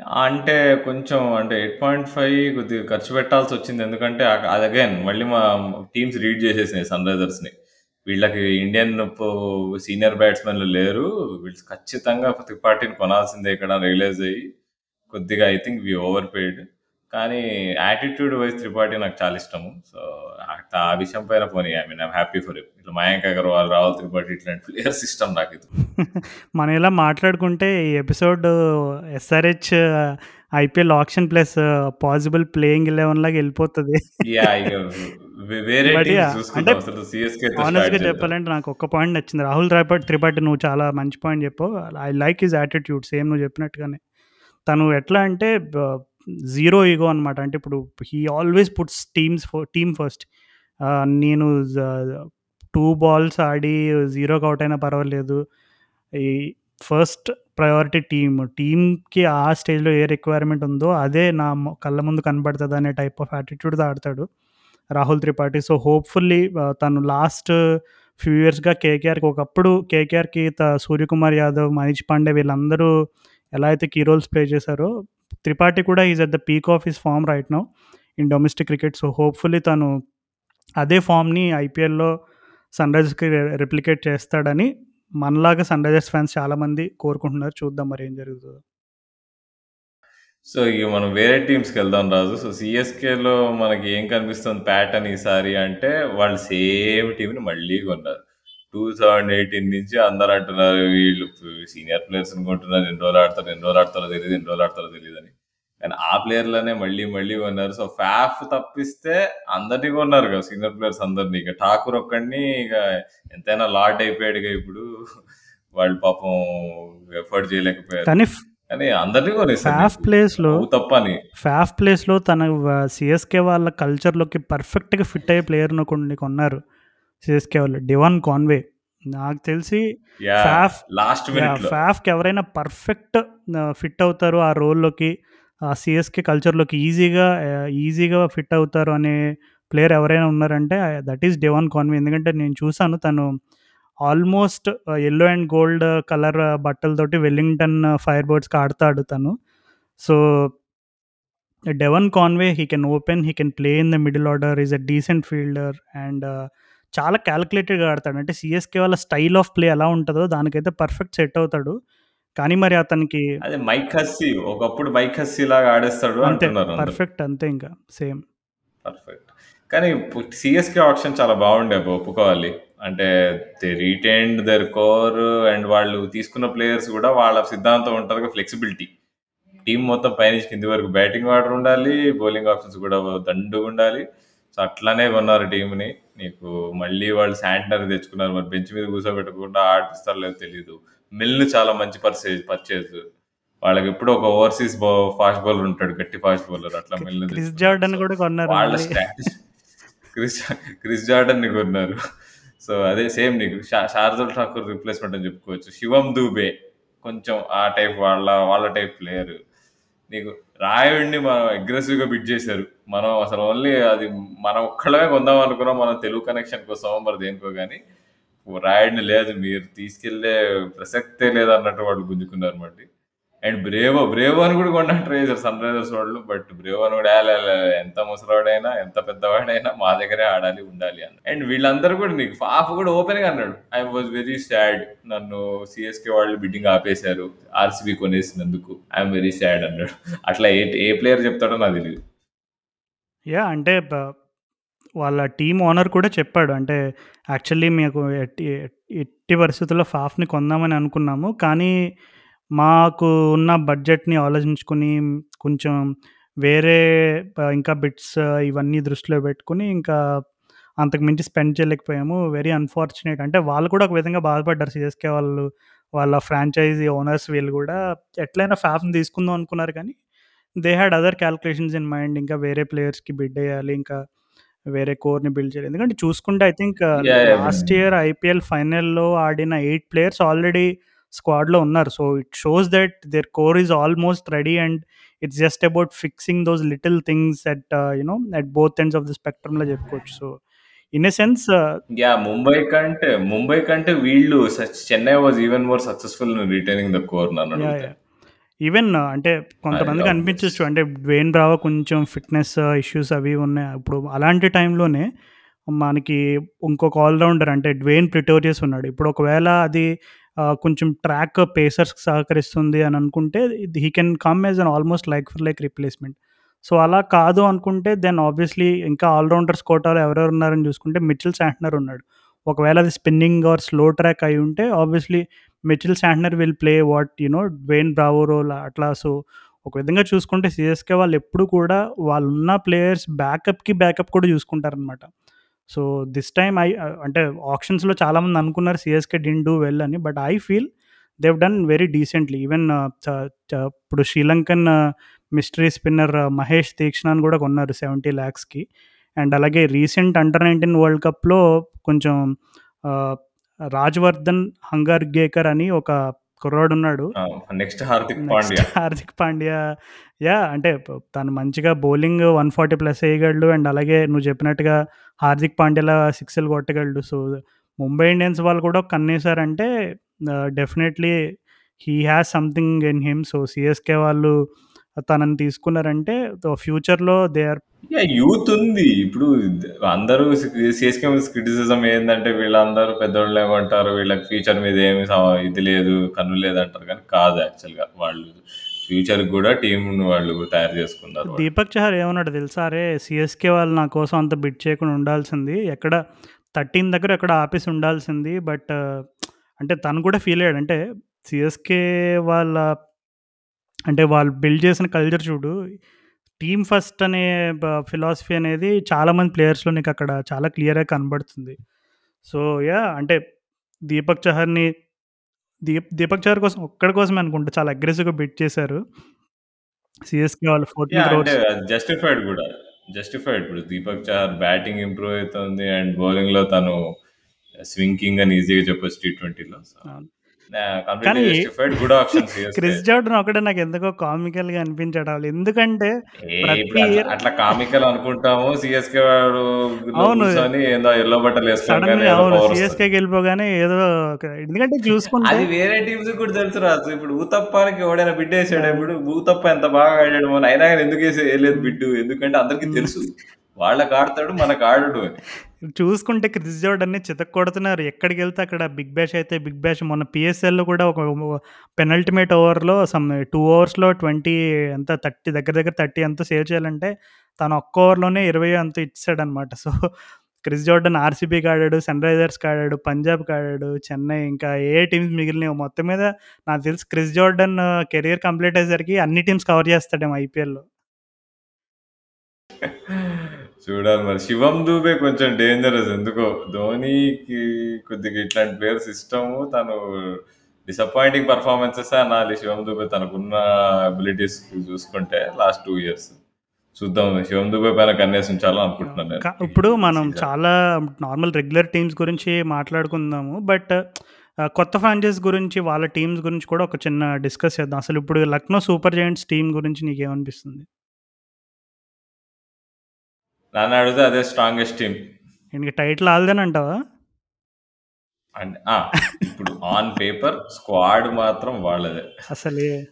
అంటే కొంచెం అంటే ఎయిట్ పాయింట్ ఫైవ్ కొద్దిగా ఖర్చు పెట్టాల్సి వచ్చింది. ఎందుకంటే అది అగైన్ మళ్ళీ మా టీమ్స్ రీడ్ చేసేసినాయి సన్ రైజర్స్ని వీళ్ళకి ఇండియన్ సీనియర్ బ్యాట్స్మెన్లు లేరు. వీళ్ళు ఖచ్చితంగా త్రిపాఠిని కొనాల్సిందే ఇక్కడ రియలైజ్ అయ్యి. కొద్దిగా I think we over paid కానీ యాటిట్యూడ్ వైజ్ త్రిపాఠి నాకు చాలా ఇష్టము. సో ఆ విషయం పైన పోనీ I mean I'm happy for ఇట్లా మయాంక్ అగర్వాల్ రాహుల్ త్రిపాఠి ఇట్లాంటి ప్లేయర్స్ ఇష్టం నాకు ఇది. (laughs) మనం ఇలా మాట్లాడుకుంటే ఈ episode SRH IPL auction plus possible playing eleven లాగా వెళ్ళిపోతుంది. ఆనెస్ట్గా చెప్పాలంటే నాకు ఒక్క పాయింట్ నచ్చింది. రాహుల్ త్రిపాఠి త్రిపాఠి నువ్వు చాలా మంచి పాయింట్ చెప్పావు. I like his attitude same నువ్వు చెప్పినట్టుగానే. తను ఎట్లా అంటే జీరో ఈగో అనమాట. అంటే ఇప్పుడు he always puts teams team first. నేను టూ బాల్స్ ఆడి జీరోకి అవుట్ అయినా పర్వాలేదు. ఈ ఫస్ట్ ప్రయారిటీ టీమ్. టీమ్‌కి ఆ స్టేజ్‌లో ఏ రిక్వైర్మెంట్ ఉందో అదే నా కళ్ళ ముందు కనబడుతుంది అనే టైప్ ఆఫ్ యాటిట్యూడ్‌తో ఆడతాడు రాహుల్ త్రిపాఠి. సో, హోప్‌ఫుల్లీ తను లాస్ట్ ఫ్యూ ఇయర్స్‌గా కేకేఆర్‌కి ఒకప్పుడు కేకేఆర్‌కి త సూర్యకుమార్ యాదవ్, మనీష్ పాండే వీళ్ళందరూ ఎలా అయితే కీ రోల్స్ ప్లే చేశారో, త్రిపాఠి కూడా is at the peak of his form right now in domestic cricket. So, hopefully తను అదే ఫామ్ని ఐపీఎల్‌లో సన్ రైజర్స్కి రిప్లికేట్ చేస్తాడని మనలాగా సన్‌రైజర్స్ ఫ్యాన్స్ చాలామంది కోరుకుంటున్నారు. చూద్దాం మరి ఏం జరుగుతుందో సో, ఇగ మనం వేరే టీమ్స్కి వెళ్దాం రాజు. సో, సీఎస్‌కేలో మనకి ఏం కనిపిస్తుంది ప్యాటర్న్ ఈసారి అంటే, వాళ్ళు సేమ్ టీంని మళ్ళీ కొన్నారు. 2018 నుంచి అందరూ అంటున్నారు వీళ్ళు సీనియర్ ప్లేయర్స్‌ని కొంటున్నారు. ఎన్ని రోజులు ఆడతారు, ఎన్ని రోజులు ఆడతారో తెలీదు, ఎన్ని రోజులు ఆడతారో తెలీదని. కానీ ఆ ప్లేయర్‌లనే మళ్ళీ మళ్ళీ కొన్నారు. సో, ఫాఫ్ తప్పిస్తే అందరిని కొన్నారు కదా! సీనియర్ ప్లేయర్స్ అందరిని. ఇక ఠాకూర్ ఒక్కడిని ఇక ఎంతైనా లార్డ్ అయిపోయాడుగా ఇప్పుడు. వాళ్ళు పాపం ఎఫర్ట్ చేయలేకపోయారు. కానీ ఫ్ కానీ అందరిని కొనేసారు ఫాఫ్ నీకు. ప్లేస్‌లో నువ్వు తప్ప అని. ఫాఫ్ ప్లేస్‌లో తన సీఎస్‌కే వాళ్ళ కల్చర్‌లోకి పర్ఫెక్ట్‌గా ఫిట్ అయ్యే ప్లేయర్‌ని ఒకడిని కొన్నారు. సీఎస్‌కే వాళ్ళు. Devon Conway. నాకు తెలిసి! Faf last. ఫాఫ్‌కి ఎవరైనా పర్ఫెక్ట్ ఫిట్ అవుతారు ఆ రోల్‌లోకి, ఆ సీఎస్‌కే కల్చర్‌లోకి ఈజీగా ఈజీగా ఫిట్ అవుతారు అనే ప్లేయర్ ఎవరైనా ఉన్నారంటే దట్ ఈస్ డివాన్ కాన్వే. ఎందుకంటే నేను చూసాను తను almost yellow and gold colour బట్టలతోటి Wellington fire బర్డ్స్‌కి ఆడతాడు తను. So Devon Conway he can open, he can play in the middle order. Is a decent fielder and చాలా కాలిక్యులేటెడ్‌గా ఆడతాడు. అంటే సీఎస్‌కే వాళ్ళ స్టైల్ ఆఫ్ ప్లే ఎలా ఉంటదో దానికైతే పర్ఫెక్ట్ సెట్ అవుతాడు. కానీ మరి అతనికి అదే మైక్ హస్సీ. ఒకప్పుడు మైక్ హస్సీ లాగా ఆడేస్తాడు అంతే. పర్ఫెక్ట్ అంతే ఇంకా. సేమ్. పర్ఫెక్ట్. కానీ సీఎస్‌కే ఆప్షన్ చాలా బాగుండే! ఒప్పుకోవాలి. అంటే they retained their core and వాళ్ళు తీసుకున్న ప్లేయర్స్ కూడా వాళ్ళ సిద్ధాంతం ఉంటదిగా ఫ్లెక్సిబిలిటీ. టీమ్ మొత్తం పైనుంచి కింది వరకు బ్యాటింగ్ ఆర్డర్ ఉండాలి. బౌలింగ్ ఆప్షన్స్ కూడా దండుగుండాలి. సో, అట్లనే కొన్నారు టీమ్‌ని. నీకు మళ్ళీ వాళ్ళు శాంట్నర్ తెచ్చుకున్నారు. మరి బెంచ్ మీద కూర్చోబెట్టకుండా ఆడిపిస్తారో లేదో తెలీదు. మిల్‌న్ చాలా మంచి పర్సేజ్ పర్చేజ్. వాళ్ళకెప్పుడూ ఒక ఓవర్‌సీస్ ఫాస్ట్ బౌలర్ ఉంటాడు. గట్టి ఫాస్ట్ బౌలర్. అట్లా మిల్‌న్ క్రిస్. జార్డన్ కూడా కొన్నారు వాళ్ళ క్రిస్ క్రిస్ జార్డన్‌ని కొన్నారు. సో, అదే సేమ్ నీకు శార్దుల్ ఠాకూర్ రిప్లేస్‌మెంట్ అని చెప్పుకోవచ్చు. శివం దూబే కొంచెం ఆ టైప్ వాళ్ళ వాళ్ళ టైప్ ప్లేయర్. నీకు రాయుడిని మనం అగ్రెసివ్‌గా బిడ్ చేశారు. మనం అసలు ఓన్లీ అది మనం ఒక్కళ్ళమే కొందాం అనుకున్నాం. మనం తెలుగు కనెక్షన్ కోసమో మరి దేనికో కానీ రాయుడిని లేదు మీరు తీసుకెళ్ళే ప్రసక్తే లేదన్నట్టు వాళ్ళు గుంజుకున్నారు మళ్ళీ. అండ్ బ్రేవో, అని కూడా కొనడానికి ట్రై చేశారు సన్ రైజర్స్ వాళ్ళు. బట్ బ్రేవో అని కూడా ఎంత ముసలోడైనా, ఎంత పెద్దవాడైనా మా దగ్గరే ఆడాలి, ఉండాలి" అని అండ్ వీళ్ళందరూ కూడా నీకు ఫాఫ్ కూడా ఓపెన్‌గా అన్నాడు. I was very sad. నన్ను సీఎస్‌కే వాళ్ళు బిడ్డింగ్ ఆపేశారు. ఆర్‌సీబీ కొనేసినందుకు. ఐఎమ్ వెరీ సాడ్ అన్నాడు. అట్లా ఏ ఏ ప్లేయర్ చెప్తాడో నాకు తెలియదు యా అంటే వాళ్ళ టీమ్ ఓనర్ కూడా చెప్పాడు. అంటే యాక్చువల్లీ మీకు ఎట్టి ఎట్టి పరిస్థితుల్లో ఫాఫ్‌ని కొందామని అనుకున్నాము. కానీ మాకు ఉన్న బడ్జెట్‌ని ఆలోచించుకొని కొంచెం వేరే ప ఇంకా బిట్స్ ఇవన్నీ దృష్టిలో పెట్టుకొని ఇంకా అంతకు మించి స్పెండ్ చేయలేకపోయాము. Very unfortunate. అంటే వాళ్ళు కూడా ఒక విధంగా బాధపడ్డారు సీఎస్‌కే వాళ్ళు. వాళ్ళ ఫ్రాంచైజీ ఓనర్స్ వీళ్ళు కూడా ఎట్లైనా ఫాఫ్‌ని తీసుకుందాం అనుకున్నారు కానీ they had other calculations in mind. ఇంకా వేరే ప్లేయర్స్‌కి బిడ్ ఎయ్యాలి. ఇంకా వేరే కోర్‌ని బిల్డ్ చేయాలి. ఎందుకంటే చూసుకుంటే I think yeah! Yeah! Last year IPL ఫైనల్‌లో ఆడిన 8 ప్లేయర్స్ ఆల్రెడీ స్క్వాడ్‌లో ఉన్నారు. So, it shows that their core is almost ready and it's just about fixing those little things at you know at both ends of the స్పెక్ట్రమ్‌లో చెప్పుకోవచ్చు. So, in a sense yeah! Mumbai కంటే ముంబై కంటే వీళ్ళు Chennai was even more successful retaining the core. Yeah! Even అంటే కొంతమందికి obvious. అనిపించొచ్చు. అంటే Dwayne Bravo కొంచెం fitness issues అవి ఉన్నాయి. ఇప్పుడు అలాంటి టైంలోనే మనకి ఇంకొక ఆల్ రౌండర్ అంటే డ్వేన్ ప్రిటోరియస్ ఉన్నాడు. ఇప్పుడు ఒకవేళ అది కొంచెం ట్రాక్ పేసర్స్‌కి సహకరిస్తుంది అని అనుకుంటే he can come as an almost like for like replacement. So, అలా కాదు అనుకుంటే దెన్ ఆబ్వియస్‌లీ ఇంకా ఆల్ రౌండర్స్ కోటాలో ఎవరెవరు ఉన్నారని చూసుకుంటే మిచిల్ శాంట్నర్ ఉన్నాడు. ఒకవేళ అది స్పిన్నింగ్ ఆర్ స్లో ట్రాక్ అయి ఉంటే obviously Mitchell Santner will play what you know Dwayne Bravo role అట్లా. సో, ఒక విధంగా చూసుకుంటే సిఎస్కే వాళ్ళు ఎప్పుడు కూడా వాళ్ళున్న ప్లేయర్స్ బ్యాకప్‌కి బ్యాకప్ కూడా చూసుకుంటారనమాట. సో, దిస్ టైమ్ ఐ అంటే ఆక్షన్స్‌లో చాలామంది అనుకున్నారు సీఎస్‌కే డిన్ డూ వెల్ అని. But I feel they've done very decently. Even చ చ ఇప్పుడు శ్రీలంకన్ మిస్టరీ స్పిన్నర్ మహేష్ తీక్షణాన్ని కూడా కొన్నారు సెవెంటీ ల్యాక్స్కి అండ్ అలాగే రీసెంట్ అండర్ నైన్టీన్ వరల్డ్ కప్లో కొంచెం రాజ్వర్ధన్ హంగర్గేకర్ అని ఒక కుర్రాడు ఉన్నాడు నెక్స్ట్ హార్దిక్ పాండ్యా. హార్దిక్ పాండ్యా. యా అంటే తను మంచిగా బౌలింగ్ వన్ ఫార్టీ ప్లస్ వేయగలడు అండ్ అలాగే నువ్వు చెప్పినట్టుగా హార్దిక్ పాండ్యాల సిక్స్లు కొట్టగలడు. సో ముంబై ఇండియన్స్ వాళ్ళు కూడా కన్నేసారంటే definitely he has something in him. So CSK వాళ్ళు తనని తీసుకున్నారంటే ఫ్యూచర్లో దే ఆర్ యూత్ ఉంది. ఇప్పుడు అందరూ సీఎస్‌కే క్రిటిసిజం ఏంటంటే వీళ్ళందరూ పెద్దవాళ్ళు ఏమంటారు వీళ్ళకి ఫ్యూచర్ మీద ఏమి ఇది లేదు కన్ను లేదంటారు. కానీ కాదు యాక్చువల్గా వాళ్ళు ఫ్యూచర్ కూడా టీం వాళ్ళు తయారు చేసుకున్నారు దీపక్ చహర్ ఏమన్నాడు తెలుసా? అరే సిఎస్కే వాళ్ళు నా కోసం అంత బిట్ చేయకుండా ఉండాల్సింది. ఎక్కడ థర్టీన్ దగ్గర ఎక్కడ ఆపేసి ఉండాల్సింది. బట్ అంటే తను కూడా ఫీల్ అయ్యాడు. అంటే సిఎస్కే వాళ్ళ అంటే వాళ్ళు బిల్డ్ చేసిన కల్చర్ చూడు టీమ్ ఫస్ట్ అనే ఫిలాసఫీ అనేది చాలామంది ప్లేయర్స్లో నీకు అక్కడ చాలా క్లియర్గా కనబడుతుంది. సో యా అంటే దీపక్ చహర్ని దీప్ దీపక్ చహర్ కోసం ఒక్కడి కోసమే అనుకుంటా చాలా అగ్రెసివ్గా బిట్ చేశారు. సిఎస్కే వాళ్ళు ఫోర్టీన్ జస్టిఫైడ్ కూడా జస్టిఫైడ్ ఇప్పుడు దీపక్ చహర్ బ్యాటింగ్ ఇంప్రూవ్ అవుతుంది అండ్ బౌలింగ్లో తను స్వింకింగ్ అని ఈజీగా చెప్పొచ్చు టీ ట్వంటీలో క్రిస్ జార్డన్ ఒకటే నాకు ఎందుకో కామికల్గా అనిపించాడు వాళ్ళు ఎందుకంటే అట్లా కామికల్ అనుకుంటాము. సిఎస్కే వాడు అవును. ఏదో ఎల్లో బట్టలు అవును సిఎస్కే వెళ్ళిపోగానే ఏదో ఎందుకంటే చూసుకుంటే అది వేరే టీమ్స్ కూడా తెలుసు రాదు ఇప్పుడు ఊతప్పానికి ఎవడైనా బిడ్ వేసాడు ఇప్పుడు ఊతప్ప ఎంత బాగా ఆడాడు మన. అయినా కానీ ఎందుకు వేసే వేయలేదు బిడ్డు. ఎందుకంటే అందరికి తెలుసు. వాళ్ళకి ఆడతాడు మనకు ఆడడు అని చూసుకుంటే క్రిస్ జోర్డన్ని చితక్కొడుతున్నారు. ఎక్కడికి వెళ్తే అక్కడ బిగ్ బ్యాష్ అయితే బిగ్ బ్యాష్ మొన్న పిఎస్ఎల్లో కూడా ఒక పెనల్టిమేట్ ఓవర్లో సమ్ టూ అవర్స్లో ట్వంటీ ఎంత థర్టీ దగ్గర దగ్గర థర్టీ ఎంత సేవ్ చేయాలంటే తను ఒక్క ఓవర్లోనే ఇరవై అంత ఇచ్చాడనమాట సో క్రిస్ జోర్డన్ ఆర్సీబీకి ఆడాడు సన్ రైజర్స్కి ఆడాడు పంజాబ్కి ఆడాడు చెన్నై ఇంకా ఏ టీమ్స్ మిగిలినవి మొత్తం మీద నాకు తెలిసి క్రిస్ జోర్డన్ కెరీర్ కంప్లీట్ అయ్యేసరికి అన్ని టీమ్స్ కవర్ చేస్తాడేమో ఐపీఎల్లో. (laughs) చూడాలి మరి. శివం దూబే కొంచెం డేంజరస్ ఎందుకో? ధోనికి కొద్దిగా ఇట్లాంటి ప్లేయర్స్ ఇష్టము. తను డిసప్పాయింటింగ్ పర్ఫార్మెన్సెస్ అనాలి. శివం దూబే తనకున్న అబిలిటీస్ చూసుకుంటే లాస్ట్ టూ ఇయర్స్ చూద్దాం. శివం దూబే పైన కన్నేసి ఉంచాలని అనుకుంటున్నాను ఇప్పుడు మనం చాలా నార్మల్ రెగ్యులర్ టీమ్స్ గురించి మాట్లాడుకుందాము. బట్ కొత్త ఫ్రాంచైజ్ గురించి వాళ్ళ టీమ్స్ గురించి కూడా ఒక చిన్న డిస్కస్ చేద్దాం. అసలు ఇప్పుడు లక్నో సూపర్ జైంట్స్ టీం గురించి నీకేమనిపిస్తుంది? నన్ను అడిగితే అదే స్ట్రాంగెస్ట్ టీమ్ ఇంక టైటిల్ ఆల్దేని అంటావా? అండ్ ఇప్పుడు ఆన్ పేపర్ స్క్వాడ్ మాత్రం వాళ్ళదే. అసలే.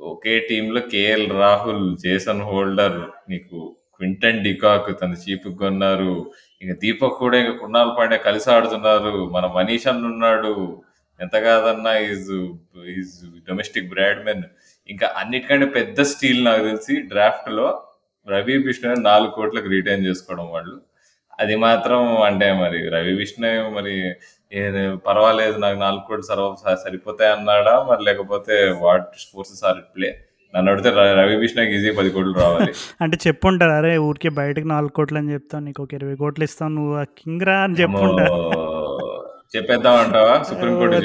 ఒకే టీంలో కేఎల్ రాహుల్ జేసన్ హోల్డర్ నీకు క్వింటన్ డికాక్ తన చీప్ కొన్నారు. ఇక దీపక్ కూడా ఇంకా కున్నాల్ పాండే కలిసి ఆడుతున్నారు. మన మనీషన్ ఉన్నాడు. ఎంత కాదన్నా ఈజ్ ఈజ్ డొమెస్టిక్ బ్రాడ్మెన్ ఇంకా అన్నిటికంటే పెద్ద స్టీల్ నాకు తెలిసి డ్రాఫ్ట్లో రవి విష్ణు నాలుగు కోట్లకు రిటైన్ చేసుకోవడం వాళ్ళు. అది మాత్రం అంటే మరి రవి విష్ణు మరి పర్వాలేదు నాకు నాలుగు కోట్లు సర్వ సరిపోతాయి అన్నాడా? మరి లేకపోతే వాట్ ఫోర్సెస్ ఆర్ ప్లే? నన్ను అడిగితే రవి విష్ణుకి ఈజీ పది కోట్లు రావాలి. (laughs) అంటే చెప్పుంటారు అరే ఊరికే బయటకు నాలుగు కోట్లు అని చెప్తాను నీకు ఒక ఇరవై కోట్లు ఇస్తాను నువ్వు కింగ్ రా అని చెప్పుంటారు. చెప్పేద్దాం అంటావా? సుప్రీంకోర్టు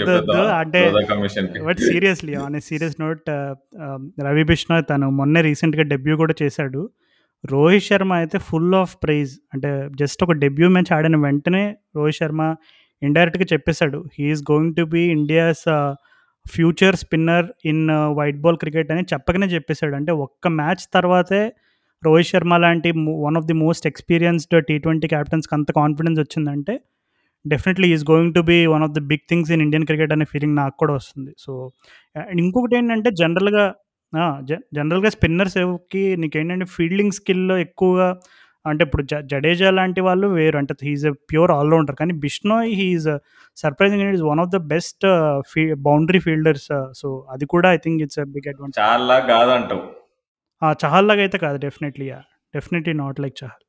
అంటే but seriously on serious note Ravi Bishnoi తను మొన్నే రీసెంట్గా డెబ్యూ కూడా చేశాడు. రోహిత్ శర్మ అయితే ఫుల్ ఆఫ్ ప్రైజ్ అంటే జస్ట్ ఒక డెబ్యూ మ్యాచ్ ఆడిన వెంటనే రోహిత్ శర్మ ఇండైరెక్ట్గా చెప్పేశాడు. He is going to be India's future spinner in white ball cricket అని చెప్పకనే చెప్పేశాడు. అంటే ఒక్క మ్యాచ్ తర్వాతే రోహిత్ శర్మ లాంటి one of the most experienced T twenty క్యాప్టెన్స్కి అంత కాన్ఫిడెన్స్ వచ్చిందంటే definitely is going to be one of the big things in Indian cricket అనే ఫీలింగ్ నాకు కూడా వస్తుంది. సో ఇంకొకటి ఏంటంటే జనరల్గా జనరల్గా స్పిన్నర్స్కి నీకేంటంటే ఫీల్డింగ్ స్కిల్లో ఎక్కువగా అంటే ఇప్పుడు జ జడేజా లాంటి వాళ్ళు వేరు. అంటే హీఈస్ ఎ ప్యూర్ ఆల్రౌండర్. కానీ Bishnoi he is surprising it is one of the best fee boundary fielders. So అది కూడా I think it's big advantage. చాలా కాదంటావు. చహల్ లాగా అయితే కాదు. Definitely definitely not like Chahal.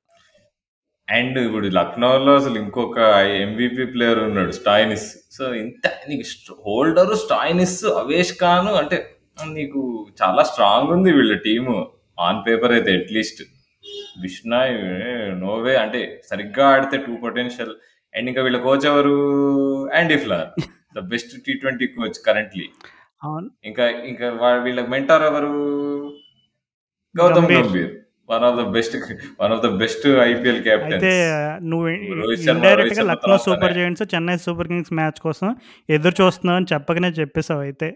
And ఇప్పుడు లక్నోలో అసలు ఇంకొక ఎంవిపి ప్లేయర్ ఉన్నాడు స్టాయినిస్. సో ఇంత నీకు హోల్డర్ స్టాయినిస్ అవేష్ ఖాన్ అంటే నీకు చాలా స్ట్రాంగ్ ఉంది వీళ్ళ టీము ఆన్ పేపర్ అయితే at least Bishnoi no way అంటే సరిగ్గా ఆడితే టూ పొటెన్షియల్ అండ్ ఇంకా వీళ్ళ కోచ్ ఎవరు? Andy Flower the best T twenty coach currently ఇంకా ఇంకా వీళ్ళ మెంటార్ ఎవరు? Gautam Gambhir. Gambhir. One of the best one of the best IPL అయితే కెప్టెన్స్ నువ్వు Rohit Sharma indirect రోహిత్గా Sharma Lucknow Super Giants Chennai Super Kings match కోసం ఎదురు చూస్తున్నావు అని చెప్పకనే చెప్పేసావు అయితే.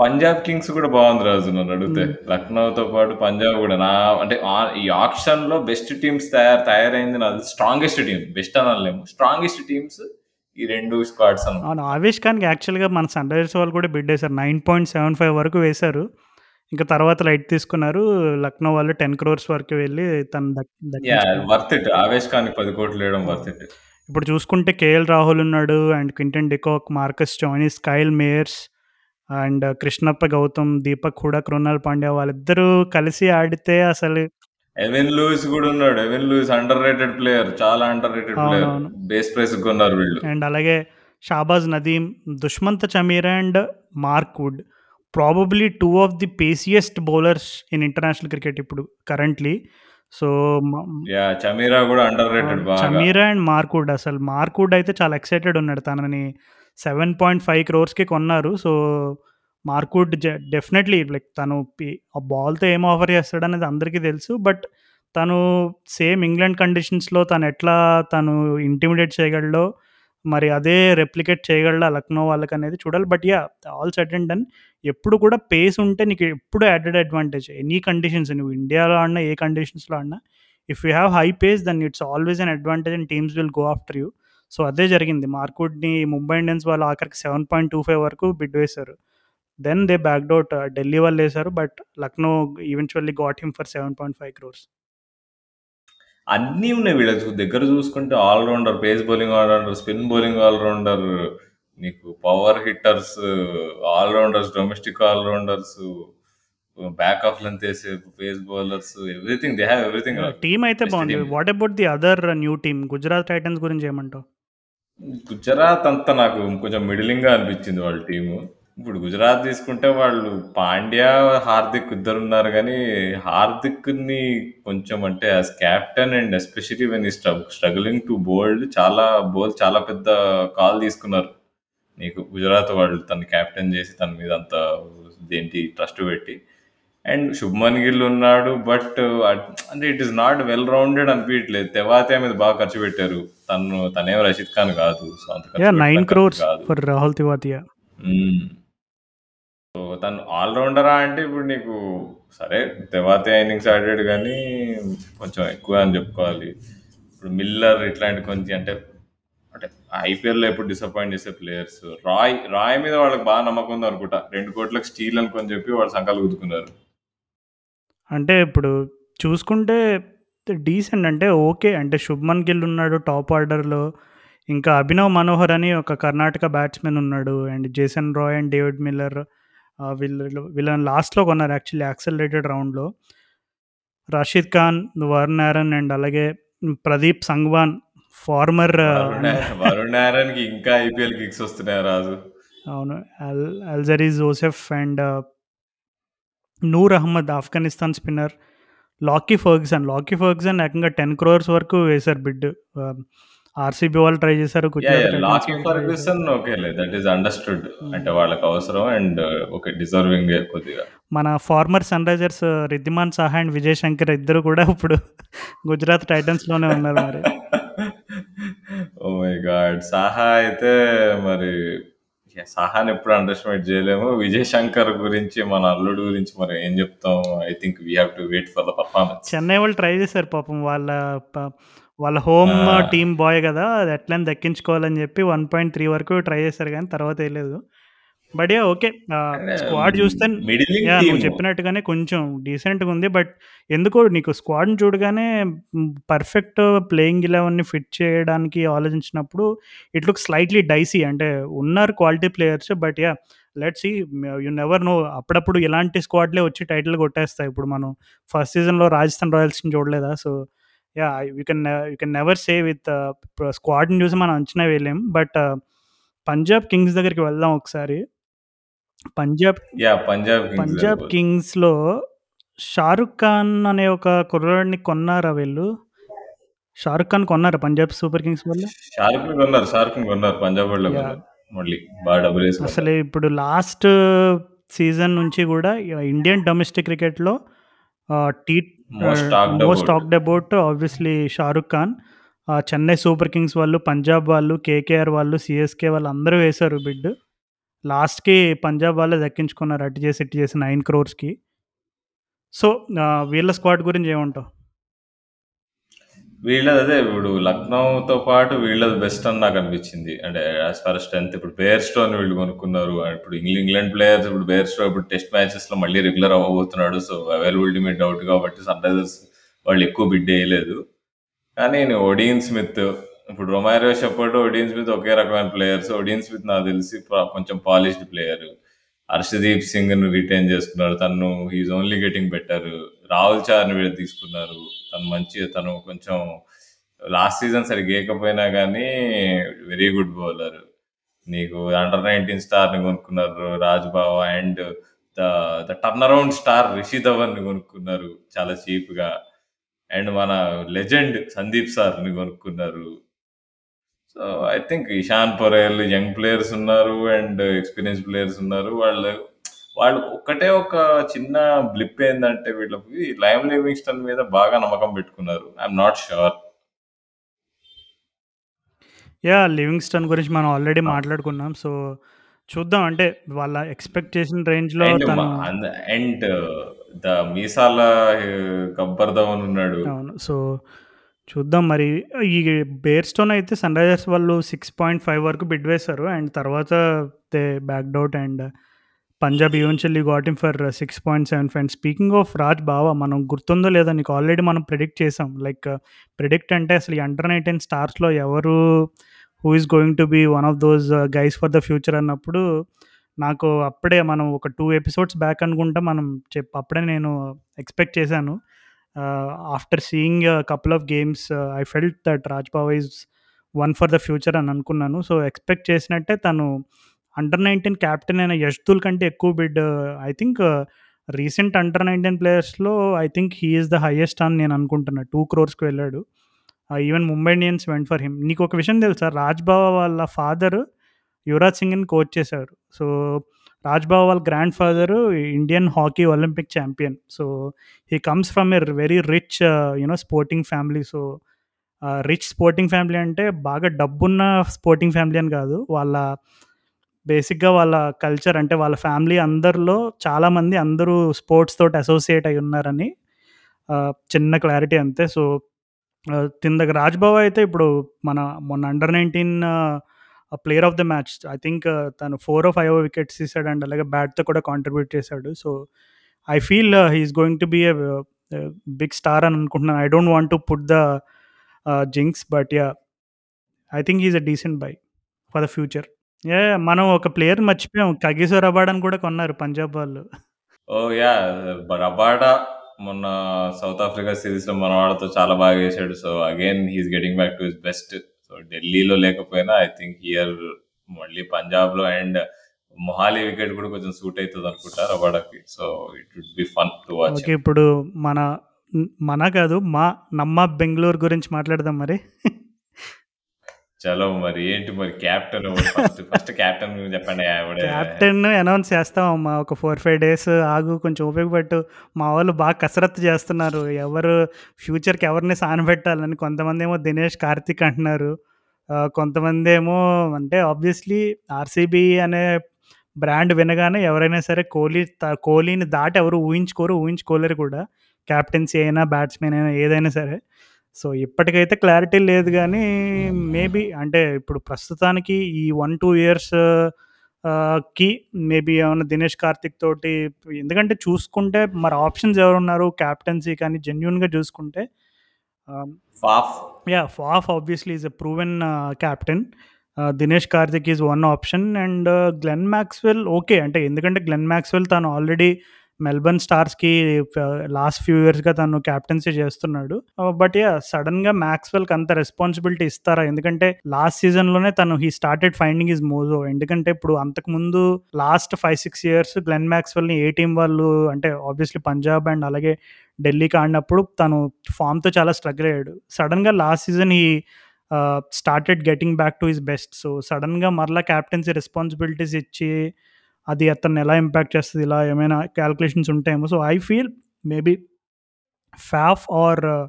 పంజాబ్ కింగ్స్ కూడా బాగుంది రాజు నన్ను అడిగితే. లక్నోతో పాటు పంజాబ్ కూడా. నా అంటే ఆ- ఈ ఆప్షన్లో బెస్ట్ టీమ్స్ తయారు తయారైంది నాది స్ట్రాంగెస్ట్ టీమ్. బెస్ట్ అనలేము. స్ట్రాంగెస్ట్ టీమ్స్ ఈ రెండు స్క్వాడ్స్ అన్న అవును ఆవేష్ ఖాన్కి యాక్చువల్గా మన సన్ రైజర్స్ వాళ్ళు కూడా బిడ్ వేశారు. నైన్ పాయింట్ సెవెన్ ఫైవ్ వరకు వేశారు. ఇంకా తర్వాత లైట్ తీసుకున్నారు. లక్నో వాళ్ళు టెన్ క్రోర్స్ వరకు వెళ్ళి తను దక్- యా దక్కించుకున్నారు వర్త్ ఇట్. ఆవేష్ ఖాన్ పది కోట్లు వేయడం వర్త్ ఇట్. ఇప్పుడు చూసుకుంటే కేఎల్ రాహుల్ ఉన్నాడు. And Quinton de Kock Marcus Stoinis Kyle Mayers and Krishnappa Gowtham Deepak Hooda Krunal Pandya వాళ్ళిద్దరూ కలిసి ఆడితే అసలు ఎవెన్ లూయిస్ కూడా ఉన్నాడు. Evin Lewis under rated player చాలా అండర్ రేటెడ్ ప్లేయర్ అవునవును బేస్ ప్రైస్ కొన్నారు వీళ్ళు. అండ్ అలాగే Shahbaz Nadeem Dushmantha Chameera and Mark Wood. Probably two of the paciest bowlers in international cricket ఇప్పుడు కరెంట్లీ సో చమీరా కూడా under rated బాగా. Chameera and Mark Wood అసలు. Mark Wood అయితే చాలా ఎక్సైటెడ్ ఉన్నాడు తనని. సెవెన్ పాయింట్ ఫైవ్ క్రోర్స్కి కొన్నారు. So Mark Wood definitely like తను పి- ఆ బాల్తో ఏం ఆఫర్ చేస్తాడనేది అందరికీ తెలుసు. బట్ తను సేమ్ ఇంగ్లాండ్ కండిషన్స్లో తను ఎట్లా తను ఇంటిమిడేట్ చేయగలడో మరి అదే రెప్లికేట్ చేయగలడా లక్నో వాళ్ళకి అనేది చూడాలి. But yeah all set and done ఎప్పుడు కూడా పేస్ ఉంటే నీకు ఎప్పుడు యాడెడ్ అడ్వాంటేజ్ ఎనీ కండిషన్స్ నువ్వు ఇండియాలో ఆడినా ఏ కండిషన్స్లో ఆడినా if you have high pace then it's always an advantage and teams will go after you so అదే జరిగింది. మార్కుడ్ని ముంబై ఇండియన్స్ వాళ్ళు ఆఖరికి సెవెన్ పాయింట్ టూ ఫైవ్ వరకు బిడ్ వేశారు. Then they backed out Delhi వాళ్ళు వేశారు but Lucknow eventually got him for seven point five crores. అన్నీ ఉన్నాయి వీళ్ళ దగ్గర చూసుకుంటే allrounder pace bowling allrounder spin bowling allrounder నీకు power hitters allrounders domestic allrounders back of length వేసే pace bowlers everything they have everything. Team అయితే బాగుంది. What about the other new team? Gujarat Titans గురించి ఏమంటావు? గుజరాత్ అంతా నాకు కొంచెం మిడిలింగ్గా అనిపించింది వాళ్ళ టీము. ఇప్పుడు గుజరాత్ తీసుకుంటే వాళ్ళు పాండ్యా హార్దిక్ ఇద్దరు ఉన్నారు కానీ హార్దిక్ని కొంచెం అంటే as captain and especially when he struggling to bowled చాలా బోల్ చాలా పెద్ద కాల్ తీసుకున్నారు. నీకు గుజరాత్ వాళ్ళు తను క్యాప్టెన్ చేసి తన మీద అంత దేంటి ట్రస్ట్ పెట్టి. అండ్ శుభ్మన్ గిల్ ఉన్నాడు బట్ అంటే it is not well rounded అనిపించట్లేదు తెవాతే మీద బాగా ఖర్చు పెట్టారు. తను తనేం రషీద్ ఖాన్ కాదు. సో అంత nine crores for Rahul Tewatia. So తను ఆల్రౌండరా అంటే ఇప్పుడు నీకు సరే తెవాతే ఇన్నింగ్స్ ఆడాడు కానీ కొంచెం ఎక్కువ అని చెప్పుకోవాలి. ఇప్పుడు మిల్లర్ ఇట్లాంటి కొంచెం అంటే అంటే ఐపీఎల్లో ఎప్పుడు డిసప్పాయింట్ చేసే ప్లేయర్స్ రాయ్ రాయ్ మీద వాళ్ళకి బాగా నమ్మకం ఉంది అనుకుంటా. రెండు కోట్లకు స్టీల్ అనుకొని చెప్పి వాళ్ళు సంకాలు గుద్దుకున్నారు. అంటే ఇప్పుడు చూసుకుంటే డీసెంట్ అంటే ఓకే. అంటే శుభ్మన్ గిల్ ఉన్నాడు టాప్ ఆర్డర్లో. ఇంకా అభినవ్ మనోహర్ అని ఒక కర్ణాటక బ్యాట్స్మెన్ ఉన్నాడు. And Jason Roy and David Miller వీళ్ళు వీళ్ళని లాస్ట్లో కొన్నారు యాక్చువల్లీ యాక్సలరేటెడ్ రౌండ్లో. రషీద్ ఖాన్ వరుణ్ నారన్ అండ్ అలాగే ప్రదీప్ సంగ్వాన్ ఫార్మర్ వరుణ్ నారాయణ్- వరుణ్ నారాయణ్కి ఇంకా ఐపీఎల్ కిక్స్ వస్తున్నాయి రాజు. అవును. అల్ Alzarri Joseph and Noor Ahmad Afghanistan spinner Lockie Ferguson Lockie Ferguson ఏకంగా టెన్ క్రోర్స్ వరకు వేశారు బిడ్. ఆర్సీబీ వాళ్ళు ట్రై చేశారు టైటన్స్ లాకీ. ఫర్గ్యూసన్ ఓకేలే దట్ ఈస్ అండర్స్టూడ్ అంటే వాళ్ళకి అవసరం అండ్ ఓకే డిజర్వింగ్ కొద్దిగా. మన former Sunrisers Wriddhiman Saha and Vijay Shankar ఇద్దరు కూడా ఇప్పుడు గుజరాత్ టైటన్స్లోనే ఉన్నారు మరి. ఓ మై గాడ్ సాహా అయితే మరి సాహాని ఎప్పుడు అండర్స్టిమేట్ చేయలేము. విజయ్ శంకర్ గురించి మన అల్లుడు గురించి మరి ఏం చెప్తాం? I think we have to wait for the performance Chennai వాళ్ళు ట్రై చేశారు పాపం. వాళ్ళ వాళ్ళ హోమ్. టీమ్ బాయ్ కదా అది ఎట్లయినా దక్కించుకోవాలని చెప్పి వన్ పాయింట్ త్రీ వరకు ట్రై చేశారు కానీ తర్వాత వేయలేదు బట్ యా ఓకే స్క్వాడ్ చూస్తే నువ్వు చెప్పినట్టుగానే కొంచెం డీసెంట్గా ఉంది. బట్ ఎందుకో నీకు స్క్వాడ్ని చూడగానే పర్ఫెక్ట్ ప్లేయింగ్ ఇలెవెన్ని ఫిట్ చేయడానికి ఆలోచించినప్పుడు ఇట్ లుక్ స్లైట్లీ డైసీ అంటే ఉన్నారు quality players but yeah let's ఈ యు నెవర్ నో అప్పుడప్పుడు ఇలాంటి స్క్వాడ్లే వచ్చి టైటిల్ కొట్టేస్తాయి. ఇప్పుడు మనం ఫస్ట్ సీజన్లో రాజస్థాన్ రాయల్స్ని చూడలేదా? So yeah you can you can never say with స్క్వాడ్ని చూసి మనం అంచనా వేయలేం. బట్ పంజాబ్ కింగ్స్ దగ్గరికి వెళ్దాం ఒకసారి. పంజాబ్ యా పంజాబ్ కింగ్స్ పంజాబ్ కింగ్స్లో షారుఖ్ ఖాన్ అనే ఒక కుర్రాడిని కొన్నారా వీళ్ళు షారుఖ్ ఖాన్ కొన్నారా పంజాబ్ సూపర్ కింగ్స్ వాళ్ళు షారుఖ్ కొన్నారు కొన్నారు పంజాబ్ వాళ్ళు. కొన్నారు మళ్ళీ బాగా అసలు ఇప్పుడు లాస్ట్ సీజన్ నుంచి కూడా ఇండియన్ డొమెస్టిక్ క్రికెట్‌లో ఆహ్, the most talked most about. Talked about obviously 'Shahrukh Khan'. Ah, Chennai Super Kings వాళ్ళు, పంజాబ్ వాళ్ళు, కేకేఆర్ వాళ్ళు, సీఎస్‌కే వాళ్ళు అందరూ వేశారు బిడ్. లాస్ట్‌కి పంజాబ్ వాళ్ళే దక్కించుకున్నారు. అటు చేసి, ఇటు చేసి నైన్ క్రోర్స్‌కి. సో, వీళ్ళ స్క్వాడ్ గురించి ఏమంటావు? వీళ్ళది అదే ఇప్పుడు లక్నోతో పాటు వీళ్ళది బెస్ట్ అని నాకు అనిపించింది. అంటే యాజ్ ఫార్ స్ట్రెంత్ ఇప్పుడు బేర్ స్టోని వీళ్ళు కొనుక్కున్నారు. ఇప్పుడు ఇంగ్లాండ్ ప్లేయర్స్ ఇప్పుడు బేర్ స్టో ఇప్పుడు టెస్ట్ మ్యాచెస్‌లో మళ్ళీ రెగ్యులర్ అవ్వబోతున్నాడు. సో, అవైలబిలిటీ మీద డౌట్ కాబట్టి సన్ రైజర్స్ వాళ్ళు ఎక్కువ బిడ్ వేయలేదు. కానీ నేను ఒడియన్ స్మిత్ ఇప్పుడు రొమారో చెప్పాడు ఒడియన్స్ స్మిత్ ఒకే రకమైన ప్లేయర్స్. ఒడియన్స్ స్మిత్ నాకు తెలిసి కొంచెం పాలిష్డ్ ప్లేయర్. హర్షదీప్ సింగ్ను రిటైన్ చేసుకున్నారు. తను is only getting better. Rahul చార్‌ని వీడు తీసుకున్నారు. తను మంచి తను కొంచెం లాస్ట్ సీజన్ సరిగ్గా ఏయకపోయినా కానీ వెరీ గుడ్ బౌలర్. నీకు అండర్ 19 స్టార్‌ని కొనుక్కున్నారు 'Raj Bawa' and the the turn around star 'Rishi ధవన్‌ని' కొనుక్కున్నారు చాలా చీప్‌గా. అండ్ మన లెజెండ్ 'సందీప్ సార్‌ని' కొనుక్కున్నారు. So, I think Ishan Porel young players ఉన్నారు. అండ్ ఎక్స్‌పీరియన్స్ ప్లేయర్స్ ఉన్నారు. వాళ్ళు వాళ్ళు ఒక్కటే ఒక చిన్న బ్లిప్ ఏందంటే వీళ్ళకి లైమ్ లివింగ్స్టన్ మీద బాగా నమ్మకం పెట్టుకున్నారు. I am not sure. Yeah! Livingstone గురించి మనం ఆల్రెడీ ఆ! మాట్లాడుకున్నాం. సో, చూద్దాం అంటే వాళ్ళ ఎక్స్‌పెక్ట్ చేసిన మ తను అండ్ ద మీసాల గబ్బర్ ధవన్ ఉన్నాడు. అవును. సో, చూద్దాం మరి ఈ బేర్‌స్టోన్ అయితే సన్ రైజర్స్ వాళ్ళు 6.5 వరకు బిడ్ వేశారు. అండ్ తర్వాత they backed out and Punjab eventually got for 6.75 and speaking of Raj Bawa మనం గుర్తుందో లేదో నీకు ఆల్రెడీ మనం ప్రిడిక్ట్ చేసాం. లైక్ ప్రిడిక్ట్ అంటే అసలు ఈ అండర్ 19 స్టార్స్‌లో ఎవరు who is going to be one of those guys for the future అన్నప్పుడు నాకు అప్పుడే మనం ఒక 2 ఎపిసోడ్స్ బ్యాక్ అనుకుంటా మనం చెప్ అప్పుడే నేను ఎక్స్‌పెక్ట్ చేశాను. After seeing couple of games I felt that Raj Bawa is one for the future అని అనుకున్నాను. సో, ఎక్స్‌పెక్ట్ చేసినట్టే తను అండర్ నైన్టీన్ క్యాప్టెన్ అయిన యష్‌దూల్ కంటే ఎక్కువ bid I think recent under 19 ప్లేయర్స్‌లో I think he is the highest అని నేను అనుకుంటున్నా. టూ క్రోర్స్‌కి వెళ్ళాడు. Even Mumbai Indians went for him. నీకు ఒక విషయం తెలుసా? రాజ్ బావ వాళ్ళ ఫాదర్ యువరాజ్ సింగ్‌ని కోచ్ చేశారు. సో, రాజ్ వాళ్ళ grand father Indian hockey Olympic champion. So, he comes from a very rich you know sporting family. So, rich sporting family అంటే బాగా డబ్బున్న స్పోర్టింగ్ ఫ్యామిలీ అని కాదు. వాళ్ళ బేసిక్‌గా వాళ్ళ కల్చర్ అంటే వాళ్ళ ఫ్యామిలీ అందరిలో చాలామంది అందరూ స్పోర్ట్స్ తోటి అసోసియేట్ అయి ఉన్నారని చిన్న క్లారిటీ అంతే. సో, ఆహ్, తిందక అయితే ఇప్పుడు మన మొన్న under nineteen player of the match I think తను 4 ఫైవో వికెట్స్ తీసాడు అండ్ అలాగే బ్యాట్‌తో కూడా కాంట్రిబ్యూట్ చేశాడు. So, I feel he's going to be a big star అని అనుకుంటున్నాను. I don't want to put the jinx but yeah I think he is decent buy for the future. ఏ మనం ఒక player మర్చిపోయాం. Kagiso అని కూడా కొన్నారు పంజాబ్ వాళ్ళు. ఓ యా రబాడా మొన్న సౌత్ ఆఫ్రికా సీరీస్‌లో మనవాడితో చాలా బాగా చేశాడు. So, again he's getting back to his best. So, ఢిల్లీలో లేకపోయినా ఐ థింక్ హియర్ మళ్ళీ పంజాబ్‌లో అండ్ మొహాలీ వికెట్ కూడా కొంచెం సూట్ అవుతుంది అనుకుంటారు వాడకి so, it would be fun to watch ఇప్పుడు మన మన కాదు మా నమ్మ బెంగళూరు గురించి మాట్లాడదాం మరి. చలో మరి ఏంటి మరి క్యాప్టెన్ ఫస్ట్? ఫస్ట్ క్యాప్టెన్ గురించి చెప్పండి. ఆవిడ క్యాప్టెన్ అనౌన్స్ చేస్తామమ్మా. ఒక 4, 5 డేస్ ఆగు కొంచెం ఓపిక మా వాళ్ళు బాగా కసరత్తు చేస్తున్నారు. ఎవరు ఫ్యూచర్‌కి ఎవరిని సానబెట్టాలని కొంతమందేమో దినేష్ కార్తిక్ అంటున్నారు. కొంతమంది కొంతమందేమో అంటే ఆబ్వియస్లీ ఆర్‌సీబీ అనే బ్రాండ్ వినగానే ఎవరైనా సరే కోహ్లీ కోహ్లీని దాటి ఎవరు ఊహించుకోరు. ఊహించుకోలేరు కూడా. కెప్టెన్సీ అయినా, బ్యాట్స్‌మెన్ అయినా ఏదైనా సరే. సో, ఇప్పటికైతే క్లారిటీ లేదు గానీ మేబీ అంటే ఇప్పుడు ప్రస్తుతానికి ఈ 1, 2 ఇయర్స్కి మేబీ ఏమన్నా దినేష్ కార్తీక్ తోటి ఎందుకంటే చూసుకుంటే మరి ఆప్షన్స్ ఎవరున్నారు కెప్టెన్సీ కానీ జెన్యూన్‌గా చూసుకుంటే Faf. Yeah! Faf obviously is a proven captain. Ah, Dinesh Karthik is one option and Glenn Maxwell okay. అంటే ఎందుకంటే గ్లెన్ మాక్స్‌వెల్ తను ఆల్రెడీ మెల్బర్న్ స్టార్స్‌కి లాస్ట్ ఫ్యూ ఇయర్స్‌గా తను కెప్టెన్సీ చేస్తున్నాడు. బట్ యా సడన్గా మ్యాక్స్వెల్కి అంత రెస్పాన్సిబిలిటీ ఇస్తారా? ఎందుకంటే లాస్ట్ సీజన్‌లోనే తను he started finding his mojo. ఎందుకంటే ఇప్పుడు అంతకుముందు లాస్ట్ 5, 6 ఇయర్స్ గ్లెన్ మ్యాక్స్వెల్ని ఏ టీమ్ వాళ్ళు అంటే ఆబ్వియస్లీ పంజాబ్ అండ్ అలాగే ఢిల్లీకి ఆడినప్పుడు తను ఫామ్‌తో చాలా స్ట్రగుల్ అయ్యాడు. సడన్గా last season he started getting back to his best. So, సడన్గా మరలా క్యాప్టెన్సీ రెస్పాన్సిబిలిటీస్ ఇచ్చి అది అతన్ని ఎలా ఇంపాక్ట్ చేస్తుంది ఇలా ఏమైనా క్యాల్కులేషన్స్ ఉంటాయేమో. So I feel maybe Faf or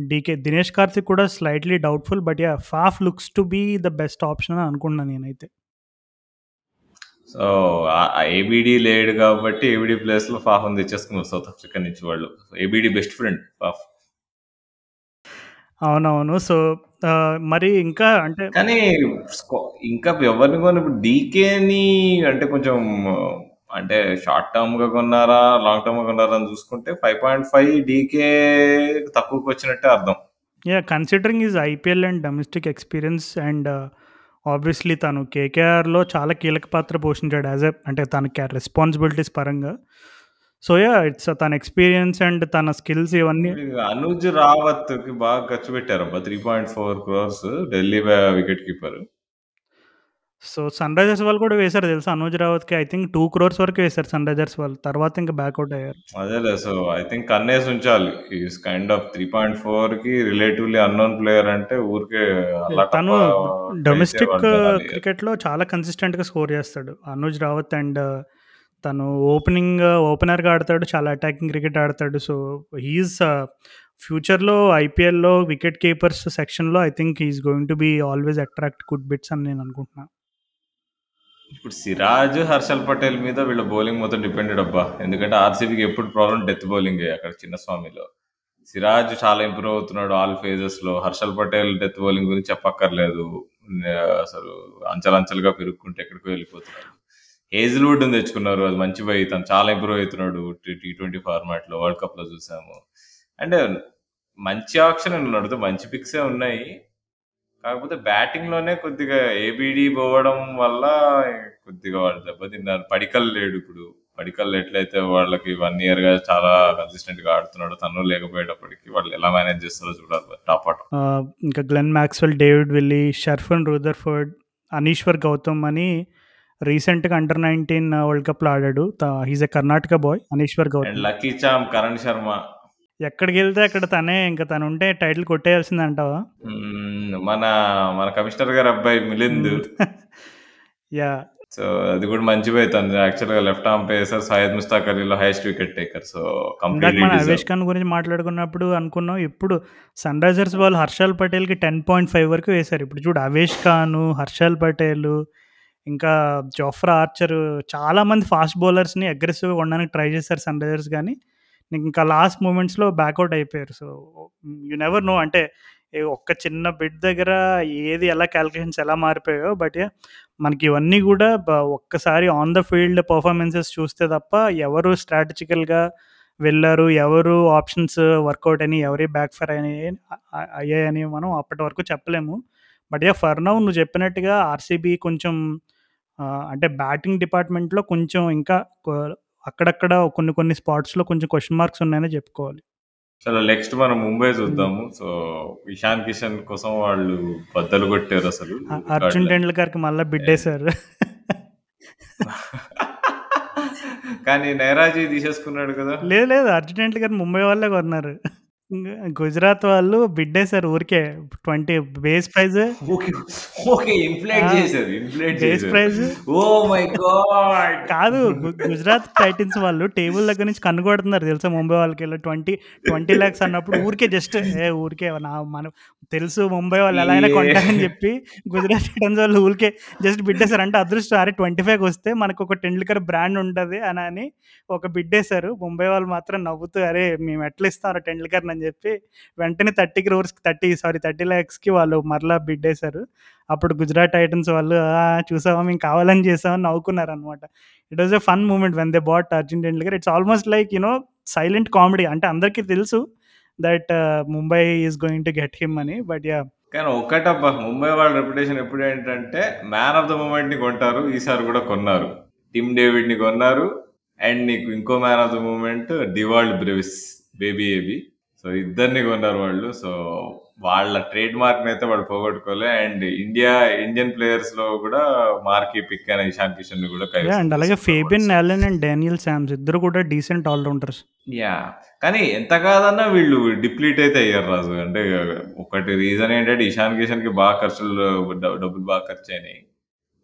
DK Dinesh Karthik కూడా slightly doubtful but yeah Faf looks to be the best option అని అనుకున్నాను నేనైతే. సో ఏబిడి లేడు కాబట్టి ఏబిడి ప్లేస్లో ఫాఫ్ తెచ్చేసుకున్నారు సౌత్ ఆఫ్రికా నుంచి వాళ్ళు. ఏబిడి బెస్ట్ ఫ్రెండ్ ఫాఫ్ అవునవును. సో మరి ఇంకా అంటే కానీ స్కో- ఇంకా ఎవరిని కొని ఇప్పుడు డీకేని అంటే కొంచెం అంటే షార్ట్ టర్మ్గా కొన్నారా లాంగ్ టర్మ్గా కొన్నారా అని చూసుకుంటే ఫైవ్ పాయింట్ ఫైవ్ డీకే తక్కువకి వచ్చినట్టే అర్థం. Yeah considering his IPL and domestic experience and obviously తను కేకేఆర్లో చాలా కీలక పాత్ర పోషించాడు యాజ్ ఎ అంటే తనకి రెస్పాన్సిబిలిటీస్ పరంగా. సో యా ఇట్స్ తన ఎక్స్పీరియన్స్ అండ్ తన స్కిల్స్ ఇవన్నీ అనుజ్ రావత్కి బాగా ఖర్చు పెట్టారు అబ్బా. Three point four crores Delhi wicket keeper so sun risers వాళ్ళు కూడా వేశారు తెలుసా? అనుజ్ రావత్కి ఐ థింక్ టూ క్రోర్స్ వరకు వేశారు సన్ రైజర్స్ వాళ్ళు. తర్వాత ఇంకా బ్యాక్అవుట్ అయ్యారు. అదేలే సో ఐ థింక్ కన్నేసి ఉంచాలి. Is kind of three point ఫోర్కి రిలేటివ్లీ అన్నోన్ ప్లేయర్ అంటే ఊరికే అలా తను టప్ప డొమెస్టిక్ వేసేవాడు జనాలు. క్రికెట్లో చాలా కన్సిస్టెంట్గా స్కోర్ చేస్తాడు. అనుజ్ రావత్ అండ్ తను ఓపెనింగ్ ఓపెనర్గా ఆడతాడు చాలా అటాకింగ్ క్రికెట్ ఆడతాడు. సో హీఈస్ ఫ్యూచర్లో uh, ఐపీఎల్లో వికెట్ కీపర్స్ సెక్షన్లో I think is going to be always attract good bids అని నేను అనుకుంటున్నాను ఇప్పుడు సిరాజ్ హర్షల్ పటేల్ మీద వీళ్ళ బౌలింగ్ మొత్తం డిపెండెడ్ అబ్బా. ఎందుకంటే ఆర్సీబీకి ఎప్పుడు ప్రాబ్లం డెత్ బౌలింగ్ అక్కడ చిన్న స్వామిలో. సిరాజ్ చాలా ఇంప్రూవ్ అవుతున్నాడు ఆల్ ఫేజెస్లో. హర్షల్ పటేల్ డెత్ బౌలింగ్ గురించి చెప్పక్కర్లేదు. అసలు అంచెలంచెలుగా పెరుగుకుంటే ఎక్కడికో వెళ్ళిపోతున్నాడు. హేజిల్వుడ్ తెచ్చుకున్నారు. అది మంచి బై తను చాలా ఇంప్రూవ్ అవుతున్నాడు టీ ట్వంటీ ఫార్మాట్లో వరల్డ్ కప్లో చూసాము. Uh, అంటే మంచి ఆప్షన్ ఉన్నాడు. మంచి పిక్సే ఉన్నాయి. కాకపోతే బ్యాటింగ్లోనే కొద్దిగా ఏబిడి పోవడం వల్ల కొద్దిగా వాళ్ళు దెబ్బతిన్నారు పడికల్ లేడు ఇప్పుడు. పడికల్ ఎట్లయితే వాళ్ళకి వన్ ఇయర్గా చాలా కన్సిస్టెంట్గా ఆడుతున్నాడు తను లేకపోయేటప్పటికి వాళ్ళు ఎలా మేనేజ్ చేస్తారో చూడాలి. టాప్ ఆట. ఇంకా Glenn Maxwell David Willey Sherfane Rutherford Anishwar Gautam అని రీసెంట్గా అండర్ నైన్టీన్ వరల్డ్ కప్లో ఆడాడు. He's a Karnataka boy Anishwar Gautam lucky charm Karan Sharma ఎక్కడికి వెళ్తే అక్కడ తనే ఇంకా తను ఉంటే టైటిల్ కొట్టేయాల్సింది అంటావా మన మన కమిషనర్ గారు అబ్బాయి మిలింద్. యా (laughs) సో అది కూడా మంచి పోయి తను. యాక్చువల్గా left arm pacer Syed Mushtaq అలీలో highest wicket taker so ఇందాక మన అవేష్ ఖాన్ గురించి మాట్లాడుకున్నప్పుడు అనుకున్నాం. ఇప్పుడు సన్ రైజర్స్ వాళ్ళు హర్షల్ పటేల్కి టెన్ పాయింట్ ఫైవ్ వరకు వేశారు. ఇప్పుడు చూడు అవేష్ ఖాన్ హర్షల్ పటేల్ ఇంకా జోఫ్రా ఆర్చర్ చాలామంది ఫాస్ట్ బౌలర్స్ని అగ్రెసివ్గా ఉండడానికి ట్రై చేశారు సన్ రైజర్స్ కానీ ఇంకా లాస్ట్ మూమెంట్స్లో బ్యాక్అవుట్ అయిపోయారు. సో యు నెవర్ నో అంటే ఒక్క చిన్న బిట్ దగ్గర ఏది ఎలా క్యాలిక్యులేషన్స్ ఎలా మారిపోయాయో బట్ మనకి ఇవన్నీ కూడా ఒక్కసారి ఆన్ ద ఫీల్డ్ పర్ఫార్మెన్సెస్ చూస్తే తప్ప ఎవరు స్ట్రాటజికల్గా వెళ్ళారు ఎవరు ఆప్షన్స్ వర్కౌట్ అని ఎవరి బ్యాక్ ఫైర్ అని అయ్యాయని మనం అప్పటి వరకు చెప్పలేము. బట్ యా ఫర్ నౌ నువ్వు చెప్పినట్టుగా ఆర్సీబీ కొంచెం అంటే బ్యాటింగ్ డిపార్ట్మెంట్లో కొంచెం ఇంకా కొ- అక్కడక్కడ కొన్ని కొన్ని స్పాట్స్లో కొంచెం క్వశ్చన్ మార్క్స్ ఉన్నాయని చెప్పుకోవాలి. చలో నెక్స్ట్ మనం ముంబై చూద్దాము. సో ఇషాన్ కిషన్ కోసం వాళ్ళు బద్దలు కొట్టారు అసలు. అ- అర్జున్ టెండూల్కర్కి మళ్ళీ బిడ్డేశారు కానీ నైరాజీ తీసేసుకున్నాడు కదా. లేదు లేదు. అర్జున్ టెండూల్కర్ ముంబై వాళ్ళే కొన్నారు. గుజరాత్ వాళ్ళు బిడ్డేశారు ఊరికే twenty base price. Okay okay inflate ఆ, చేశారు ఇన్ఫ్లేట్ బేస్ చేశారు. ప్రైజ్. Oh my god! కాదు గు- గుజరాత్ టైటన్స్ వాళ్ళు టేబుల్ దగ్గర నుంచి కన్ను కొడుతున్నారు. తెలుసా ముంబై వాళ్ళకి వెళ్ళి ట్వంటీ ట్వంటీ ల్యాక్స్ అన్నప్పుడు ఊరికే జస్ట్ ఏ ఊరికే నా మనం తెలుసు ముంబై వాళ్ళు ఎలా అయినా కొంటారని చెప్పి గుజరాత్ టైటన్స్ వాళ్ళు ఊరికే జస్ట్ బిడ్డేశారు. అంటే అదృష్టం అరే ట్వంటీ ఫైవ్ వస్తే మనకు ఒక టెండూల్కర్ బ్రాండ్ ఉంటుంది అని అని ఒక బిడ్డేశారు. ముంబై వాళ్ళు మాత్రం నవ్వుతూ అరే మేము ఎట్లా ఇస్తాం? టెండూల్కర్ అని చెప్పి వెంటనే thirty crores thirty sorry thirty ల్యాక్స్కి వాళ్ళు మరలా బిడ్డేశారు అప్పుడు గుజరాత్ టైటన్స్ వాళ్ళు చూసావా మేము కావాలని చేసామని నవ్వుకున్నారు అనమాట it was a fun moment when they bought Arjun Tendulkar it's almost like you know silent comedy అంటే అందరికీ తెలుసు that Mumbai is going to get him అని బట్ యా కానీ ఒక్కటబ్బా ముంబై వాళ్ళ రెప్యుటేషన్ ఎప్పుడు ఏంటంటే మ్యాన్ ఆఫ్ ద మూమెంట్ని కొంటారు ఈసారి కూడా కొన్నారు. టిమ్ డేవిడ్ని కొన్నారు అండ్ నీకు ఇంకో man of the moment Dewald Brevis baby AB so ఇద్దరిని కొన్నారు వాళ్ళు. సో వాళ్ళ ట్రేడ్ మార్క్ అయితే వాళ్ళు పోగొట్టుకోలే. అండ్ ఇండియా ఇండియన్ ప్లేయర్స్లో కూడా మార్కీ పిక్ అయిన ఇషాన్ కిషన్ని కూడా అండ్ అలాగే వాళ్ళు. నాలెన్ అండ్ డానియల్ శామ్స్ ఇద్దరు కూడా డీసెంట్ ఆల్రౌండర్స్ యా కానీ ఎంత కాదన్నా వీళ్ళు డిప్లీట్ అయితే అయ్యారు రాజు. అంటే ఒకటి రీజన్ ఏంటంటే ఇషాన్ కిషన్కి బాగా ఖర్చులు డబ్బులు బాగా ఖర్చు అయినాయి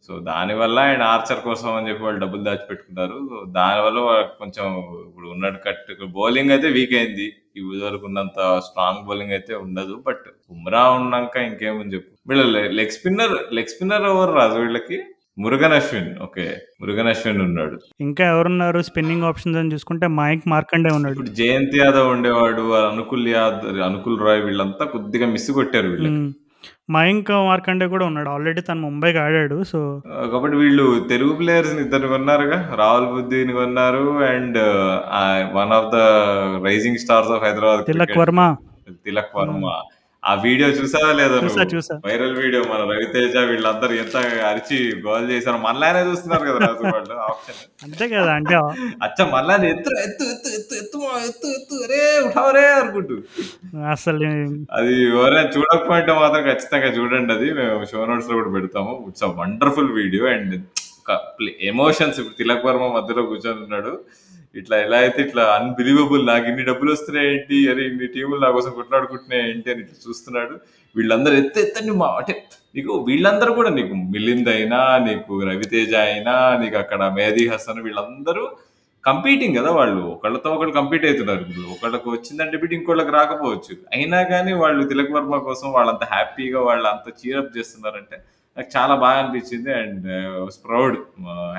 సో దానివల్ల ఆయన ఆర్చర్ కోసం అని చెప్పి వాళ్ళు డబ్బులు దాచిపెట్టుకున్నారు. దానివల్ల కొంచెం ఇప్పుడు ఉన్నట్టు కట్టు బౌలింగ్ అయితే వీక్ అయింది. ఈ వరకు ఉన్నంత స్ట్రాంగ్ బౌలింగ్ అయితే ఉండదు బట్ బుమ్రా ఉన్నాక ఇంకేముంది చెప్పు. వీళ్ళ లెగ్ స్పిన్నర్ లెగ్ స్పిన్నర్ ఎవరు రాజు వీళ్ళకి? మురుగన్ అశ్విన్. ఓకే మురుగన్ అశ్విన్ ఉన్నాడు. ఇంకా ఎవరున్నారు? స్పిన్నింగ్ ఆప్షన్స్ అని చూసుకుంటే మైక్ మార్కండే ఉన్నాడు. ఇప్పుడు జయంత్ యాదవ్ ఉండేవాడు అనుకుల్ యాదవ్ అనుకుల్ రాయ్ వీళ్ళంతా కొద్దిగా మిస్ కొట్టారు వీళ్ళకి. మ్మ్. మయాంక్ మార్కండే కూడా ఉన్నాడు. ఆల్రెడీ తను ముంబైకి ఆడాడు సో కాబట్టి వీళ్ళు తెలుగు ప్లేయర్స్ ఇద్దరు కొన్నారుగా. రాహుల్ బుద్ధిని కొన్నారు and one of the rising stars of Hyderabad Tilak Varma. Tilak Varma. ఆ వీడియో చూసావా లేదా చూసా చూసా. వైరల్ వీడియో మన రవితేజ వీళ్ళందరూ ఎంత అరిచి గోల్ చేశారు మళ్ళానే చూస్తున్నారు కదా రాజు వాళ్ళు. ఆప్షన్ అంతే కదా అంటే (laughs) అచ్చ మళ్ళా ఎత్తు ఎత్తు ఎత్తు ఎత్తు ఎత్తు ఎత్తు ఎత్తు అరే ఉఠావరే అనుకుంటూ. అసలు అది ఎవరైనా చూడకపోయింటే మాత్రం ఖచ్చితంగా చూడండి అది. మేము షో నోట్స్లో కూడా పెడతాము. It's a wonderful video and emotions ఇప్పుడు తిలక్ వర్మ మధ్యలో కూర్చొని ఉన్నాడు. ఇట్లా ఎలా అయితే ఇట్లా అన్బిలీవబుల్ నాకు ఇన్ని డబ్బులు వస్తున్నాయి ఏంటి? అరే ఇన్ని టీములు నా కోసం కొట్లాడుకుంటున్నాయి ఏంటి అని ఇట్లా చూస్తున్నాడు. వీళ్ళందరూ ఎత్త ఎత్తండి మా అంటే నీకు వీళ్ళందరూ కూడా నీకు మిలింద్ అయినా నీకు రవితేజ అయినా నీకు అక్కడ మేధీ హసన్ వీళ్ళందరూ కంపీటింగ్ కదా వాళ్ళు. ఒకళ్ళతో ఒకళ్ళు కంపీట్ అవుతున్నారు. ఇప్పుడు ఒకళ్ళకి వచ్చిందంటే బిట్ ఇంకోళ్ళకి రాకపోవచ్చు. అయినా కానీ వాళ్ళు తిలక్ వర్మ కోసం వాళ్ళంత హ్యాపీగా వాళ్ళు అంత చీరప్ చేస్తున్నారంటే నాకు చాలా బాగా అనిపించింది. And uh, proud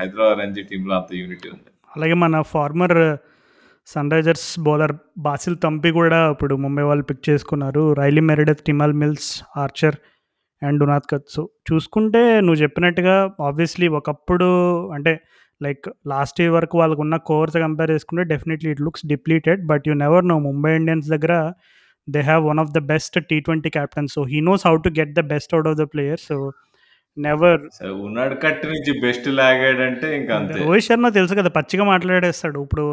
Hyderabad Ranji టీంలో అంత యూనిటీ ఉంది. అలాగే మన former sun risers bowler Basil Thampi కూడా ఇప్పుడు ముంబై వాళ్ళు పిక్ చేసుకున్నారు. Riley Meredith Tymal Mills Archer and డునాథ్ కత్ సో చూసుకుంటే నువ్వు చెప్పినట్టుగా ఆబ్వియస్లీ ఒకప్పుడు అంటే లైక్ లాస్ట్ ఇయర్ వరకు వాళ్ళకు ఉన్న కోర్స్ కంపేర్ చేసుకుంటే definitely it looks depleted but you never know Mumbai Indians దగ్గర they have one of the best T twenty captain so he knows how to get the best out of the player so never ఉన్నాడు నుంచి best లాగాడంటే ఇంకా అంతే. రోహిత్ శర్మ తెలుసు కదా పచ్చిగా మాట్లాడేస్తాడు. ఇప్పుడు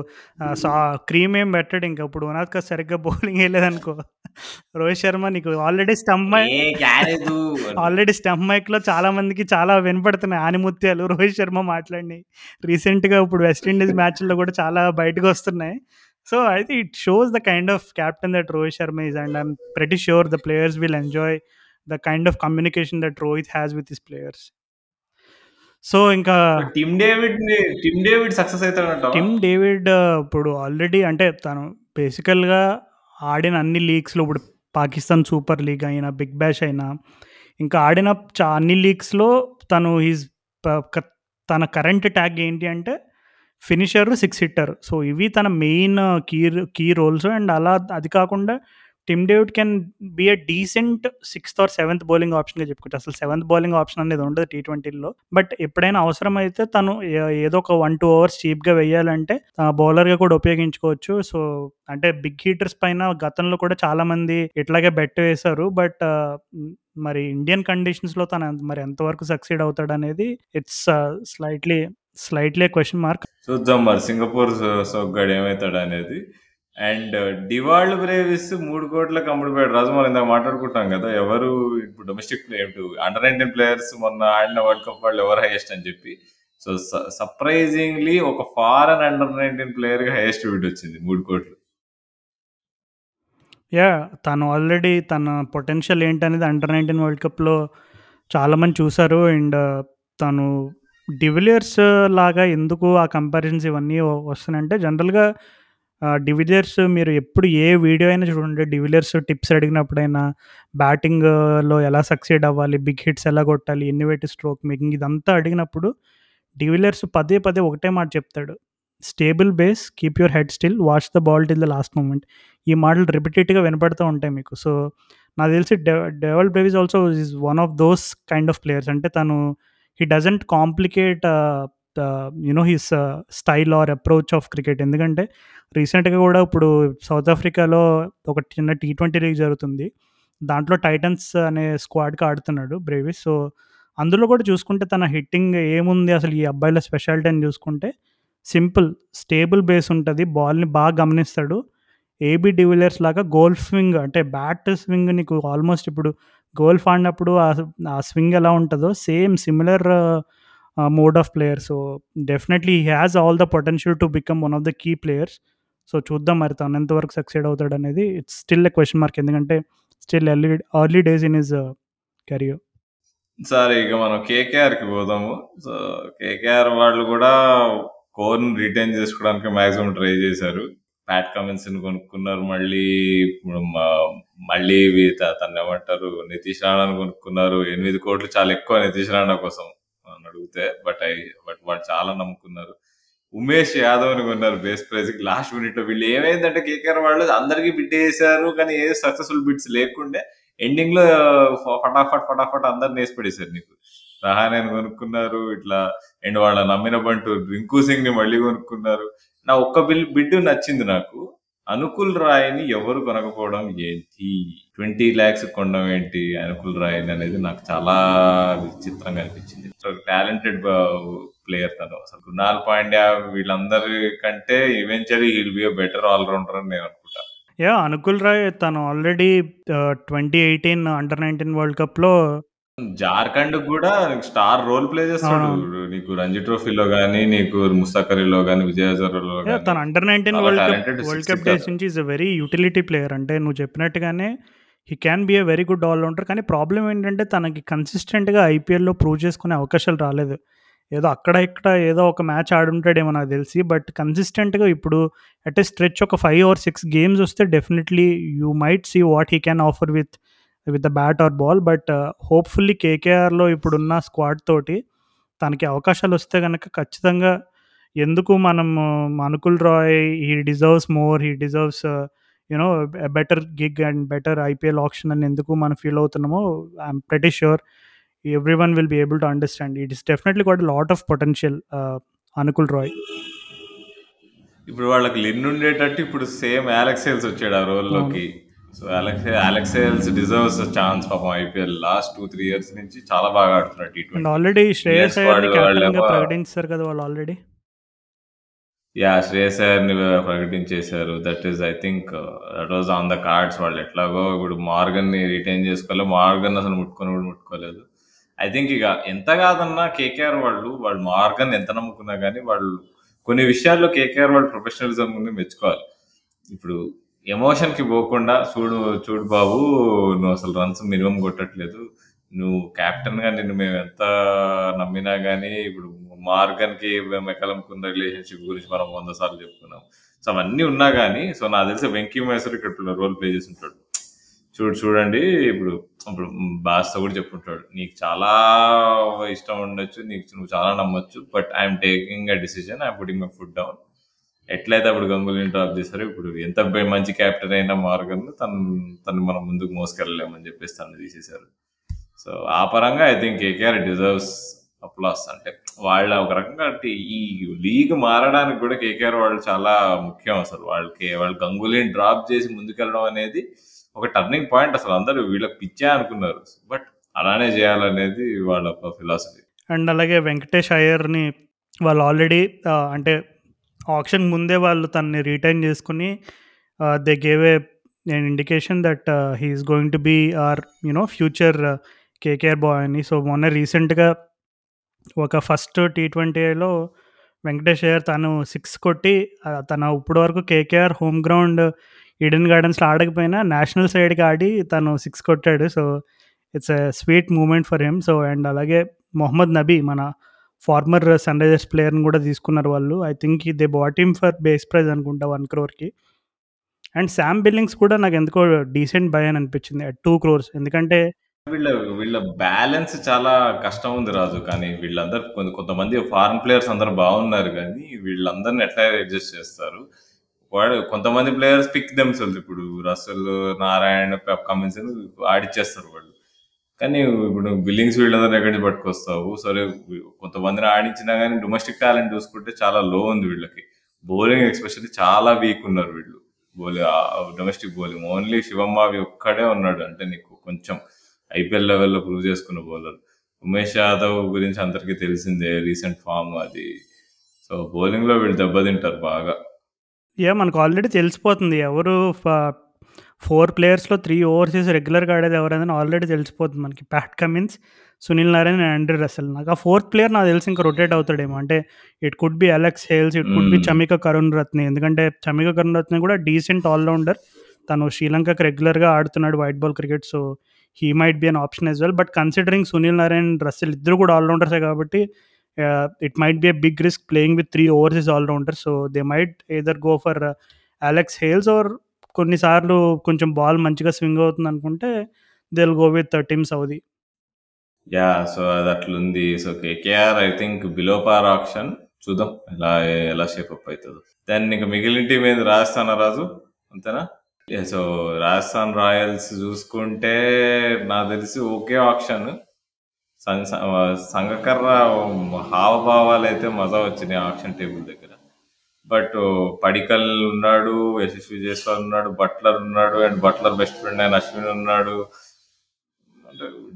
cream ఏం పెట్టాడు ఇంకా ఇప్పుడు కదా సరిగ్గా బౌలింగ్ వేయలేదనుకో. రోహిత్ శర్మ నీకు ఆల్రెడీ మైక్ క్యారేదు ఆల్రెడీ స్టంప్ మైక్లో చాలా మందికి చాలా వినపడుతున్నాయి ఆనిముత్యాలు. రోహిత్ శర్మ మాట్లాడి రీసెంట్గా ఇప్పుడు వెస్టిండీస్ మ్యాచ్లో కూడా చాలా బయటకు వస్తున్నాయి. సో అయితే it shows the kind of captain that Rohit Sharma is and I'm pretty sure the players will enjoy the kind of communication that Rohit has with his players so ఇంకా Tim David Tim David success అవుతాడంట. Tim David ఆ, ఇప్పుడు already అంటే తను బేసికల్గా ఆడిన అన్ని లీగ్స్లో ఇప్పుడు పాకిస్తాన్ సూపర్ లీగ్ అయినా బిగ్ బ్యాష్ అయినా ఇంకా ఆడిన చా అన్ని లీగ్స్లో తను ఈజ్ తన కరెంట్ ట్యాగ్ ఏంటి అంటే ఫినిషర్ సిక్స్ హిట్టర్ సో ఇవి తన main key key roles and అలా అది కాకుండా Tim David can be a decent sixth or seventh bowling ఆప్షన్గా చెప్పుకోవచ్చు అసలు సెవెంత్ బౌలింగ్ ఆప్షన్ అనేది ఉండదు టీ ట్వంటీలో బట్ ఎప్పుడైనా అవసరం అయితే తను ఏదో ఒక వన్ టూ అవర్స్ చీప్గా వేయాలంటే బౌలర్గా కూడా ఉపయోగించుకోవచ్చు. సో అంటే బిగ్ హీటర్స్ పైన గతంలో కూడా చాలా మంది ఇట్లాగే బెట్ వేశారు. బట్ మరి ఇండియన్ కండిషన్స్లో తను మరి ఎంతవరకు సక్సీడ్ అవుతాడు అనేది it's slightly slightly question mark చూద్దాం మరి సింగపూర్ సో- ఏమవుతాడు అనేది. అండ్ uh, డివాల్డ్ బ్రేవిస్ మూడు కోట్లకు అమ్ముడుపోయాడు రాజు మనం ఇందాక మాట్లాడుకుంటాం కదా ఎవరు ఇప్పుడు domestic player under nineteen players మొన్న ఆడిన వరల్డ్ కప్ వాళ్ళు ఎవరు హైయెస్ట్ అని చెప్పి. సో సర్ప్రైజింగ్లీ ఒక ఫారెన్ అండర్ నైన్టీన్ ప్లేయర్గా హైయెస్ట్ వీడ్ వచ్చింది మూడు కోట్లు. యా తను ఆల్రెడీ తన పొటెన్షియల్ ఏంటనేది అండర్ నైన్టీన్ వరల్డ్ కప్లో చాలామంది చూశారు. అండ్ uh, తను డివిలియర్స్ లాగా ఎందుకు ఆ కంపారిజన్స్ ఇవన్నీ వస్తున్నాయంటే జనరల్గా డివిలియర్స్ మీరు ఎప్పుడు ఏ వీడియో అయినా చూడండి. డివిలియర్స్ టిప్స్ అడిగినప్పుడైనా బ్యాటింగ్లో ఎలా సక్సీడ్ అవ్వాలి బిగ్ హిట్స్ ఎలా కొట్టాలి ఇన్నోవేటివ్ స్ట్రోక్ మేకింగ్ ఇదంతా అడిగినప్పుడు డివిలియర్స్ పదే పదే ఒకటే మాట చెప్తాడు. Stable base keep your head still watch the ball till the last moment. ఈ మాటలు రిపీటెడ్గా వినపడుతూ ఉంటాయి మీకు. సో నాకు తెలిసి Dewald Brevis also is one of those kind of players. అంటే తను he doesn't complicate you know his style or approach of cricket ఎందుకంటే రీసెంట్గా కూడా ఇప్పుడు సౌత్ ఆఫ్రికాలో ఒక చిన్న టీ ట్వంటీ లీగ్ జరుగుతుంది. దాంట్లో టైటన్స్ అనే స్క్వాడ్కి ఆడుతున్నాడు బ్రేవిస్ సో అందులో కూడా చూసుకుంటే తన హిట్టింగ్ ఏముంది అసలు ఈ అబ్బాయిల స్పెషాలిటీ అని చూసుకుంటే సింపుల్ స్టేబుల్ బేస్ ఉంటుంది. బాల్ని బాగా గమనిస్తాడు. ఏబీ డివిలియర్స్ లాగా గోల్ స్వింగ్ అంటే బ్యాట్ స్వింగ్ నీకు ఆల్మోస్ట్ ఇప్పుడు గోల్ఫ్ ఆడినప్పుడు ఆ ఆ స్వింగ్ ఎలా ఉంటుందో same similar mode of player so definitely he has all the potential to become one of the key players so చూద్దాం మరి తను ఎంతవరకు సక్సెడ్ అవుతాడు అనేది. It's still a question mark ఎందుకంటే still early early days in his career సరే ఇక మనం కేకేఆర్కి పోదాము. సో కేకేఆర్ వాళ్ళు కూడా కోర్ని రిటైన్ చేసుకోవడానికి మాక్సిమం ట్రై చేశారు. ప్యాట్ కమిన్స్ కొనుక్కున్నారు. మళ్ళీ మళ్ళీ ఇవి తను ఏమంటారు నితీష్ రాణాను కొనుక్కున్నారు. ఎనిమిది కోట్లు చాలా ఎక్కువ నితీష్ రాణా కోసం. అడిగితే బట్ ఐ బట్ వాళ్ళు చాలా నమ్ముకున్నారు. ఉమేష్ యాదవ్ని కొన్నారు బేస్ ప్రైజ్ లాస్ట్ మినిట్లో వీళ్ళు ఏమైందంటే కేకేఆర్ వాళ్ళు అందరికీ బిడ్ వేసారు కానీ ఏ సక్సెస్ఫుల్ బిడ్స్ లేకుండే ఎండింగ్లో ఫటాఫట్ ఫటాఫట్ అందరిని వేసి పడేశారు నీకు. రహానేని కొనుక్కున్నారు ఇట్లా అండ్ వాళ్ళ నమ్మిన బంటు రింకు సింగ్ని మళ్ళీ కొనుక్కున్నారు. నా ఒక్క బిల్ బిడ్ నచ్చింది నాకు. అనుకుల్ రాయ్ని ఎవరు కొనకపోవడం ఏంటి? ట్వంటీ ల్యాక్స్ కొనడం ఏంటి? అనుకుల్ రాయ్ని అనేది నాకు చాలా విచిత్రంగా అనిపించింది. టాలెంటెడ్ ప్లేయర్ తను. అసలు కృణాల్ పాండ్యా వీళ్ళందరి కంటే eventually he'll be better all rounder అని నేను అనుకుంటాను యా అనుకుల్ రాయ్ తను already twenty eighteen under nineteen world కప్లో జార్ఖండ్ కూడా స్టార్ రోల్ ప్లే చేస్తాడు. నీకు రంజీ ట్రోఫీలో గానీ నీకు ముస్తాకరీలో గానీ యా తను అండర్ నైన్టీన్ చాలా world cup world cup days. నుంచి is a very utility player అంటే నువ్వు చెప్పినట్టుగానే he can be a very good all rounder కానీ ప్రాబ్లం ఏంటంటే తనకి కన్సిస్టెంట్గా ఐపీఎల్లో ప్రూవ్ చేసుకునే అవకాశాలు రాలేదు. ఏదో అక్కడ ఇక్కడ ఏదో ఒక మ్యాచ్ ఆడుంటాడేమో నాకు తెలిసి బట్ కన్సిస్టెంట్గా ఇప్పుడు అట్ ఏ స్ట్రెచ్ ఒక ఫైవ్ ఆర్ సిక్స్ గేమ్స్ వస్తే definitely you might see what he can offer with with the bat or ball but hopefully కేకేఆర్లో ఇప్పుడున్న స్క్వాడ్ తోటి తనకి అవకాశాలు వస్తే కనుక ఖచ్చితంగా ఎందుకు మనం Anukul Roy he deserves more he deserves you know better gig and better IPL option అని ఎందుకు మనం feel అవుతున్నామో I'm pretty sure everyone will be able to understand it is definitely got lot of potential Anukul Roy ఇప్పుడు వాళ్ళకి Lynn ఉండేటట్టు ఇప్పుడు same Alex Hales వచ్చాడు ఆ రోల్లోకి so Alex Alex Hales deserves chance పాపం IPL last two three years నుంచి చాలా బాగా ఆడుతున్నాడు టీ ట్వంటీ ఆల్రెడీ శ్రేయస్ ప్రకటించారు కదా వాళ్ళు ఆల్రెడీ యా శ్రేయస్ అయ్యర్ని ప్రకటించేశారు. That is I think that was on the cards వాళ్ళు ఎట్లాగో ఇప్పుడు మార్గన్ని రిటైన్ చేసుకోవాలి. మార్గన్ అసలు ముట్టుకొని కూడా ముట్టుకోలేదు. ఐ థింక్ ఇక ఎంత కాదన్నా కేకేఆర్ వాళ్ళు వాళ్ళు మార్గన్ ఎంత నమ్ముకున్నా కానీ వాళ్ళు కొన్ని విషయాల్లో కేకేఆర్ వాళ్ళు ప్రొఫెషనలిజం మెచ్చుకోవాలి. ఇప్పుడు ఎమోషన్కి పోకుండా చూడు చూడు బాబు నువ్వు అసలు రన్స్ మినిమం కొట్టట్లేదు. నువ్వు క్యాప్టెన్గా నిన్ను మేము ఎంత నమ్మినా కానీ ఇప్పుడు మార్గన్కి మెకలంకున్న రిలేషన్షిప్ గురించి మనం వంద సార్లు చెప్పుకున్నాం. సో అవన్నీ ఉన్నా కానీ సో నాకు తెలిసి వెంకీ మహేశ్వర్ ఇక్కడ రోల్ ప్లే చేసి ఉంటాడు చూడు చూడండి ఇప్పుడు ఇప్పుడు బాస్తో కూడా చెప్పుంటాడు. నీకు చాలా ఇష్టం ఉండొచ్చు నీకు నువ్వు చాలా నమ్మొచ్చు but I'm taking a decision I'm putting my foot down ఎట్లయితే అప్పుడు గంగులీని డ్రాప్ చేశారో ఇప్పుడు ఎంత మంచి క్యాప్టెన్ అయినా మార్గన్ తను తను మనం ముందుకు మోసుకెళ్ళలేమని చెప్పేసి తను తీసేశారు. సో ఆ పరంగా I think KKR deserves applause అంటే వాళ్ళ ఒక రకంగా అంటే ఈ లీగ్ మారడానికి కూడా కేకేఆర్ వాళ్ళు చాలా ముఖ్యం అసలు. వాళ్ళకి వాళ్ళు గంగూలీని డ్రాప్ చేసి ముందుకెళ్ళడం అనేది ఒక టర్నింగ్ పాయింట్ అసలు. అందరూ వీళ్ళకి పిచ్చే అనుకున్నారు. బట్ అలానే చేయాలనేది వాళ్ళ ఫిలాసఫీ అండ్ అలాగే వెంకటేష్ అయ్యర్ని వాళ్ళు ఆల్రెడీ అంటే ఆప్షన్ ముందే వాళ్ళు తనని రిటైన్ చేసుకుని they gave a indication that he's going to be or you know future KKR boy అని. సో మొన్న రీసెంట్గా ఒక ఫస్ట్ టీ ట్వంటీలో వెంకటేష్ అయ్యర్ తను సిక్స్ కొట్టి తన ఇప్పుడు వరకు కేకేఆర్ హోమ్ గ్రౌండ్ ఈడెన్ గార్డెన్స్లో ఆడకపోయినా నేషనల్ సైడ్కి ఆడి తను సిక్స్ కొట్టాడు. So it's a sweet moment for him so and అలాగే మొహమ్మద్ నబీ మన ఫార్మర్ సన్ రైజర్స్ ప్లేయర్ని కూడా తీసుకున్నారు వాళ్ళు. I think they bought him for base price అనుకుంటా వన్ క్రోర్కి అండ్ శామ్ బిల్లింగ్స్ కూడా నాకు ఎందుకో డీసెంట్ బై అని అనిపించింది టూ క్రోర్స్ ఎందుకంటే వీళ్ళ వీళ్ళ బ్యాలెన్స్ చాలా కష్టం ఉంది రాజు కానీ వీళ్ళందరూ కొంత కొంతమంది ఫారెన్ ప్లేయర్స్ అందరు బాగున్నారు కానీ వీళ్ళందరిని ఎట్లా అడ్జస్ట్ చేస్తారు? వాడు కొంతమంది ప్లేయర్స్ పిక్ దెమ్స్ ఇప్పుడు రసల్ నారాయణ కమిన్స్ ఆడిచ్చేస్తారు వాళ్ళు. కానీ ఇప్పుడు బిల్లింగ్స్ వీళ్ళందరూ ఎక్కడి నుంచి పట్టుకొస్తావు? సరే కొంతమందిని ఆడించినా కానీ డొమెస్టిక్ టాలెంట్ చూసుకుంటే చాలా లో ఉంది వీళ్ళకి. బౌలింగ్ ఎక్స్పెషల్లీ చాలా వీక్ ఉన్నారు వీళ్ళు. బౌలింగ్ డొమెస్టిక్ బౌలింగ్ ఓన్లీ శివమ్మావి ఒక్కడే ఉన్నాడు అంటే నీకు కొంచెం ఐపీఎల్ లెవెల్లో ప్రూవ్ చేసుకున్న బౌలర్ ఉమేష్ యాదవ్ గురించి అందరికీ తెలిసిందే రీసెంట్ ఫామ్ అది. సో బౌలింగ్లో వీళ్ళు దెబ్బతింటారు బాగా. యా మనకు ఆల్రెడీ తెలిసిపోతుంది ఎవరు ఫోర్ ప్లేయర్స్లో త్రీ ఓవర్సీస్ రెగ్యులర్గా ఆడేది ఎవరైనా ఆల్రెడీ తెలిసిపోతుంది మనకి. Pat Cummins Sunil Narayana and Andre Russell నాకు ఆ ఫోర్త్ ప్లేయర్ నాకు తెలిసి ఇంకా రొటేట్ అవుతాడేమో. అంటే it could be Alex Hales it could be. Chamika Karunaratne ఎందుకంటే చమిక కరుణ్ రత్ని కూడా డీసెంట్ ఆల్రౌండర్. తను శ్రీలంకకి రెగ్యులర్గా ఆడుతున్నాడు white ball cricket so he might be an option as well. But considering Sunil Narayan Russell ఇద్దరు కూడా ఆల్రౌండర్సే కాబట్టి it might be a big risk playing with three overseas allrounder so they might either go for Alex Hales or కొన్నిసార్లు కొంచెం ball మంచిగా swing అవుతుంది అనుకుంటే they will go with Tim Southee yeah so అది అట్లుంది. So KKR I think below par option చూద్దాం ఎలా ఎలా షేప్ అప్ అవుతుందో. దాన్ని ఇంకా మిగిలిన టీం ఏంది? రాజస్థాన్ రాజు. అంతేనా? సో రాజస్థాన్ రాయల్స్ చూసుకుంటే నాకు తెలిసి ఓకే ఆప్షన్ సంఘకర్ర హావభావాలు అయితే మజా వచ్చినాయి ఆప్షన్ టేబుల్ దగ్గర. బట్ పడికల్ ఉన్నాడు యశస్వి జైస్వాల్ ఉన్నాడు బట్లర్ ఉన్నాడు అండ్ బట్లర్ బెస్ట్ ఫ్రెండ్ అయిన అశ్విన్ ఉన్నాడు.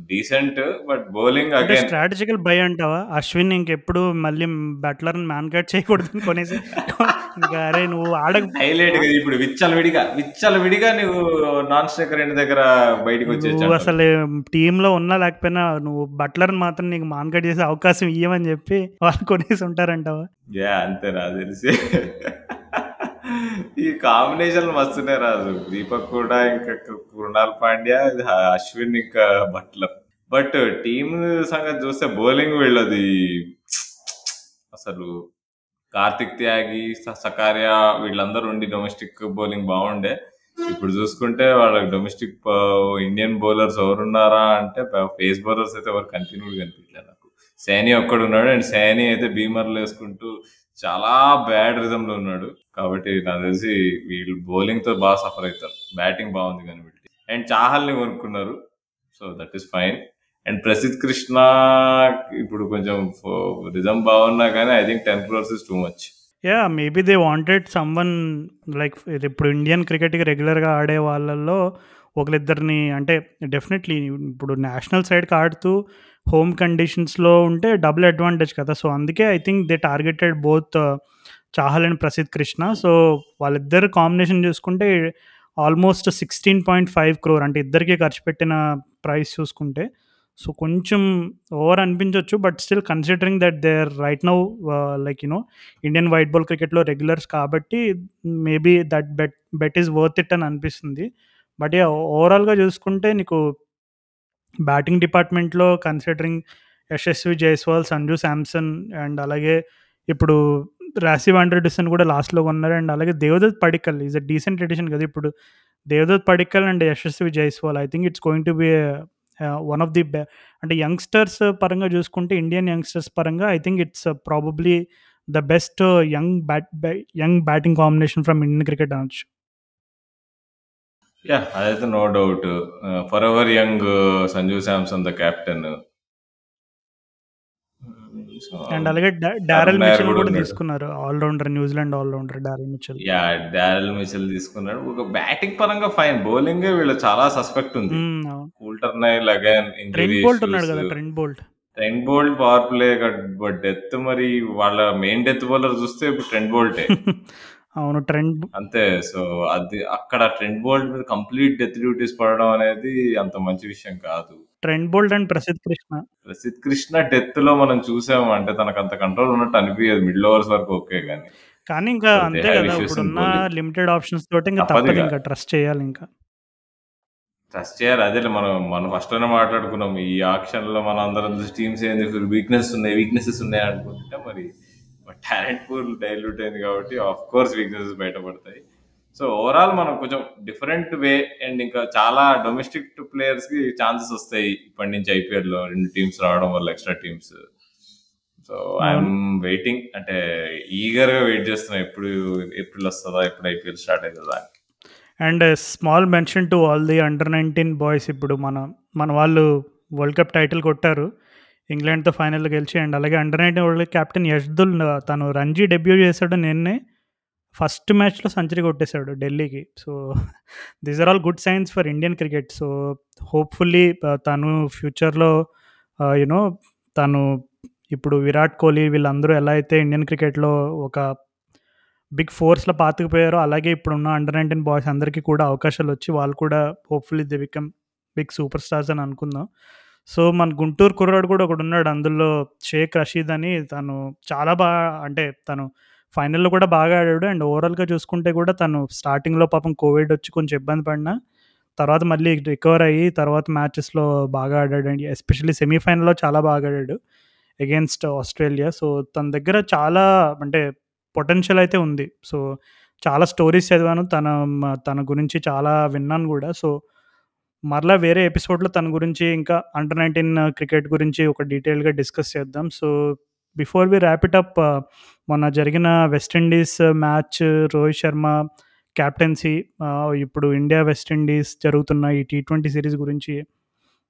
డీసెంట్ బట్ బౌలింగ్ అంటే అగైన్ స్ట్రాటజికల్ బై అంటావా? అశ్విన్ ఇంకెప్పుడు మళ్ళీ బట్లర్ మ్యాన్ కట్ చేయకూడదు కొనేసి (laughs) ఇంకా అరే నువ్వు ఆడక హైలైట్గా ఇప్పుడు విచ్చల విడిగా. విచ్చల విడిగా నువ్వు నాన్ స్ట్రైకర్ ఇంటి దగ్గర బయటకు నువ్వు వచ్చేసి అసలు టీంలో ఉన్నా లేకపోయినా నువ్వు బట్లర్ మాత్రం నీకు మాన్ కట్ చేసే అవకాశం ఇవ్వమని చెప్పి వాళ్ళు కొనేసి ఉంటారంటావా? యా అంతే నా తెలిసి. ఈ కాంబినేషన్ మస్తునే రాజు. దీపక్ కూడా ఇంకా కృణాల్ పాండ్యా అశ్విన్ ఇంకా బట్లర్. బట్ టీమ్ సంగతి చూస్తే బౌలింగ్ వీళ్ళది. అసలు కార్తిక్ త్యాగి సకార్య వీళ్ళందరూ ఉండి డొమెస్టిక్ బౌలింగ్ బాగుండే. ఇప్పుడు చూసుకుంటే వాళ్ళకి డొమెస్టిక్ ఇండియన్ బౌలర్స్ ఎవరున్నారా అంటే పేస్ బౌలర్స్ అయితే ఎవరు కంటిన్యూడ్ కనిపించలేదు నాకు. సైని ఒక్కడున్నాడు అండ్ సైని అయితే బీమర్లు వేసుకుంటూ చాలా బ్యాడ్ రిజంలో లో ఉన్నాడు. కాబట్టి నాకు తెలిసి వీళ్ళు బౌలింగ్తో బాగా సఫర్ అవుతారు. బ్యాటింగ్ బాగుంది కానీ వీళ్ళకి. అండ్ చాహల్ని కొనుక్కున్నారు. So that is fine and Prasidh Krishna ఇప్పుడు కొంచెం రిజమ్ బాగున్నా కానీ I think ten crores is too much yeah maybe they wanted someone like ఇప్పుడు ఇండియన్ క్రికెట్కి రెగ్యులర్గా ఆడే వాళ్ళల్లో ఒకరిద్దరిని అంటే డెఫినెట్లీ ఇప్పుడు నేషనల్ సైడ్కి ఆడుతూ హోమ్ కండిషన్స్లో ఉంటే డబుల్ అడ్వాంటేజ్ కదా. సో అందుకే I think they targeted both Chahal and Prasidh Krishna. So వాళ్ళిద్దరు కాంబినేషన్ చూసుకుంటే almost sixteen point five crore అంటే ఇద్దరికి ఖర్చు పెట్టిన ప్రైస్ చూసుకుంటే. సో కొంచెం ఓవర్ అనిపించవచ్చు but still considering that there right now like you know Indian white ball క్రికెట్లో రెగ్యులర్స్ కాబట్టి maybe that bet bet is worth it అని అనిపిస్తుంది. బట్ ఓవరాల్గా చూసుకుంటే నీకు బ్యాటింగ్ డిపార్ట్మెంట్లో కన్సిడరింగ్ యశస్వి జైస్వాల్ సంజు శాంసన్ అండ్ అలాగే ఇప్పుడు రాసివ్ ఆండ్రెడిసన్ కూడా లాస్ట్లో ఉన్నారు అండ్ అలాగే Devdutt Padikkal is a decent addition కదా ఇప్పుడు. Devdutt Padikkal and Yashasvi Jaiswal I think it's going to be one of the అంటే యంగ్స్టర్స్ పరంగా చూసుకుంటే ఇండియన్ యంగ్స్టర్స్ పరంగా I think it's probably the best young bat young batting combination from Indian cricket అనొచ్చు. Yeah అదైతే no doubt for ever young Sanju Samson the captain and అలాగే Daryl Nair Mitchell కూడా కూడా ఉన్నాడు. తీసుకున్నారు. Allrounder New Zealand allrounder Daryl Mitchell yeah Daryl Mitchell తీసుకున్నాడు. ఒక batting పరంగా ఫైన్ బౌలింగ్ వీళ్ళు చాలా సస్పెక్ట్ ఉంది. Coulter Nile again Trent Boult ఉన్నాడు కదా Trent Boult Trent Boult power play but death మరి వాళ్ళ మెయిన్ డెత్ బౌలర్ చూస్తే ఇప్పుడు ట్రెండ్ బోల్టే (laughs) అవును ట్రెండ్ అంతే. సో అది అక్కడ ట్రెండ్ బోల్ట్ మీద కంప్లీట్ డెత్ డ్యూటీస్ పడడం అనేది అంత మంచి విషయం కాదు. Trent Boult and Prasidh Krishna. Prasidh Krishna డెత్లో మనం చూసాము అంటే తనకు అంత కంట్రోల్ ఉన్నట్టు అనిపించదు మిడిల్ ఓవర్స్ వరకు ఓకే కానీ కానీ ఇంకా అంతే కదా ఇప్పుడున్న. లిమిటెడ్ ఆప్షన్స్ తోటి ఇంకా తప్పదు ఇక. ట్రస్ట్ చేయాలి ఇంకా. ట్రస్ట్ చేయాలి. అదే మనం మనం ఫస్ట్లోనే మాట్లాడుకున్నాం. ఈ ఆక్షన్లో మన అందరం టీమ్స్ ఏంది? వీక్నెస్ ఉన్నాయి వీక్నెసెస్ ఉన్నాయి అనుకుంటే మరి టాలెంట్ పూల్ డైల్యూట్ అయింది కాబట్టి ఆఫ్ కోర్స్ వీక్నెసెస్ బయటపడతాయి. సో ఓవరాల్ మనం కొంచెం డిఫరెంట్ వే అండ్ ఇంకా చాలా డొమెస్టిక్ ప్లేయర్స్కి ఛాన్సెస్ వస్తాయి ఇప్పటి నుంచి ఐపీఎల్లో రెండు టీమ్స్ రావడం వల్ల extra teams so I'm waiting అంటే ఈగర్గా వెయిట్ చేస్తున్నా ఎప్పుడు ఏప్రిల్ వస్తుందా ఎప్పుడు ఐపీఎల్ స్టార్ట్ అవుతుందా. And small mention to all the under nineteen boys ఇప్పుడు మన మన వాళ్ళు వరల్డ్ కప్ టైటిల్ కొట్టారు. ఇంగ్లాండ్తో ఫైనల్ గెలిచి అండ్ అలాగే under nineteen world captain Yash Dhull తను రంజీ డెబ్యూ చేశాడు నిన్నే. ఫస్ట్ మ్యాచ్లో సెంచరీ కొట్టేశాడు ఢిల్లీకి. So these are all good signs for Indian cricket. So hopefully తను ఫ్యూచర్లో యునో తను ఇప్పుడు విరాట్ కోహ్లీ వీళ్ళందరూ ఎలా అయితే ఇండియన్ క్రికెట్లో ఒక బిగ్ ఫోర్స్లో పాతుకుపోయారో అలాగే ఇప్పుడున్న అండర్ నైన్టీన్ బాయ్స్ అందరికీ కూడా అవకాశాలు వచ్చి వాళ్ళు కూడా hopefully the become big super stars అని అనుకుందాం. సో మన గుంటూరు కుర్రాడు కూడా ఒకడు ఉన్నాడు అందులో షేక్ రషీద్ అని తను చాలా బాగా అంటే తను ఫైనల్లో కూడా బాగా ఆడాడు అండ్ ఓవరాల్గా చూసుకుంటే కూడా తను స్టార్టింగ్లో పాపం కోవిడ్ వచ్చి కొంచెం ఇబ్బంది పడినా తర్వాత మళ్ళీ రికవర్ అయ్యి తర్వాత మ్యాచెస్‌లో బాగా ఆడాడండి. ఎస్పెషల్లీ సెమీఫైనల్‌లో చాలా బాగా ఆడాడు అగేన్స్ట్ ఆస్ట్రేలియా. సో, తన దగ్గర చాలా అంటే పొటెన్షియల్ అయితే ఉంది. సో, చాలా స్టోరీస్ చదివాను. తన మ తన గురించి చాలా విన్నాను కూడా సో, మరలా వేరే ఎపిసోడ్‌లో తన గురించి ఇంకా అండర్ 19 uh, క్రికెట్ గురించి ఒక డీటెయిల్‌గా డిస్కస్ చేద్దాం. So, before we wrap it up uh, మొన్న జరిగిన West Indies uh, match Rohit Sharma captaincy ఇప్పుడు ఇండియా వెస్టిండీస్ జరుగుతున్న ఈ టీ ట్వంటీ సిరీస్ గురించి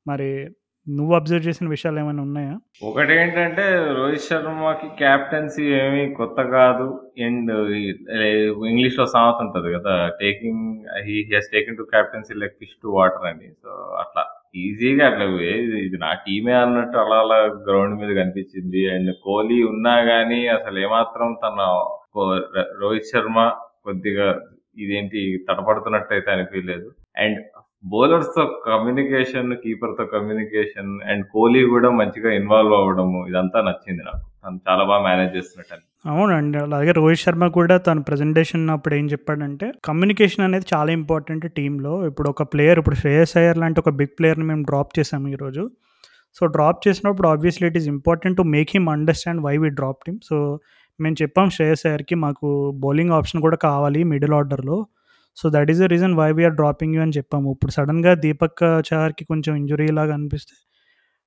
మరి నువ్వు అబ్జర్వ్ చేసిన విషయాలు ఏమైనా ఉన్నాయా? ఒకటి ఏంటంటే రోహిత్ శర్మకి క్యాప్టెన్సీ ఏమీ కొత్త కాదు. అండ్ ఇంగ్లీష్లో సామెత ఉంటుంది కదా! Taking he has taking to captaincy like fish to water అని. సో, అట్లా ఈజీగా అట్లా ఇది నా టీమే అన్నట్టు అలా అలా గ్రౌండ్ మీద కనిపించింది. అండ్ కోహ్లీ ఉన్నా గానీ అసలు ఏమాత్రం తన కో రోహిత్ శర్మ కొద్దిగా ఇదేంటి తడపడుతున్నట్టయితే అనిపించలేదు అండ్ బౌలర్స్తో కమ్యూనికేషన్, కీపర్‌తో కమ్యూనికేషన్ అండ్ కోహ్లీ కూడా మంచిగా ఇన్వాల్వ్ అవ్వడము ఇదంతా నచ్చింది నాకు. తను చాలా బాగా మేనేజ్ చేస్తున్నట్టు అవునండి. అలాగే రోహిత్ శర్మ కూడా తన ప్రెజెంటేషన్ అప్పుడు ఏం చెప్పాడంటే, కమ్యూనికేషన్ అనేది చాలా ఇంపార్టెంట్ టీంలో ఇప్పుడు ఒక ప్లేయర్ ఇప్పుడు శ్రేయస్ అయ్యర్ లాంటి ఒక బిగ్ ప్లేయర్‌ని మేము డ్రాప్ చేసాము ఈరోజు. సో, డ్రాప్ చేసినప్పుడు obviously it is important to make him understand why we drop team so, మేము చెప్పాం శ్రేయస్ అయ్యర్‌కి మాకు బౌలింగ్ ఆప్షన్ కూడా కావాలి మిడిల్ ఆర్డర్‌లో. So, that is the reason why we are dropping you అని చెప్పాము. ఇప్పుడు సడన్గా దీపక్ uh, చార్కి కొంచెం ఇంజురీ లాగా అనిపిస్తే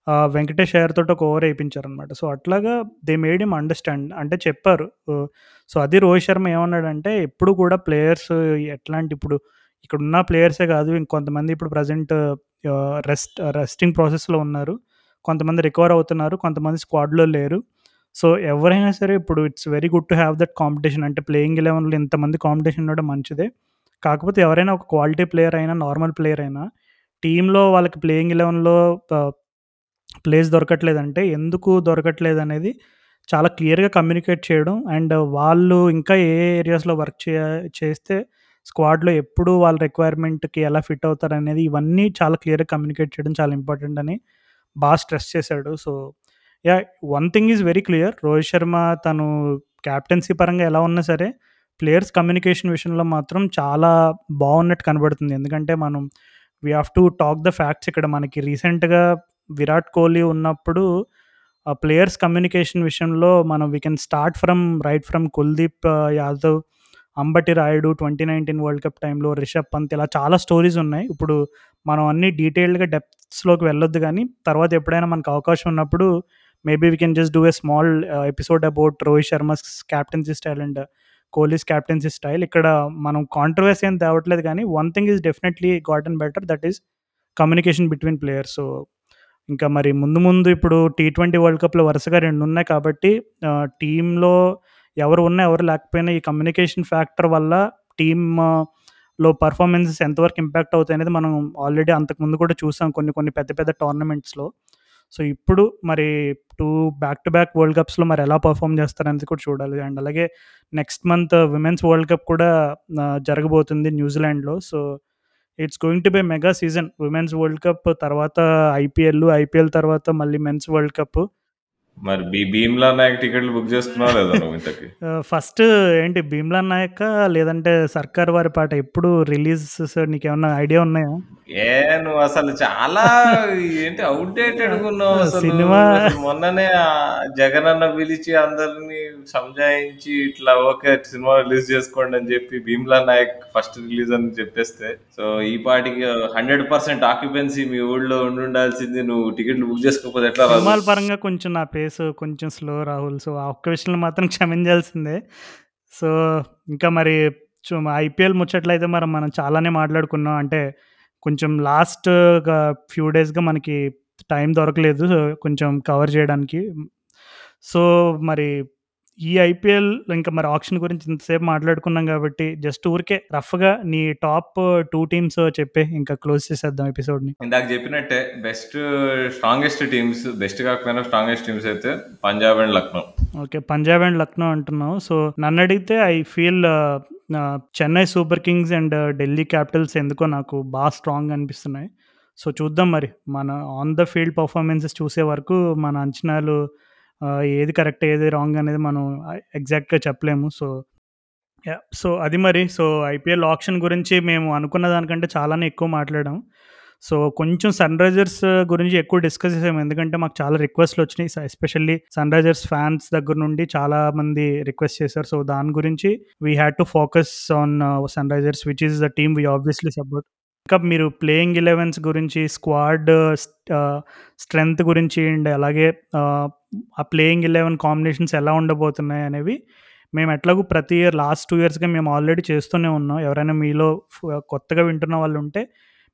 uh, వెంకటేష్ అయ్యర్ తోటి ఒక ఓవర్ ఏపించారనమాట. సో, అట్లాగా దే మేడ్ ఇమ్ అండర్‌స్టాండ్ అంటే చెప్పారు. Uh, సో, అది రోహిత్ శర్మ ఏమన్నాడంటే ఎప్పుడు కూడా ప్లేయర్స్ ఎట్లాంటి ఇప్పుడు ఇక్కడున్న ప్లేయర్సే కాదు ఇంకొంతమంది ఇప్పుడు ప్రజెంట్ రెస్ట్ రెస్టింగ్ ప్రాసెస్‌లో ఉన్నారు. కొంతమంది రికవర్ అవుతున్నారు. కొంతమంది స్క్వాడ్‌లో లేరు. సో, ఎవరైనా సరే ఇప్పుడు it's very good to have that competition అంటే ప్లేయింగ్ 11లో ఇంతమంది కాంపిటీషన్ ఉండడం మంచిదే. కాకపోతే ఎవరైనా ఒక క్వాలిటీ ప్లేయర్ అయినా, నార్మల్ ప్లేయర్ అయినా టీంలో వాళ్ళకి ప్లేయింగ్ ఎలెవెన్లో ప్లేస్ దొరకట్లేదంటే ఎందుకు దొరకట్లేదు అనేది చాలా క్లియర్‌గా కమ్యూనికేట్ చేయడం అండ్ వాళ్ళు ఇంకా ఏ ఏరియాస్‌లో వర్క్ చే చేస్తే స్క్వాడ్‌లో ఎప్పుడు వాళ్ళ రిక్వైర్మెంట్‌కి ఎలా ఫిట్ అవుతారు అనేది ఇవన్నీ చాలా క్లియర్‌గా కమ్యూనికేట్ చేయడం చాలా ఇంపార్టెంట్ అని బాగా స్ట్రెస్ చేశాడు. So, yeah one thing is very clear. Rohit Sharma తను క్యాప్టెన్సీ పరంగా ఎలా ఉన్నా సరే ప్లేయర్స్ కమ్యూనికేషన్ విషయంలో మాత్రం చాలా బాగున్నట్టు కనబడుతుంది. ఎందుకంటే మనం we have to talk the facts ఇక్కడ మనకి రీసెంట్‌గా విరాట్ కోహ్లీ ఉన్నప్పుడు ఆ ప్లేయర్స్ కమ్యూనికేషన్ విషయంలో మనం we can start from right from Kuldeep Yadav, Ambati Rayudu 2019 world cup టైంలో రిషబ్ పంత్ ఇలా చాలా స్టోరీస్ ఉన్నాయి. ఇప్పుడు మనం అన్ని డీటెయిల్డ్‌గా డెప్త్స్‌లోకి వెళ్ళొద్దు కానీ తర్వాత ఎప్పుడైనా మనకు అవకాశం ఉన్నప్పుడు maybe we can just do a small episode about Rohit Sharma's captaincy style and Kohli's captaincy style. ఇక్కడ మనం కాంట్రవర్సీ ఏం తేవట్లేదు కానీ one thing is definitely gotten better that is communication between players. So, ఇంకా మరి ముందు ముందు ఇప్పుడు టీ ట్వంటీ వరల్డ్ కప్‌లో వరుసగా రెండు ఉన్నాయి కాబట్టి టీంలో ఎవరు ఉన్నా, ఎవరు లేకపోయినా ఈ కమ్యూనికేషన్ ఫ్యాక్టర్ వల్ల టీమ్‌లో పర్ఫార్మెన్సెస్ ఎంతవరకు ఇంపాక్ట్ అవుతాయి అనేది మనం ఆల్రెడీ అంతకుముందు కూడా చూసాం కొన్ని కొన్ని పెద్ద పెద్ద టోర్నమెంట్స్‌లో. సో, ఇప్పుడు మరి two back to back world కప్స్‌లో మరి ఎలా పర్ఫామ్ చేస్తారనేది కూడా చూడాలి. అండ్ అలాగే next month women's world cup కూడా జరగబోతుంది న్యూజిలాండ్‌లో. So, it's going to be mega season. Women's world cup తర్వాత ఐపీఎల్, ఐపీఎల్ తర్వాత మళ్ళీ మెన్స్ వరల్డ్ కప్. మరి బీ భీమ్లా నాయక్ టికెట్లు బుక్ చేసుకున్నావా లేదా నువ్వు ఇంతకి? (laughs) ఫస్ట్ ఏంటి 'భీమ్లా నాయకా' లేదంటే 'సర్కార్ వారి పాట' ఎప్పుడు రిలీజెస్ నీకేమన్నా ఐడియా ఉన్నాయా? ఏ నువ్వు అసలు చాలా ఏంటి ఉన్నావు అసలు. సినిమా మొన్ననే ఆహ్, జగనన్న పిలిచి అందరిని సంజాయించి ఇట్లా ఓకే సినిమా రిలీజ్ చేసుకోండి అని చెప్పి 'భీమ్లా నాయక్' ఫస్ట్ రిలీజ్ అని చెప్పేస్తే సో, ఈ పాటికి 100% ఆక్యుపెన్సీ మీ ఊళ్ళో ఉండుండాల్సింది. నువ్వు టికెట్లు బుక్ చేసుకోకపోతే ఎట్లా పరంగా కొంచెం నా పేస్ కొంచెం స్లో రాహుల్. సో, ఆ ఒక్క విషయంలో మాత్రం (laughs) క్షమించాల్సిందే. సో, ఇంకా మరి ఐపీఎల్ ముచ్చట్లయితే మరి మనం చాలానే మాట్లాడుకున్నాం. అంటే కొంచెం లాస్ట్ ఫ్యూ డేస్‌గా మనకి టైం దొరకలేదు కొంచెం కవర్ చేయడానికి. సో, మరి ఈ ఐపీఎల్ ఇంకా మరి ఆక్షన్ గురించి ఇంతసేపు మాట్లాడుకున్నాం కాబట్టి జస్ట్ ఊరికే రఫ్‌గా నీ టాప్ 2 టీమ్స్ చెప్పేయి. ఇంకా క్లోజ్ చేసేద్దాం ఎపిసోడ్‌ని. ఇందాక చెప్పినట్టే బెస్ట్ స్ట్రాంగెస్ట్ టీమ్స్ బెస్ట్ కాకపోయినా స్ట్రాంగెస్ట్ టీమ్స్ అయితే Punjab and Lucknow. Okay. Punjab and Lucknow అంటున్నావు. సో, నన్నడిగితే I feel Chennai Super Kings and Delhi Capitals ఎందుకో నాకు బాగా స్ట్రాంగ్‌గా అనిపిస్తున్నాయి. సో, చూద్దాం మరి మన ఆన్ ద ఫీల్డ్ పెర్ఫార్మన్సెస్ చూసే వరకు మన అంచనాలు ఆహ్, ఏది కరెక్ట్ ఏది రాంగ్ అనేది మనం ఎగ్జాక్ట్‌గా చెప్పలేము. So yeah! సో, అది మరి. సో, ఐపీఎల్ ఆక్షన్ గురించి మేము అనుకున్న దానికంటే చాలానే ఎక్కువ మాట్లాడాం. సో, కొంచెం సన్‌రైజర్స్ గురించి ఎక్కువ డిస్కస్ చేసాము. ఎందుకంటే మాకు చాలా రిక్వెస్ట్‌లొచ్చినాయి. స ఎస్పెషల్లీ సన్‌రైజర్స్ ఫ్యాన్స్ దగ్గర నుండి చాలా మంది రిక్వెస్ట్ చేశారు. సో, దాని గురించి we had to focus on Sunrisers which is the team we obviously support. ఇంకా మీరు ప్లేయింగ్ ఎలెవెన్స్ గురించి, స్క్వాడ్ స్ట్రెంగ్త్ స్ట్రెంత్ గురించి అండ్ అలాగే ఆ ప్లేయింగ్ ఎలెవెన్ కాంబినేషన్స్ ఎలా ఉండబోతున్నాయి అనేవి మేము ఎట్లాగూ ప్రతి ఇయర్ లాస్ట్ టూ ఇయర్స్‌గా మేము ఆల్రెడీ చేస్తూనే ఉన్నాం. ఎవరైనా మీలో కొత్తగా వింటున్న వాళ్ళు ఉంటే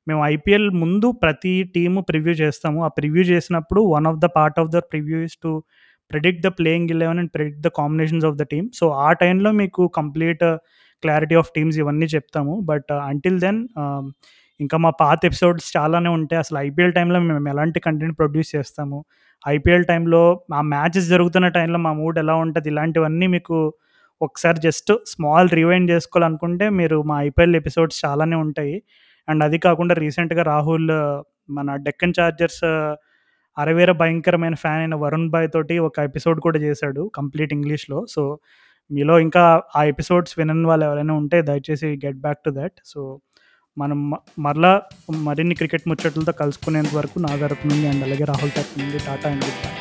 మేము ఐపీఎల్ ముందు ప్రతి టీము ప్రివ్యూ చేస్తాము. ఆ ప్రివ్యూ చేసినప్పుడు one of the part of the preview is to predict the playing eleven and predict the combinations of the team. So, ఆ టైంలో మీకు కంప్లీట్ క్లారిటీ ఆఫ్ టీమ్స్ ఇవన్నీ చెప్తాము. బట్ అంటిల్ దెన్ ఇంకా మా పాత ఎపిసోడ్స్ చాలానే ఉంటాయి. అసలు ఐపీఎల్ టైంలో మేము ఎలాంటి కంటెంట్ ప్రొడ్యూస్ చేస్తాము. ఐపీఎల్ టైంలో ఆ మ్యాచెస్ జరుగుతున్న టైంలో మా మూడ్ ఎలా ఉంటుంది ఇలాంటివన్నీ మీకు ఒకసారి జస్ట్ స్మాల్ రివైండ్ చేసుకోవాలనుకుంటే మీరు మా ఐపీఎల్ ఎపిసోడ్స్ చాలానే ఉంటాయి. అండ్ అది కాకుండా రీసెంట్‌గా రాహుల్ మన డెక్కన్ చార్జర్స్ అరవేర భయంకరమైన ఫ్యాన్ అయిన వరుణ్ భాయ్ తోటి ఒక ఎపిసోడ్ కూడా చేశాడు కంప్లీట్ ఇంగ్లీష్‌లో. సో, మీలో ఇంకా ఆ ఎపిసోడ్స్ వినని వాళ్ళు ఎవరైనా ఉంటే దయచేసి get back to that so, మనం మరలా మరిన్ని క్రికెట్ ముచ్చట్లతో కలుసుకునేంత వరకు నా తరపు నుండి అండ్ అలాగే రాహుల్ తరపు నుండి టాటా అండ్ గుడ్ బై.